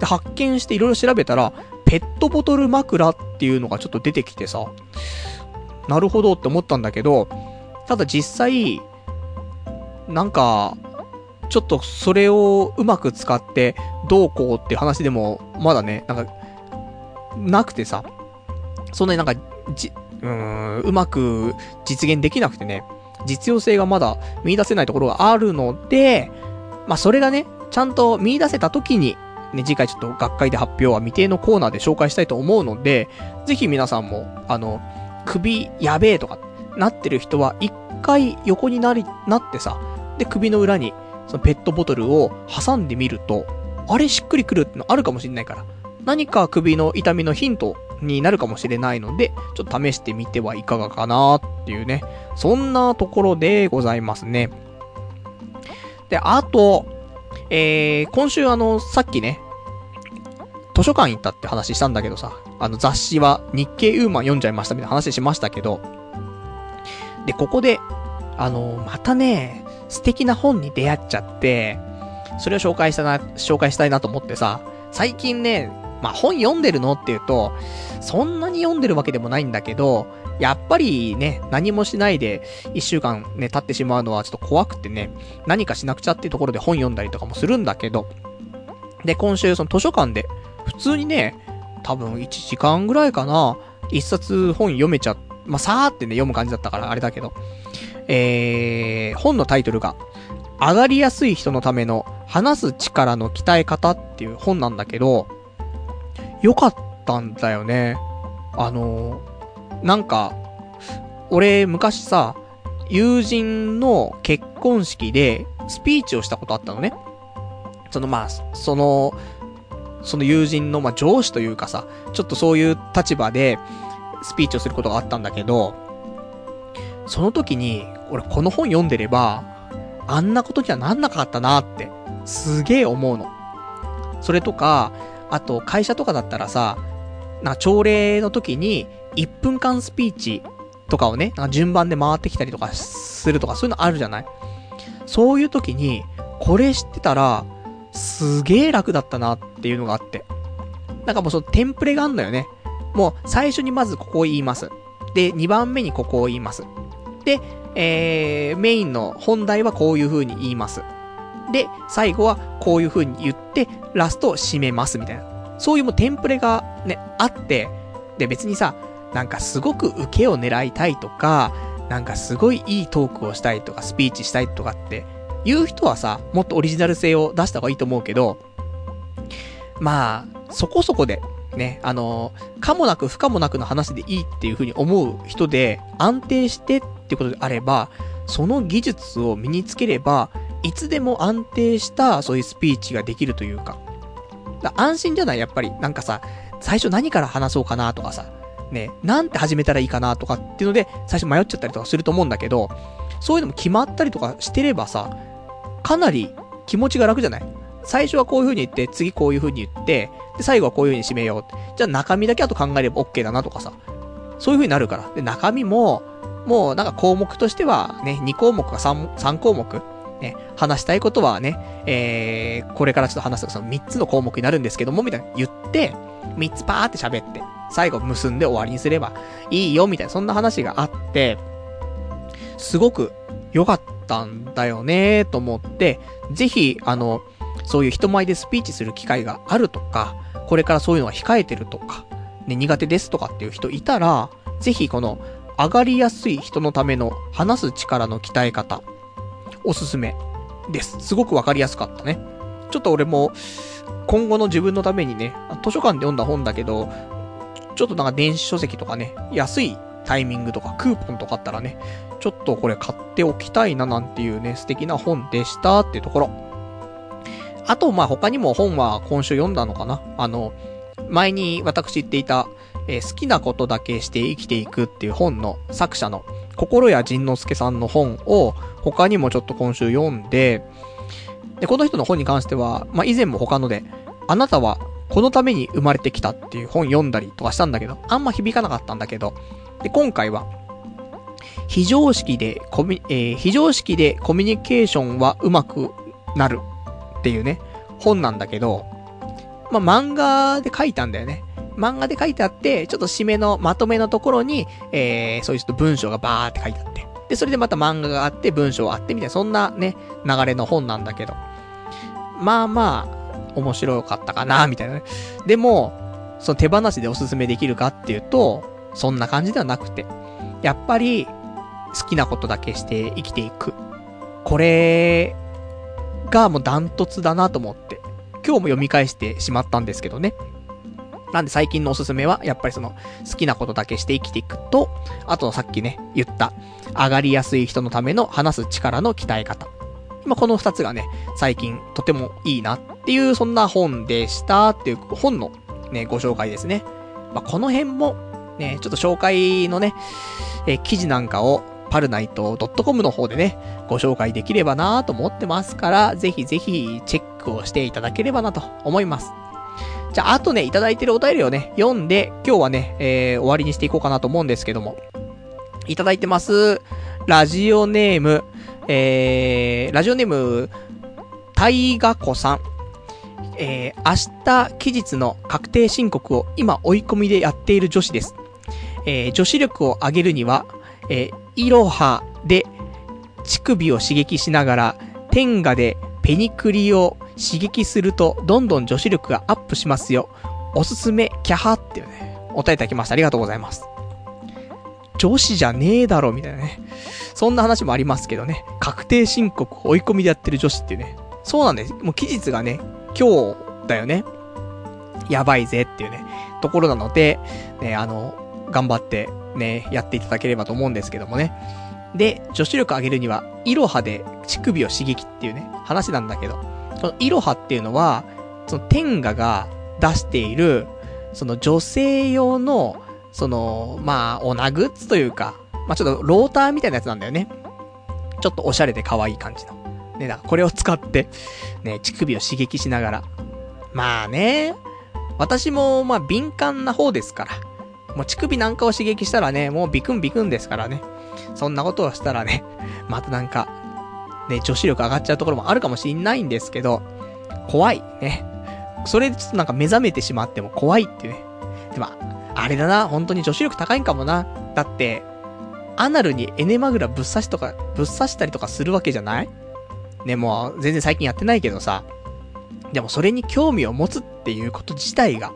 で、発見していろいろ調べたら、ペットボトル枕っていうのがちょっと出てきてさ、なるほどって思ったんだけど、ただ実際、なんか、ちょっとそれをうまく使ってどうこうって話でも、まだね、なんか、なくてさ、そんなになんか、じ、うーん、うまく実現できなくてね、実用性がまだ見出せないところがあるので、まあそれがね、ちゃんと見出せた時に、ね、次回ちょっと学会で発表は未定のコーナーで紹介したいと思うので、ぜひ皆さんも、あの、首やべえとかなってる人は一回横になり、なってさ、で首の裏にそのペットボトルを挟んでみると、あれしっくりくるってのあるかもしんないから、何か首の痛みのヒントになるかもしれないので、ちょっと試してみてはいかがかなっていうね、そんなところでございますね。で、あと、えー、今週あの、さっきね、図書館行ったって話したんだけどさ、あの雑誌は日経ウーマン読んじゃいましたみたいな話しましたけど、で、ここで、あの、またね、素敵な本に出会っちゃって、それを紹介したな、紹介したいなと思ってさ、最近ね、まあ、本読んでるのって言うと、そんなに読んでるわけでもないんだけど、やっぱりね、何もしないで一週間ね、経ってしまうのはちょっと怖くてね、何かしなくちゃっていうところで本読んだりとかもするんだけど、で、今週その図書館で、普通にね、多分1時間ぐらいかな、一冊本読めちゃ、まあ、さーってね、読む感じだったからあれだけど、えー、本のタイトルが、上がりやすい人のための話す力の鍛え方っていう本なんだけど、よかったんだよね。あのなんか、俺昔さ、友人の結婚式でスピーチをしたことあったのね。そのまあ、その、その友人のまあ上司というかさ、ちょっとそういう立場でスピーチをすることがあったんだけど、その時に、俺この本読んでれば、あんなことにはなんなかったなって、すげえ思うの。それとか、あと会社とかだったらさ、な朝礼の時に、1分間スピーチとかをね、順番で回ってきたりとかするとか、そういうのあるじゃない？そういう時に、これ知ってたら、すげえ楽だったなっていうのがあって。なんかもうそのテンプレがあんだよね。もう最初にまずここを言います。で、2番目にここを言います。で、えー、メインの本題はこういう風に言います。で、最後はこういう風に言って、ラストを締めますみたいな。そういうもうテンプレがね、あって、で別にさ、なんかすごく受けを狙いたいとか、なんかすごいいいトークをしたいとか、スピーチしたいとかって、言う人はさ、もっとオリジナル性を出した方がいいと思うけど、まあ、そこそこで、ね、あの、かもなく不可もなくの話でいいっていう風に思う人で、安定してっっていうことであれば、その技術を身につければ、いつでも安定したそういうスピーチができるというか。か安心じゃないやっぱり。なんかさ、最初何から話そうかなとかさ、ね、なんて始めたらいいかなとかっていうので、最初迷っちゃったりとかすると思うんだけど、そういうのも決まったりとかしてればさ、かなり気持ちが楽じゃない？最初はこういう風に言って、次こういう風に言って、で、最後はこういう風に締めよう。じゃあ中身だけあと考えれば OK だなとかさ。そういう風になるから。で、中身も、もうなんか項目としてはね、2項目か 3, 3項目。ね、話したいことはね、えー、これからちょっと話すその3つの項目になるんですけども、みたいな言って、3つパーって喋って、最後結んで終わりにすればいいよ、みたいな、そんな話があって、すごく良かったんだよねと思って、ぜひ、あの、そういう人前でスピーチする機会があるとか、これからそういうのが控えてるとか、ね、苦手ですとかっていう人いたら、ぜひこの、上がりやすい人のための話す力の鍛え方、おすすめです。すごくわかりやすかったね。ちょっと俺も、今後の自分のためにね、図書館で読んだ本だけど、ちょっとなんか電子書籍とかね、安いタイミングとかクーポンとかあったらね、ちょっとこれ買っておきたいななんていうね、素敵な本でしたっていうところ。あと、まあ他にも本は今週読んだのかなあの、前に私言っていた、えー、好きなことだけして生きていくっていう本の作者の心谷仁之助さんの本を他にもちょっと今週読んで、で、この人の本に関しては、まあ、以前も他ので、あなたはこのために生まれてきたっていう本読んだりとかしたんだけど、あんま響かなかったんだけど、で、今回は、非常識でコミ、えー、非常識でコミュニケーションは上手くなるっていうね、本なんだけど、まあ、漫画で書いたんだよね。漫画で書いてあって、ちょっと締めのまとめのところに、えー、そういうちょっと文章がバーって書いてあって。で、それでまた漫画があって、文章があってみたいな、そんなね、流れの本なんだけど。まあまあ、面白かったかな、みたいなね。でも、その手放しでおすすめできるかっていうと、そんな感じではなくて。やっぱり、好きなことだけして生きていく。これがもうダントツだなと思って、今日も読み返してしまったんですけどね。なんで最近のおすすめは、やっぱりその、好きなことだけして生きていくと、あとさっきね、言った、上がりやすい人のための話す力の鍛え方。今この二つがね、最近とてもいいなっていう、そんな本でしたっていう本のね、ご紹介ですね。まあ、この辺も、ね、ちょっと紹介のね、え記事なんかを、パルナイト .com の方でね、ご紹介できればなと思ってますから、ぜひぜひチェックをしていただければなと思います。じゃあ、あとね、いただいてるお便りをね、読んで、今日はね、えー、終わりにしていこうかなと思うんですけども。いただいてます。ラジオネーム、えー、ラジオネーム、大河子さん。えー、明日期日の確定申告を今追い込みでやっている女子です。えー、女子力を上げるには、えー、いろはで乳首を刺激しながら、天下でペニクリを刺激すると、どんどん女子力がアップしますよ。おすすめ、キャハっていうね、お答えいただきました。ありがとうございます。女子じゃねえだろ、みたいなね。そんな話もありますけどね。確定申告追い込みでやってる女子っていうね。そうなんです。もう期日がね、今日だよね。やばいぜっていうね、ところなので、ね、あの、頑張ってね、やっていただければと思うんですけどもね。で、女子力上げるには、イロハで乳首を刺激っていうね、話なんだけど、そのイロハっていうのは、その天下が出している、その女性用の、その、まあ、オナグッズというか、まあちょっとローターみたいなやつなんだよね。ちょっとおしゃれで可愛い感じの。ね、だからこれを使って、ね、乳首を刺激しながら。まあね、私も、まあ敏感な方ですから。もう乳首なんかを刺激したらね、もうビクンビクンですからね。そんなことをしたらね、またなんか、ね、女子力上がっちゃうところもあるかもしんないんですけど、怖い、ね。それでちょっとなんか目覚めてしまっても怖いっていうね。でも、あれだな、本当に女子力高いんかもな。だって、アナルにエネマグラぶっ刺しとか、ぶっ刺したりとかするわけじゃない？ね、もう全然最近やってないけどさ。でもそれに興味を持つっていうこと自体が、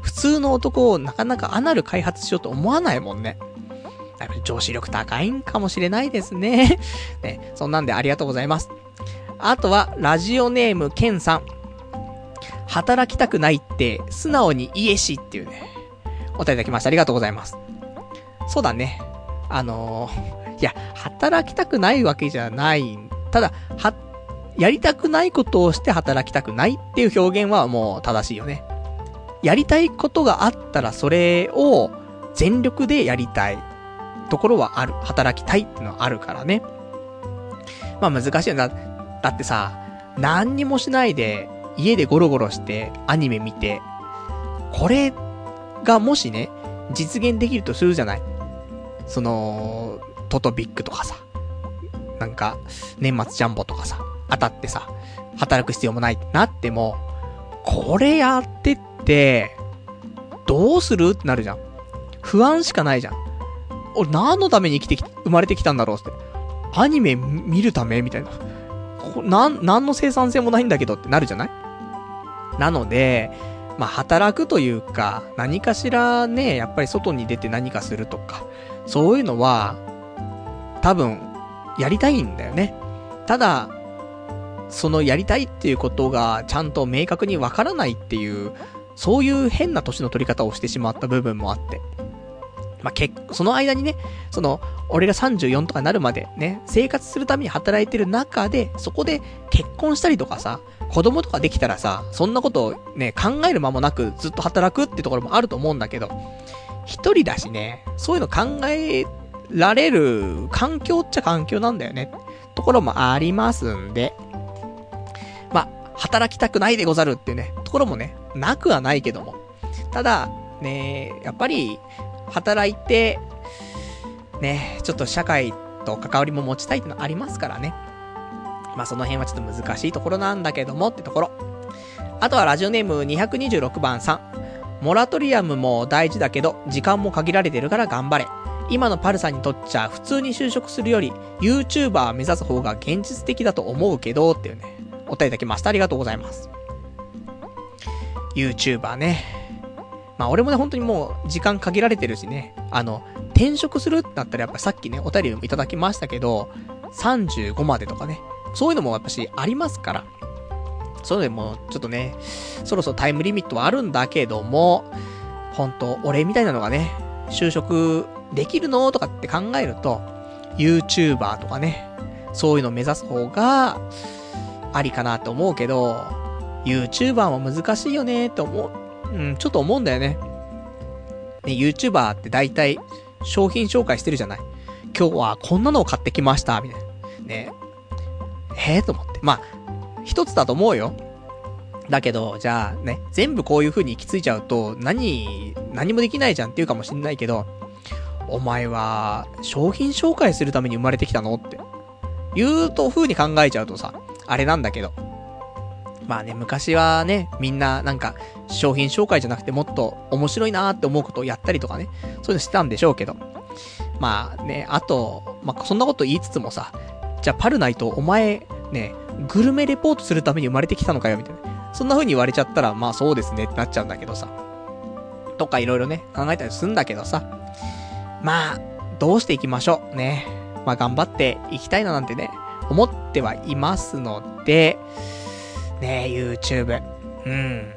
普通の男をなかなかアナル開発しようと思わないもんね。やっぱり女子力高いんかもしれないですね。ね、そんなんでありがとうございます。あとは、ラジオネーム、ケンさん。働きたくないって、素直に言えしっていうね、お答えいただきました。ありがとうございます。そうだね。あのー、いや、働きたくないわけじゃない。ただ、は、やりたくないことをして働きたくないっていう表現はもう正しいよね。やりたいことがあったらそれを全力でやりたいところはある。働きたいってのはあるからね。まあ難しいよな。だってさ、何にもしないで家でゴロゴロしてアニメ見て、これがもしね、実現できるとするじゃない。その、トトビックとかさ、なんか、年末ジャンボとかさ、当たってさ、働く必要もないってなっても、これやってって、どうするってなるじゃん。不安しかないじゃん。俺何のために生きてき、生まれてきたんだろうって。アニメ見るためみたいな。こなん、何の生産性もないんだけどってなるじゃない？なので、まあ、働くというか、何かしらね、やっぱり外に出て何かするとか、そういうのは、多分、やりたいんだよね。ただ、そのやりたいっていうことがちゃんと明確にわからないっていう、そういう変な年の取り方をしてしまった部分もあって。まあ、結、その間にね、その、俺が34とかなるまでね、生活するために働いてる中で、そこで結婚したりとかさ、子供とかできたらさ、そんなことをね、考える間もなくずっと働くってところもあると思うんだけど、一人だしね、そういうの考えられる環境っちゃ環境なんだよね。ところもありますんで、まあ、働きたくないでござるっていうね、ところもね、なくはないけども。ただ、ね、やっぱり、働いて、ね、ちょっと社会と関わりも持ちたいってのありますからね。まあその辺はちょっと難しいところなんだけどもってところ。あとはラジオネーム226番さん。モラトリアムも大事だけど、時間も限られてるから頑張れ。今のパルさんにとっちゃ、普通に就職するより、YouTuber 目指す方が現実的だと思うけど、っていうね、お答えいただきました。ありがとうございます。YouTuber ね。まあ俺もね、本当にもう時間限られてるしね、あの、転職するってなったらやっぱさっきね、お便りもいただきましたけど、35までとかね、そういうのもやっぱしありますから、そういうのでもちょっとね、そろそろタイムリミットはあるんだけども、本当俺みたいなのがね、就職できるのとかって考えると、YouTuber とかね、そういうのを目指す方が、ありかなって思うけど、YouTuber も難しいよねって思う。うん、ちょっと思うんだよね。ね、YouTuber って大体商品紹介してるじゃない。今日はこんなのを買ってきました、みたいな。ね。ええー、と思って。まあ、一つだと思うよ。だけど、じゃあね、全部こういう風に行き着いちゃうと、何、何もできないじゃんって言うかもしんないけど、お前は、商品紹介するために生まれてきたの？って。言うと風に考えちゃうとさ、あれなんだけど。まあね、昔はね、みんななんか、商品紹介じゃなくてもっと面白いなーって思うことをやったりとかね、そういうのしてたんでしょうけど。まあね、あと、まあそんなこと言いつつもさ、じゃあパルナイトお前、ね、グルメレポートするために生まれてきたのかよ、みたいな。そんな風に言われちゃったら、まあそうですねってなっちゃうんだけどさ。とかいろいろね、考えたりするんだけどさ。まあ、どうしていきましょう。ね。まあ頑張っていきたいななんてね、思ってはいますので、ね YouTube。うん。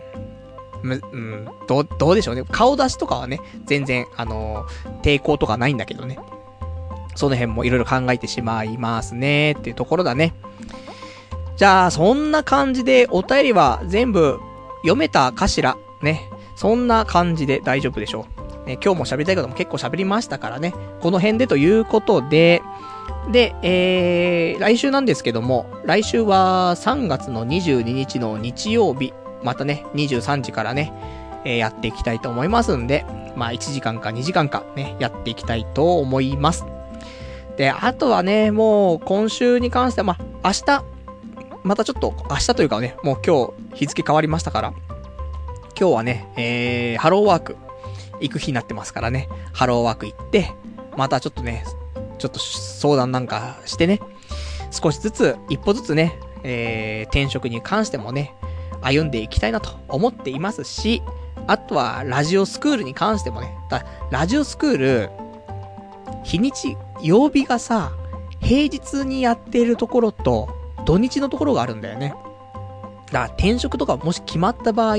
む、うん、どう、どうでしょうね。顔出しとかはね、全然、あのー、抵抗とかないんだけどね。その辺もいろいろ考えてしまいますね、っていうところだね。じゃあ、そんな感じでお便りは全部読めたかしら？ね。そんな感じで大丈夫でしょう。ね、今日も喋りたいことも結構喋りましたからね。この辺でということで、で、えー、来週なんですけども、来週は3月の22日の日曜日、またね、23時からね、えー、やっていきたいと思いますんで、まあ1時間か2時間かね、やっていきたいと思います。で、あとはね、もう今週に関しては、まあ明日、またちょっと、明日というかね、もう今日日付変わりましたから、今日はね、えー、ハローワーク行く日になってますからね、ハローワーク行って、またちょっとね、ちょっと相談なんかしてね、少しずつ、一歩ずつね、えー、転職に関してもね、歩んでいきたいなと思っていますし、あとは、ラジオスクールに関してもね、だラジオスクール、日にち、曜日がさ、平日にやっているところと、土日のところがあるんだよね。だから転職とかもし決まった場合、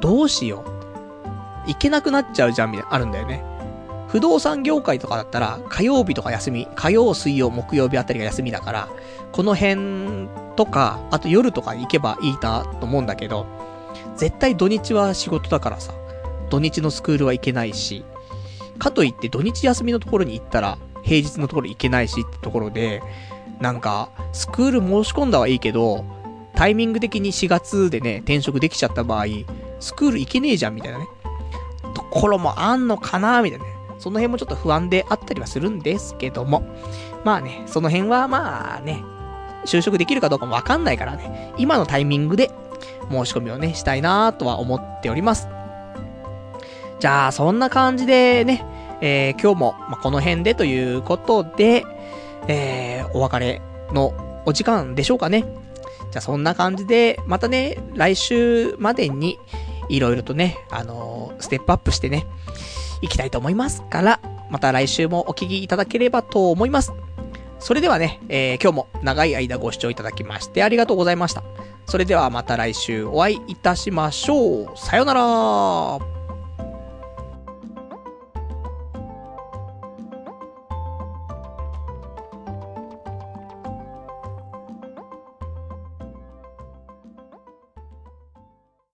どうしよう。行けなくなっちゃうじゃん、みたいな、あるんだよね。不動産業界とかだったら、火曜日とか休み、火曜、水曜、木曜日あたりが休みだから、この辺とか、あと夜とか行けばいいなと思うんだけど、絶対土日は仕事だからさ、土日のスクールは行けないし、かといって土日休みのところに行ったら、平日のところ行けないしってところで、なんか、スクール申し込んだはいいけど、タイミング的に4月でね、転職できちゃった場合、スクール行けねえじゃん、みたいなね。ところもあんのかなみたいなね。その辺もちょっと不安であったりはするんですけども。まあね、その辺はまあね、就職できるかどうかもわかんないからね、今のタイミングで申し込みをね、したいなとは思っております。じゃあ、そんな感じでね、えー、今日も、ま、この辺でということで、えー、お別れのお時間でしょうかね。じゃあそんな感じで、またね、来週までに、いろいろとね、あのー、ステップアップしてね、いきたいと思いますから、また来週もお聞きいただければと思います。それではね、えー、今日も長い間ご視聴いただきましてありがとうございました。それではまた来週お会いいたしましょう。さよなら